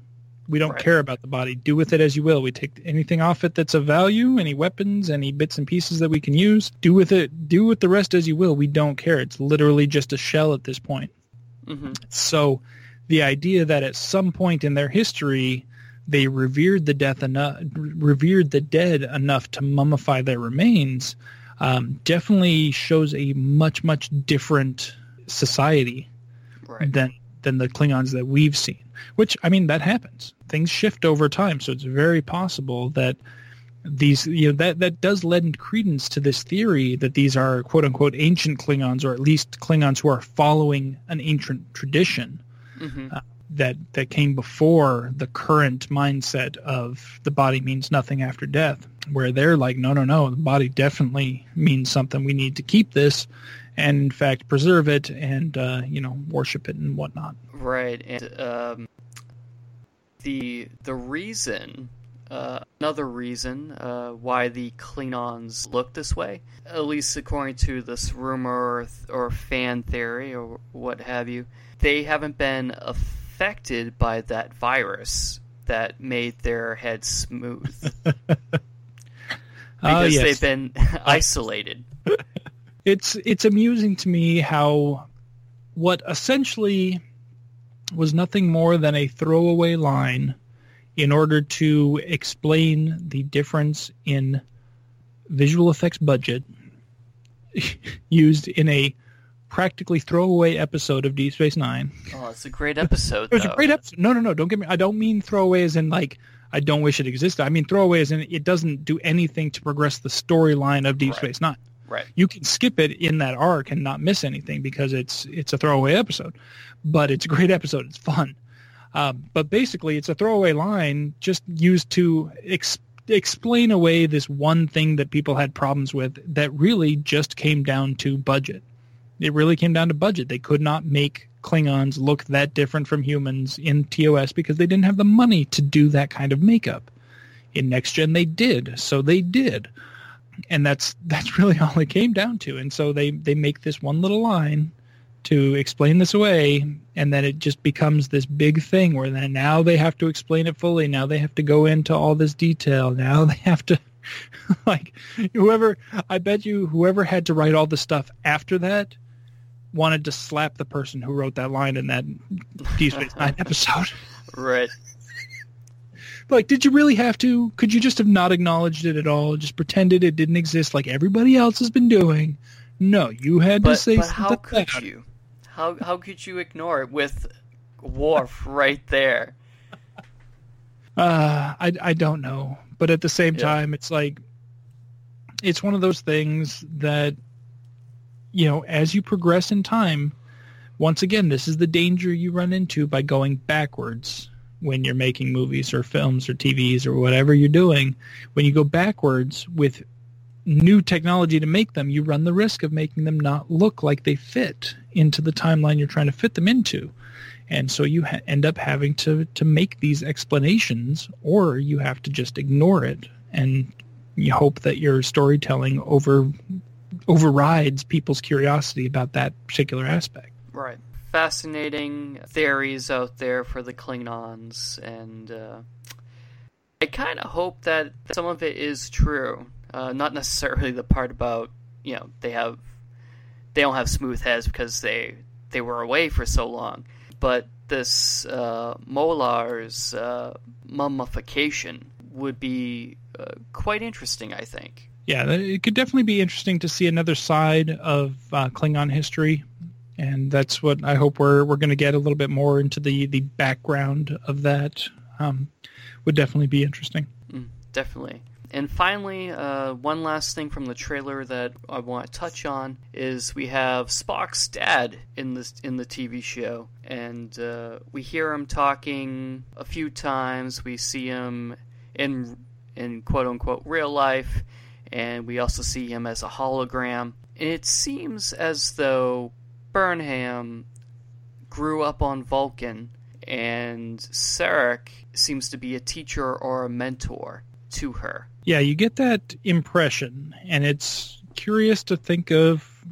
We don't Right. care about the body. Do with it as you will. We take anything off it that's of value, any weapons, any bits and pieces that we can use. Do with it. Do with the rest as you will. We don't care. It's literally just a shell at this point. hmm So, the idea that at some point in their history they revered the death enough, revered the dead enough to mummify their remains, um, definitely shows a much much different society Right. than than the Klingons that we've seen. Which I mean, that happens. Things shift over time, so it's very possible that these you know that that does lend credence to this theory that these are quote unquote ancient Klingons, or at least Klingons who are following an ancient tradition hmm that that came before the current mindset of the body means nothing after death where they're like no no no the body definitely means something. We need to keep this and in fact preserve it and uh, you know worship it and whatnot Right, and um, the the reason, uh, another reason uh, why the Klingons look this way, at least according to this rumor or, th- or fan theory or what have you, they haven't been affected by that virus that made their heads smooth [LAUGHS] Ah, because yes. they've been isolated. [LAUGHS] it's it's amusing to me how what essentially was nothing more than a throwaway line in order to explain the difference in visual effects budget [LAUGHS] used in a practically throwaway episode of Deep Space Nine. Oh, it's a great episode. It was though. a great episode. No, no, no. Don't get me. I don't mean throwaway as in like I don't wish it existed. I mean throwaway as in it doesn't do anything to progress the storyline of Deep Right. Space Nine Right. you can skip it in that arc and not miss anything because it's it's a throwaway episode but it's a great episode. It's fun. Um, but basically it's a throwaway line just used to ex- explain away this one thing that people had problems with that really just came down to budget. It really came down to budget. They could not make klingons look that different from humans in tos because they didn't have the money to do that kind of makeup. In next gen they did. So they did and that's that's [LAUGHS] really all it came down to. And so they they make this one little line to explain this away and then it just becomes this big thing where then now they have to explain it fully. Now they have to go into all this detail. Now they have to [LAUGHS] like whoever i bet you whoever had to write all the stuff after that wanted to slap the person who wrote that line in that [LAUGHS] Deep Space Nine episode. Right. Like, did you really have to? Could you just have not acknowledged it at all? Just pretended it didn't exist like everybody else has been doing? No, you had to But, say but something how could you? How how could you ignore it with Worf right there? Uh, I, I don't know. But at the same Yeah. time, it's like, it's one of those things that, you know, as you progress in time, once again, this is the danger you run into by going backwards when you're making movies or films or TVs or whatever you're doing. When you go backwards with new technology to make them, you run the risk of making them not look like they fit into the timeline you're trying to fit them into. And so you ha- end up having to, to make these explanations or you have to just ignore it and you hope that your storytelling over overrides people's curiosity about that particular aspect. Right. Fascinating theories out there for the Klingons, and uh, I kind of hope that some of it is true. Uh, not necessarily the part about you know they have they don't have smooth heads because they they were away for so long, but this uh, Molor's uh, mummification would be uh, quite interesting. I think. Yeah, it could definitely be interesting to see another side of uh, Klingon history, and that's what I hope we're we're going to get a little bit more into the the background of that. Um, would definitely be interesting. Mm, definitely. And finally, uh, one last thing from the trailer that I want to touch on is we have Spock's dad in this in the TV show, and uh, we hear him talking a few times. We see him in in quote unquote real life, and we also see him as a hologram. And it seems as though Burnham grew up on Vulcan, and Sarek seems to be a teacher or a mentor to her. Yeah, you get that impression, and it's curious to think of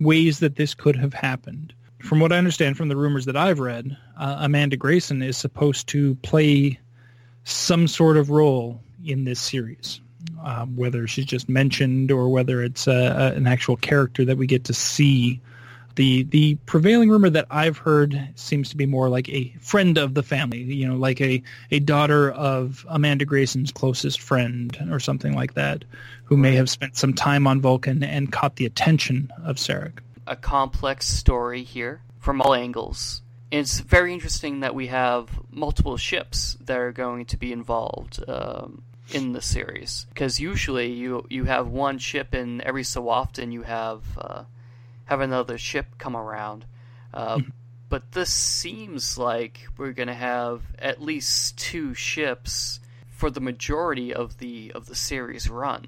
ways that this could have happened. From what I understand from the rumors that I've read, uh, Amanda Grayson is supposed to play some sort of role in this series, um, whether she's just mentioned or whether it's uh, an actual character that we get to see. The the prevailing rumor that I've heard seems to be more like a friend of the family, you know, like a, a daughter of Amanda Grayson's closest friend or something like that, who may have spent some time on Vulcan and caught the attention of Sarek. a complex story here from all angles. It's very interesting that we have multiple ships that are going to be involved um, in the series because usually you you have one ship and every so often you have uh, have another ship come around. Uh, but this seems like we're going to have at least two ships for the majority of the of the series run.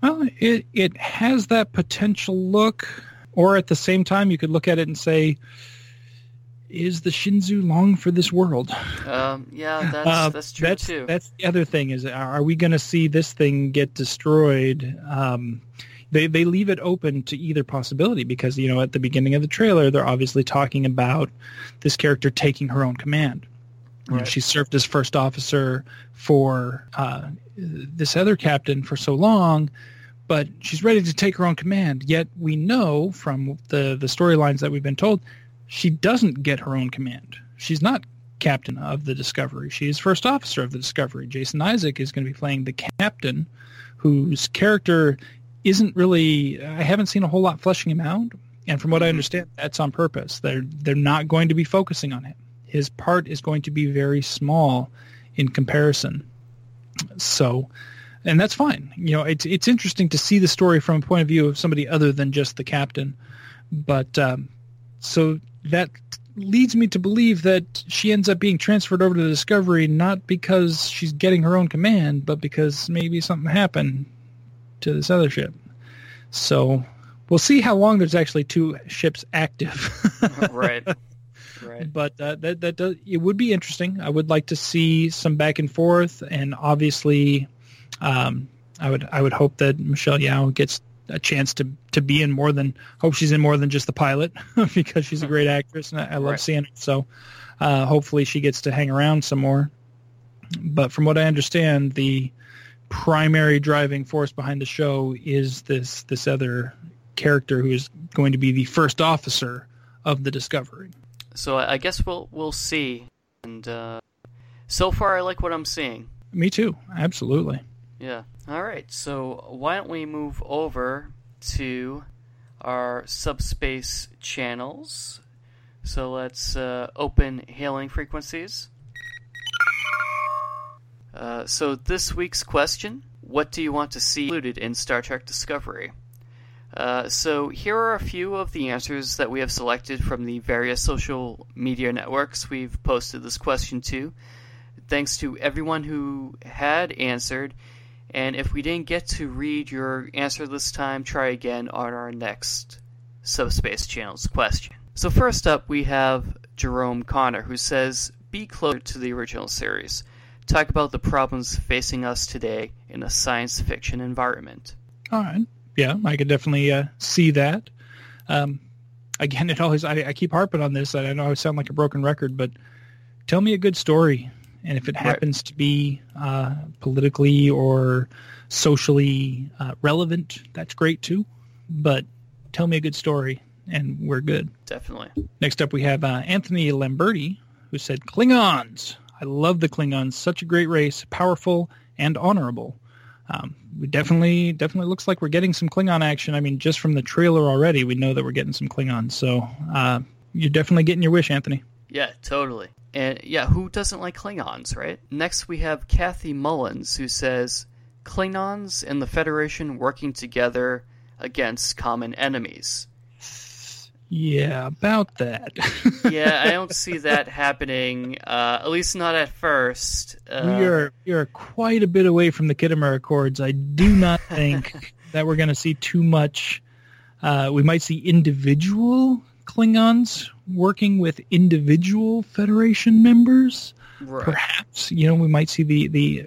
Well, it it has that potential look, or at the same time, you could look at it and say, "Is the Shenzhou long for this world?" Um, yeah, [LAUGHS] that's Uh, that's true that's, too. That's the other thing is, are we going to see this thing get destroyed? Um, they they leave it open to either possibility because you know at the beginning of the trailer they're obviously talking about this character taking her own command. You know, she served as first officer for uh, this other captain for so long, but she's ready to take her own command. Yet we know from the the storylines that we've been told, she doesn't get her own command. She's not captain of the Discovery. She is first officer of the Discovery. Jason Isaac is going to be playing the captain, whose character isn't really. I haven't seen a whole lot fleshing him out, and from what I understand, that's on purpose. They're they're not going to be focusing on him. His part is going to be very small in comparison. So, and that's fine. You know, it's it's interesting to see the story from a point of view of somebody other than just the captain. But um, so that leads me to believe that she ends up being transferred over to the Discovery not because she's getting her own command, but because maybe something happened to this other ship. So we'll see how long there's actually two ships active. [LAUGHS] right. [LAUGHS] Right. but uh, that that does it would be interesting. I would like to see some back and forth, and obviously, um, I would I would hope that Michelle Yeoh gets a chance to to be in more than hope she's in more than just the pilot [LAUGHS] because she's a great actress and I, I love Right. seeing her. So uh, hopefully she gets to hang around some more. But from what I understand, the primary driving force behind the show is this this other character who is going to be the first officer of the Discovery. So I guess we'll we'll see. And uh, so far, I like what I'm seeing. Me too. Absolutely. Yeah. All right. So why don't we move over to our subspace channels? So let's uh, open hailing frequencies. Uh, so this week's question: What do you want to see included in Star Trek Discovery? Uh, so here are a few of the answers that we have selected from the various social media networks we've posted this question to. Thanks to everyone who had answered, and if we didn't get to read your answer this time, try again on our next Subspace Channels question. So first up, we have Jerome Connor, who says, "Be closer to the original series. Talk about the problems facing us today in a science fiction environment." All right. Yeah, I could definitely uh, see that. Um, again, it always I, I keep harping on this. I know I sound like a broken record, but tell me a good story, and if it Right. happens to be uh, politically or socially uh, relevant, that's great too. But tell me a good story, and we're good. Definitely. Next up, we have uh, Anthony Lamberti, who said, Klingons. I love the Klingons. Such a great race, powerful and honorable. Um, we definitely, definitely looks like we're getting some Klingon action. I mean, just from the trailer already, we know that we're getting some Klingons. So uh, you're definitely getting your wish, Anthony. Yeah, totally. And yeah, who doesn't like Klingons, right? Next, we have Kathy Mullins, who says Klingons and the Federation working together against common enemies. Yeah, about that. [LAUGHS] Yeah, I don't see that happening. Uh, at least not at first. Uh, we are we are quite a bit away from the Khitomer Accords. I do not [LAUGHS] think that we're going to see too much. Uh, we might see individual Klingons working with individual Federation members. right. Perhaps you know we might see the the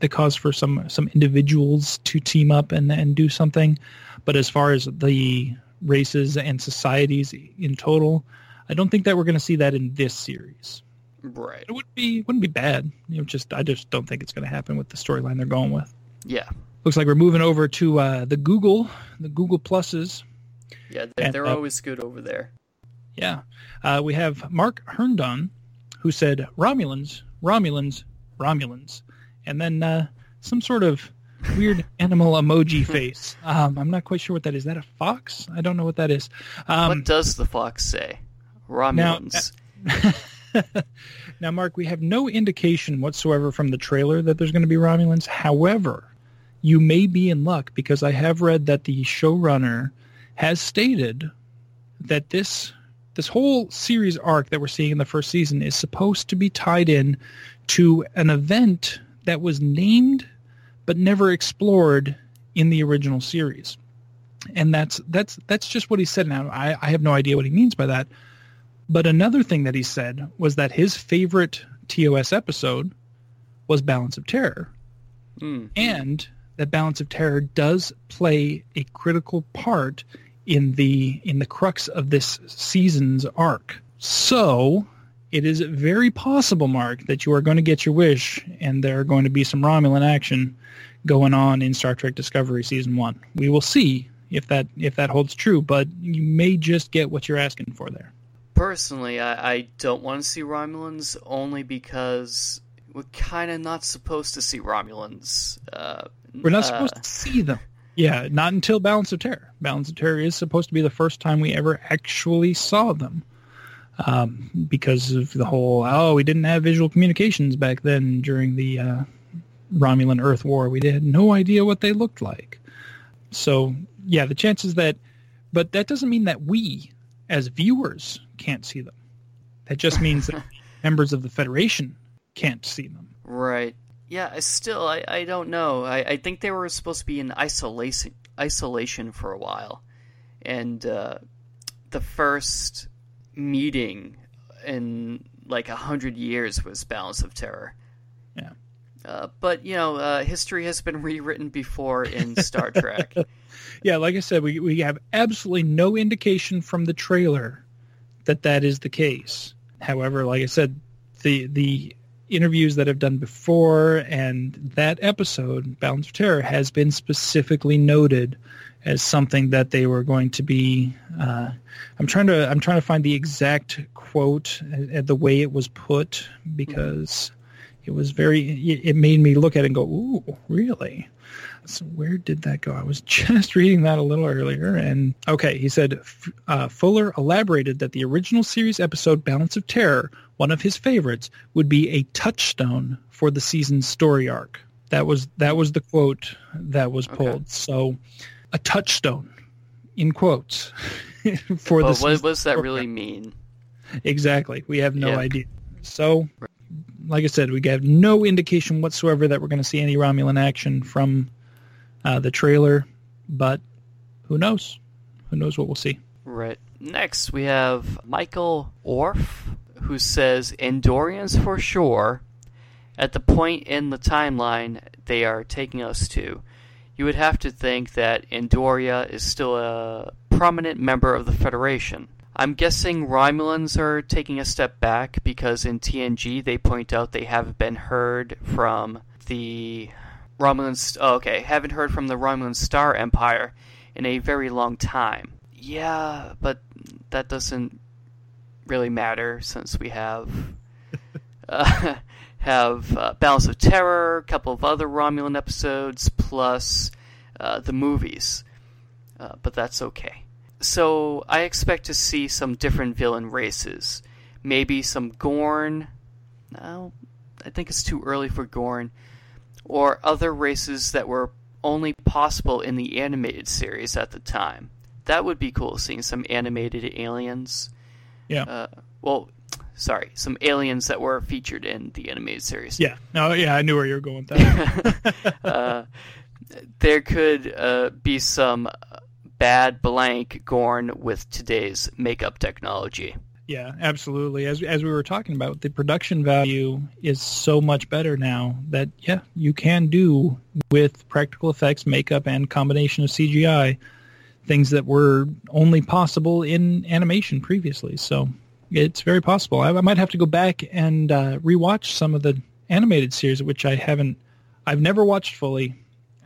the cause for some some individuals to team up and and do something. But as far as the races and societies in total, I don't think that we're going to see that in this series Right. it would be wouldn't be bad. You know, just I just don't think it's going to happen with the storyline they're going with. Yeah. Looks like we're moving over to uh, the Google, the Google pluses. Yeah, they're, And, they're uh, always good over there. Yeah, uh, we have Mark Herndon, who said Romulans, Romulans, Romulans, and then uh, some sort of weird animal emoji face. Um, I'm not quite sure what that is. Is that a fox? I don't know what that is. Um, what does the fox say? Romulans. now, [LAUGHS] Mark, we have no indication whatsoever from the trailer that there's going to be Romulans. However, you may be in luck because I have read that the showrunner has stated that this this whole series arc that we're seeing in the first season is supposed to be tied in to an event that was named but never explored in the original series. And that's that's that's just what he said now. I, I have no idea what he means by that. But another thing that he said was that his favorite TOS episode was Balance of Terror. Mm. And that Balance of Terror does play a critical part in the in the crux of this season's arc. So it is very possible, Mark, that you are going to get your wish, and there are going to be some Romulan action going on in Star Trek Discovery season one. We will see if that if that holds true, but you may just get what you're asking for there. Personally, I, I don't want to see Romulans only because we're kind of not supposed to see Romulans. Uh, We're not uh, supposed to see them. Yeah, not until Balance of Terror. Balance of Terror is supposed to be the first time we ever actually saw them. Um, because of the whole, oh, we didn't have visual communications back then during the uh, Romulan Earth War. We had no idea what they looked like. So, yeah, the chances that, but that doesn't mean that we, as viewers, can't see them. That just means that [LAUGHS] members of the Federation can't see them. Right. Yeah, I still, I, I don't know. I, I think they were supposed to be in isolation isolation for a while, and uh, the first meeting in like a hundred years was Balance of Terror. Yeah. Uh, but you know, uh, history has been rewritten before in Star [LAUGHS] Trek. Yeah, like I said, we we have absolutely no indication from the trailer that that is the case. However, like I said, the the interviews that I've done before and that episode, Balance of Terror, has been specifically noted as something that they were going to be. Uh, I'm trying to I'm trying to find the exact quote uh, the way it was put because it was very. It made me look at it and go, "Ooh, really." So where did that go? I was [LAUGHS] just reading that a little earlier, and okay, he said uh, Fuller elaborated that the original series episode "Balance of Terror," one of his favorites, would be a touchstone for the season's story arc. That was that was the quote that was Okay. pulled. So, a touchstone, in quotes, [LAUGHS] for the but what, what does that really mean? Exactly. We have no Yeah. idea. So, like I said, we have no indication whatsoever that we're going to see any Romulan action from uh, the trailer, but who knows? Who knows what we'll see? Right. Next, we have Michael Orff, who says Andorians for sure. At the point in the timeline they are taking us to, you would have to think that Andoria is still a prominent member of the Federation. I'm guessing Romulans are taking a step back because in TNG they point out they haven't been heard from the Romulans. Oh, okay, haven't heard from the Romulan Star Empire in a very long time. Yeah, but that doesn't really matter since we have [LAUGHS] uh, have uh, Balance of Terror, a couple of other Romulan episodes, plus uh, the movies. Uh, but that's okay. So I expect to see some different villain races. Maybe some Gorn. No, I think it's too early for Gorn. Or other races that were only possible in the animated series at the time. That would be cool, seeing some animated aliens. Yeah. Uh, well, sorry, some aliens that were featured in the animated series. Yeah. No. Yeah. I knew where you were going with that. [LAUGHS] uh, there could uh, be some bad blank Gorn with today's makeup technology. yeah. Absolutely. As as we were talking about, the production value is so much better now that yeah, you can do with practical effects, makeup, and combination of CGI things that were only possible in animation previously. So it's very possible. I, I might have to go back and uh, rewatch some of the animated series, which I haven't. I've never watched fully,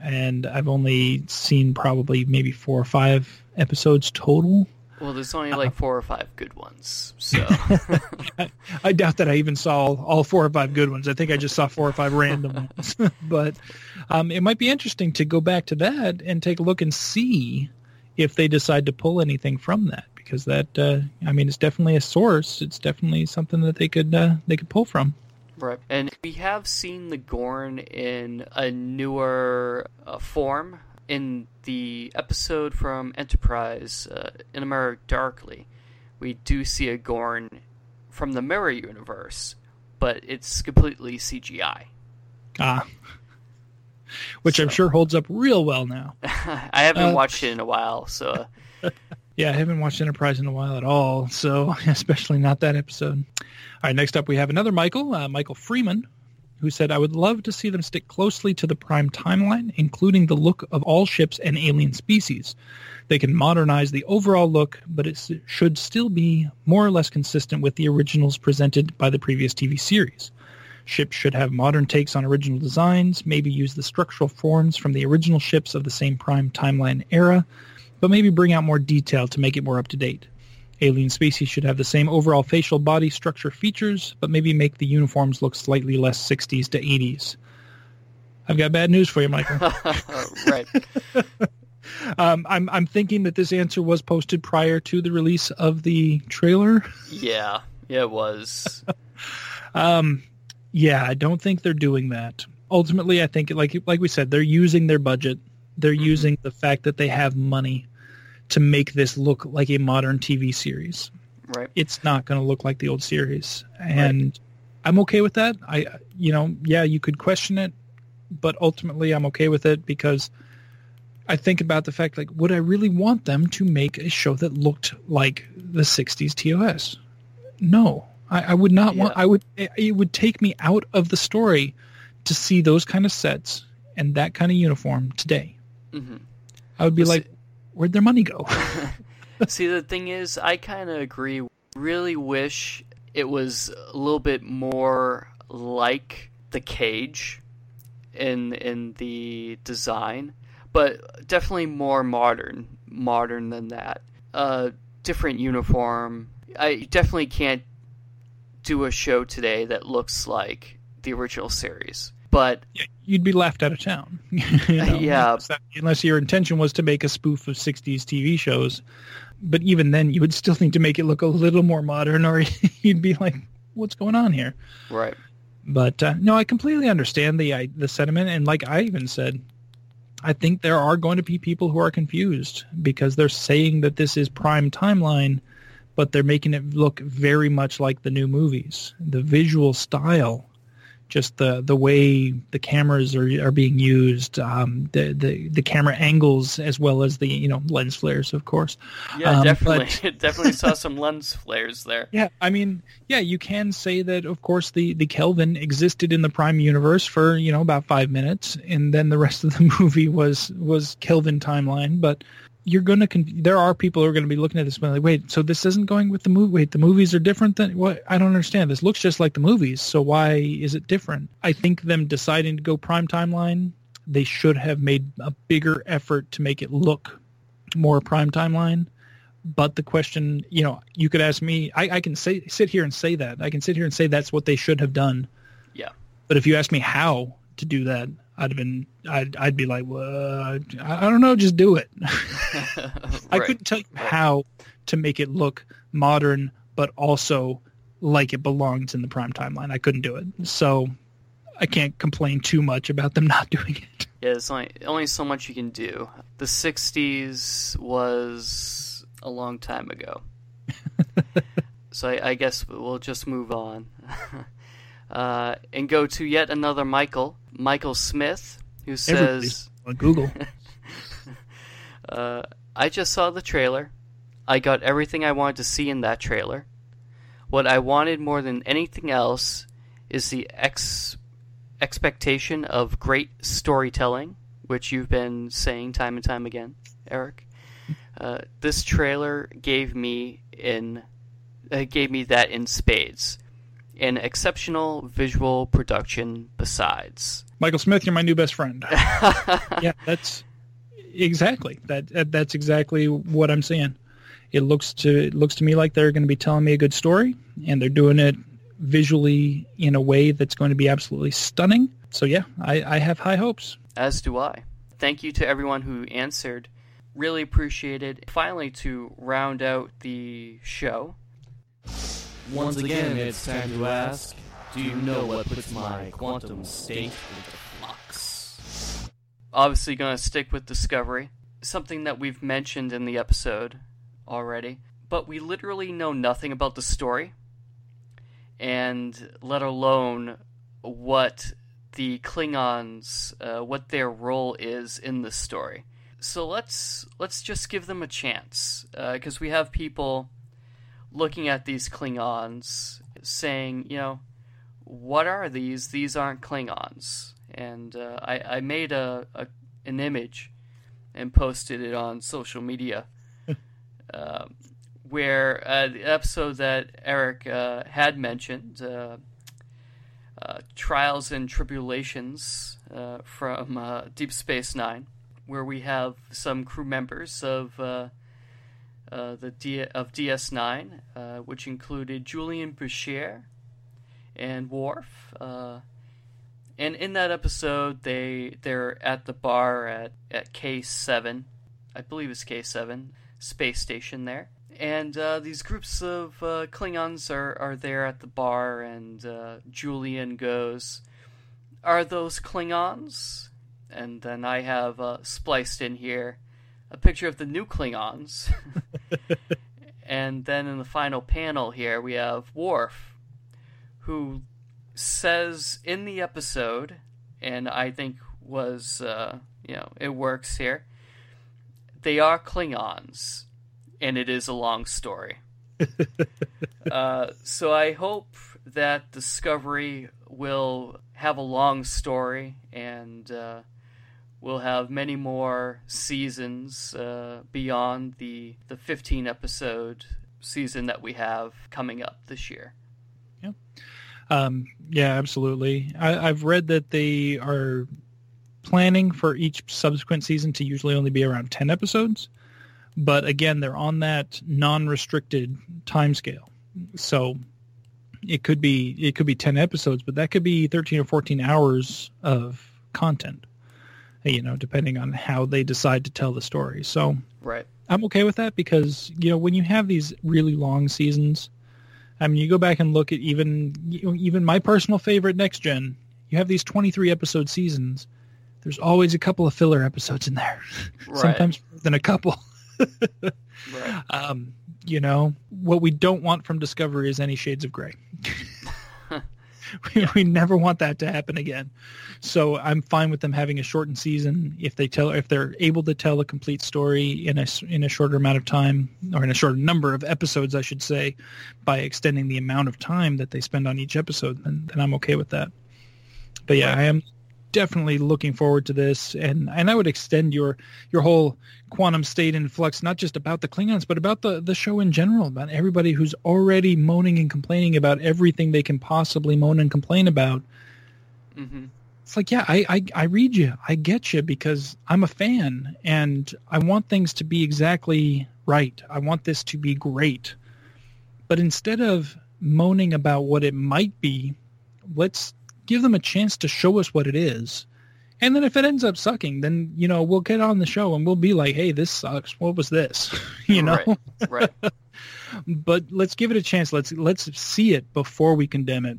and I've only seen probably maybe four or five episodes total. Well, there's only like four or five good ones, so I, [LAUGHS] I doubt that I even saw all, all four or five good ones. I think I just saw four or five random [LAUGHS] ones. [LAUGHS] but Um, it might be interesting to go back to that and take a look and see if they decide to pull anything from that because that uh, I mean it's definitely a source. It's definitely something that they could uh, they could pull from. Right. And we have seen the Gorn in a newer uh, form in the episode from Enterprise, uh, In a Mirror Darkly. We do see a Gorn from the Mirror Universe, but it's completely CGI. Ah. [LAUGHS] Which I'm sure holds up real well now. [LAUGHS] I haven't Uh, watched it in a while, so [LAUGHS] Yeah, I haven't watched Enterprise in a while at all, so [LAUGHS] especially not that episode. All right, next up we have another Michael, uh, Michael Freeman, who said, I would love to see them stick closely to the Prime timeline, including the look of all ships and alien species. They can modernize the overall look, but it should still be more or less consistent with the originals presented by the previous TV series. Ships should have modern takes on original designs, maybe use the structural forms from the original ships of the same Prime timeline era, but maybe bring out more detail to make it more up to date. Alien species should have the same overall facial body structure features, but maybe make the uniforms look slightly less 60s to 80s. I've got bad news for you, Michael. [LAUGHS] right. [LAUGHS] um, I'm I'm thinking that this answer was posted prior to the release of the trailer. Yeah, yeah, it was. [LAUGHS] Um, yeah, I don't think they're doing that. Ultimately, I think like like we said, they're using their budget. They're Mhm. using the fact that they have money to make this look like a modern TV series. Right. It's not going to look like the old series, and I'm okay with that. I, you know, yeah, you could question it, but ultimately, I'm okay with it because I think about the fact like, would I really want them to make a show that looked like the '60s TOS? No, I, I would not want. I would. It would take me out of the story to see those kind of sets and that kind of uniform today. Hmm I would be Well, like, where'd their money go? [LAUGHS] See, the thing is, I kind of agree. Really wish it was a little bit more like the cage in in the design, but definitely more modern, modern than that. Uh, different uniform. I definitely can't do a show today that looks like the original series. But You'd be laughed out of town. [LAUGHS] You know, [LAUGHS] Yeah. unless that- Unless your intention was to make a spoof of 60s TV shows. But even then, you would still need to make it look a little more modern or [LAUGHS] you'd be like, what's going on here? right, But uh, no, I completely understand the I, the sentiment, and like I even said, I think there are going to be people who are confused because they're saying that this is prime timeline, but they're making it look very much like the new movies. The visual style, just the the way the cameras are are being used, um, the the the camera angles as well as the you know lens flares, of course. yeah, Um, definitely, [LAUGHS] definitely saw some lens flares there. [LAUGHS] Yeah, I mean, yeah, you can say that. Of course, the the Kelvin existed in the Prime universe for you know about five minutes, and then the rest of the [LAUGHS] movie was was Kelvin timeline. But you're gonna con- there are people who are gonna be looking at this and be like, wait, so this isn't going with the movie? Wait, the movies are different than what? I don't understand. This looks just like the movies, so why is it different? I think them deciding to go Prime timeline, they should have made a bigger effort to make it look more Prime timeline but the question, you know, you could ask me. I, I can say sit here and say that. I can sit here and say that's what they should have done. Yeah. But if you ask me how to do that, I'd have been. I'd I'd be like, well, I, I don't know, just do it. [LAUGHS] [LAUGHS] I couldn't tell you how to make it look modern, but also like it belongs in the prime timeline. I couldn't do it, so I can't complain too much about them [LAUGHS] not doing it. Yeah, it's only only so much you can do. The '60s was a long time ago, so I, I guess we'll just move on uh, and go to yet another Michael, Michael Smith, who Everybody's says, on Google. [LAUGHS] uh, "I just saw the trailer. I got everything I wanted to see in that trailer. What I wanted more than anything else is the ex expectation of great storytelling, which you've been saying time and time again, Eric. Uh, this trailer gave me in uh, gave me that in spades. An exceptional visual production besides. Michael Smith, you're my new best friend. [LAUGHS] yeah, that's exactly that, that. That's exactly what I'm saying. It looks to it looks to me like they're going to be telling me a good story, and they're doing it visually in a way that's going to be absolutely stunning. So yeah, I, I have high hopes. As do I. Thank you to everyone who answered. Really appreciate it. Finally, to round out the show, Once again, it's time to ask, do you know what puts my quantum state into flux? obviously going to stick with Discovery, something that we've mentioned in the episode already, but we literally know nothing about the story, and let alone what the Klingons, uh, what their role is in the story. So let's let's just give them a chance, because we have people looking at these Klingons saying, you know, what are these? These aren't Klingons. And uh, I, I made a, a an image and posted it on social media, uh, [LAUGHS] where uh, the episode that Eric uh, had mentioned, uh, uh, Trials and Tribble-ations uh, from uh, Deep Space Nine, where we have some crew members of uh, the D- of DS9, uh, which included Julian Bashir and Worf. Uh, and in that episode, they they're at the bar at at K7, I believe it's K7 space station there. And uh, these groups of uh, Klingons are, are there at the bar, and Julian goes, "Are those Klingons?" And then I have spliced in here a picture of the new Klingons. [LAUGHS] and then in the final panel here, we have Worf, who says in the episode, and I think was, uh, you know, it works here. They are Klingons, and it is a long story. [LAUGHS] uh, so I hope that Discovery will have a long story and uh, we'll have many more seasons uh, beyond the the 15 episode season that we have coming up this year. Um, yeah, absolutely. I, I've read that they are planning for each subsequent season to usually only be around 10 episodes. But again, they're on that non-restricted time scale. So it could be it could be 10 episodes, but that could be 13 or 14 hours of content. You know, depending on how they decide to tell the story. So Right. I'm okay with that because you know when you have these really long seasons, I mean you go back and look at even even my personal favorite Next Gen. You have these 23 episode seasons. There's always a couple of filler episodes in there, [LAUGHS] Right. sometimes more than a couple. [LAUGHS] Right. Um, you know what we don't want from Discovery is any shades of gray. [LAUGHS] [LAUGHS] we, we never want that to happen again. So I'm fine with them having a shortened season if they tell if they're able to tell a complete story in a in a shorter amount of time or in a shorter number of episodes, I should say, by extending the amount of time that they spend on each episode. Then, then I'm okay with that. But yeah, I am definitely looking forward to this, and and I would extend your your whole quantum state in flux, not just about the Klingons, but about the the show in general, about everybody who's already moaning and complaining about everything they can possibly moan and complain about. hmm It's like, yeah, I, I, I read you. I get you because I'm a fan and I want things to be exactly right. I want this to be great. But instead of moaning about what it might be, let's give them a chance to show us what it is. And then if it ends up sucking, then, you know, we'll get on the show and we'll be like, hey, this sucks. What was this? [LAUGHS] you know? Right. Right. [LAUGHS] but let's give it a chance. Let's let's see it before we condemn it.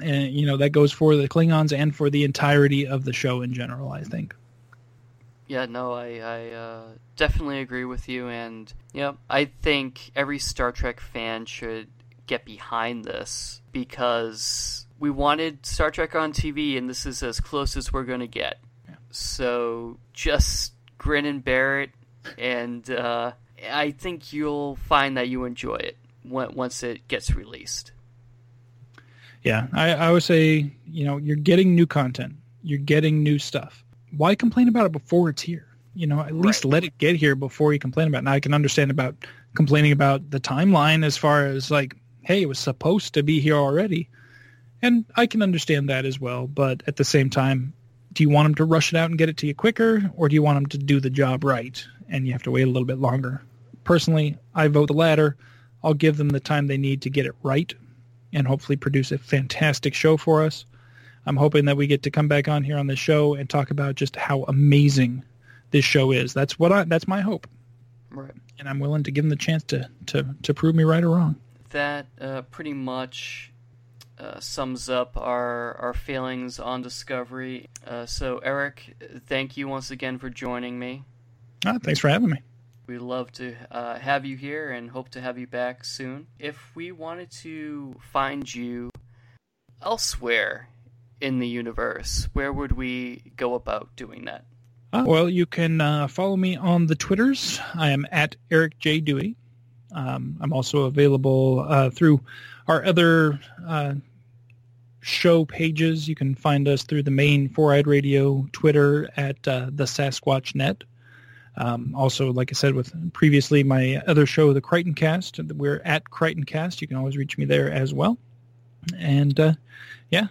And you know that goes for the Klingons and for the entirety of the show in general. I think. Yeah, no, I, I uh, definitely agree with you, and yeah, I think every Star Trek fan should get behind this because we wanted Star Trek on TV, and this is as close as we're going to get. So just grin and bear it, and uh, I think you'll find that you enjoy it once it gets released. Yeah, I, I would say you know you're getting new content, you're getting new stuff. Why complain about it before it's here? You know, at least Right. let it get here before you complain about it. Now I can understand about complaining about the timeline as far as like, hey, it was supposed to be here already, and I can understand that as well. But at the same time, do you want them to rush it out and get it to you quicker, or do you want them to do the job right and you have to wait a little bit longer? Personally, I vote the latter. I'll give them the time they need to get it right and hopefully produce a fantastic show for us. I'm hoping that we get to come back on here on the show and talk about just how amazing this show is. That's what I. That's my hope, Right. and I'm willing to give them the chance to to to prove me right or wrong. That uh, pretty much uh, sums up our our feelings on Discovery. Uh, so, Eric, thank you once again for joining me. Ah, thanks for having me. We love to uh, have you here and hope to have you back soon. If we wanted to find you elsewhere in the universe, where would we go about doing that? Uh, well, you can uh, follow me on the Twitters. I am at Eric J. Dewey. Um, I'm also available uh, through our other uh, show pages. You can find us through the main Four Eyed Radio Twitter at uh, the Sasquatch Net. Um, also, like I said, with previously my other show, the Crichton Cast, we're at Crichton Cast. You can always reach me there as well. And uh, yeah,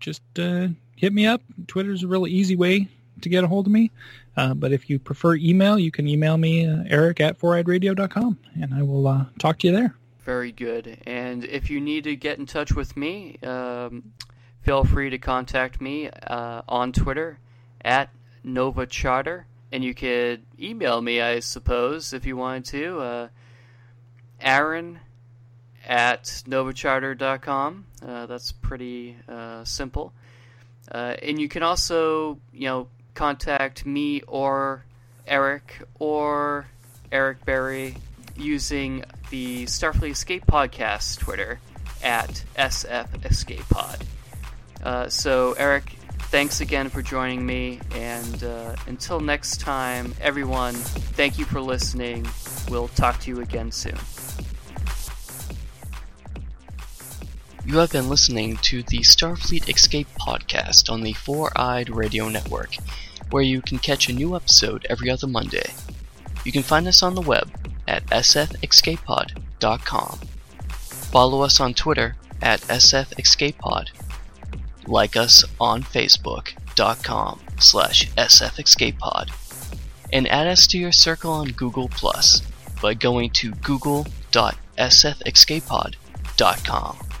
just uh, hit me up. Twitter's a really easy way to get a hold of me. Uh, but if you prefer email, you can email me, uh, eric at foureyedradio.com, and I will uh, talk to you there. Very good. And if you need to get in touch with me, um, feel free to contact me uh, on Twitter at Nova Charter. And you could email me, I suppose, if you wanted to. Uh, Aaron at novacharter.com. Uh, that's pretty uh, simple. Uh, and you can also, you know, contact me or Eric or Eric Berry using the Starfleet Escape Podcast Twitter at SF Escape Pod. Uh, so, Eric, thanks again for joining me. And uh, until next time, everyone, thank you for listening. We'll talk to you again soon. You have been listening to the Starfleet Escape podcast on the Four Eyed Radio Network, where you can catch a new episode every other Monday. You can find us on the web at sfescapepod.com. Follow us on Twitter at sfescapepod. Like us on facebook.com slash sfescapepod. And add us to your circle on Google Plus by going to google.sfescapepod.com.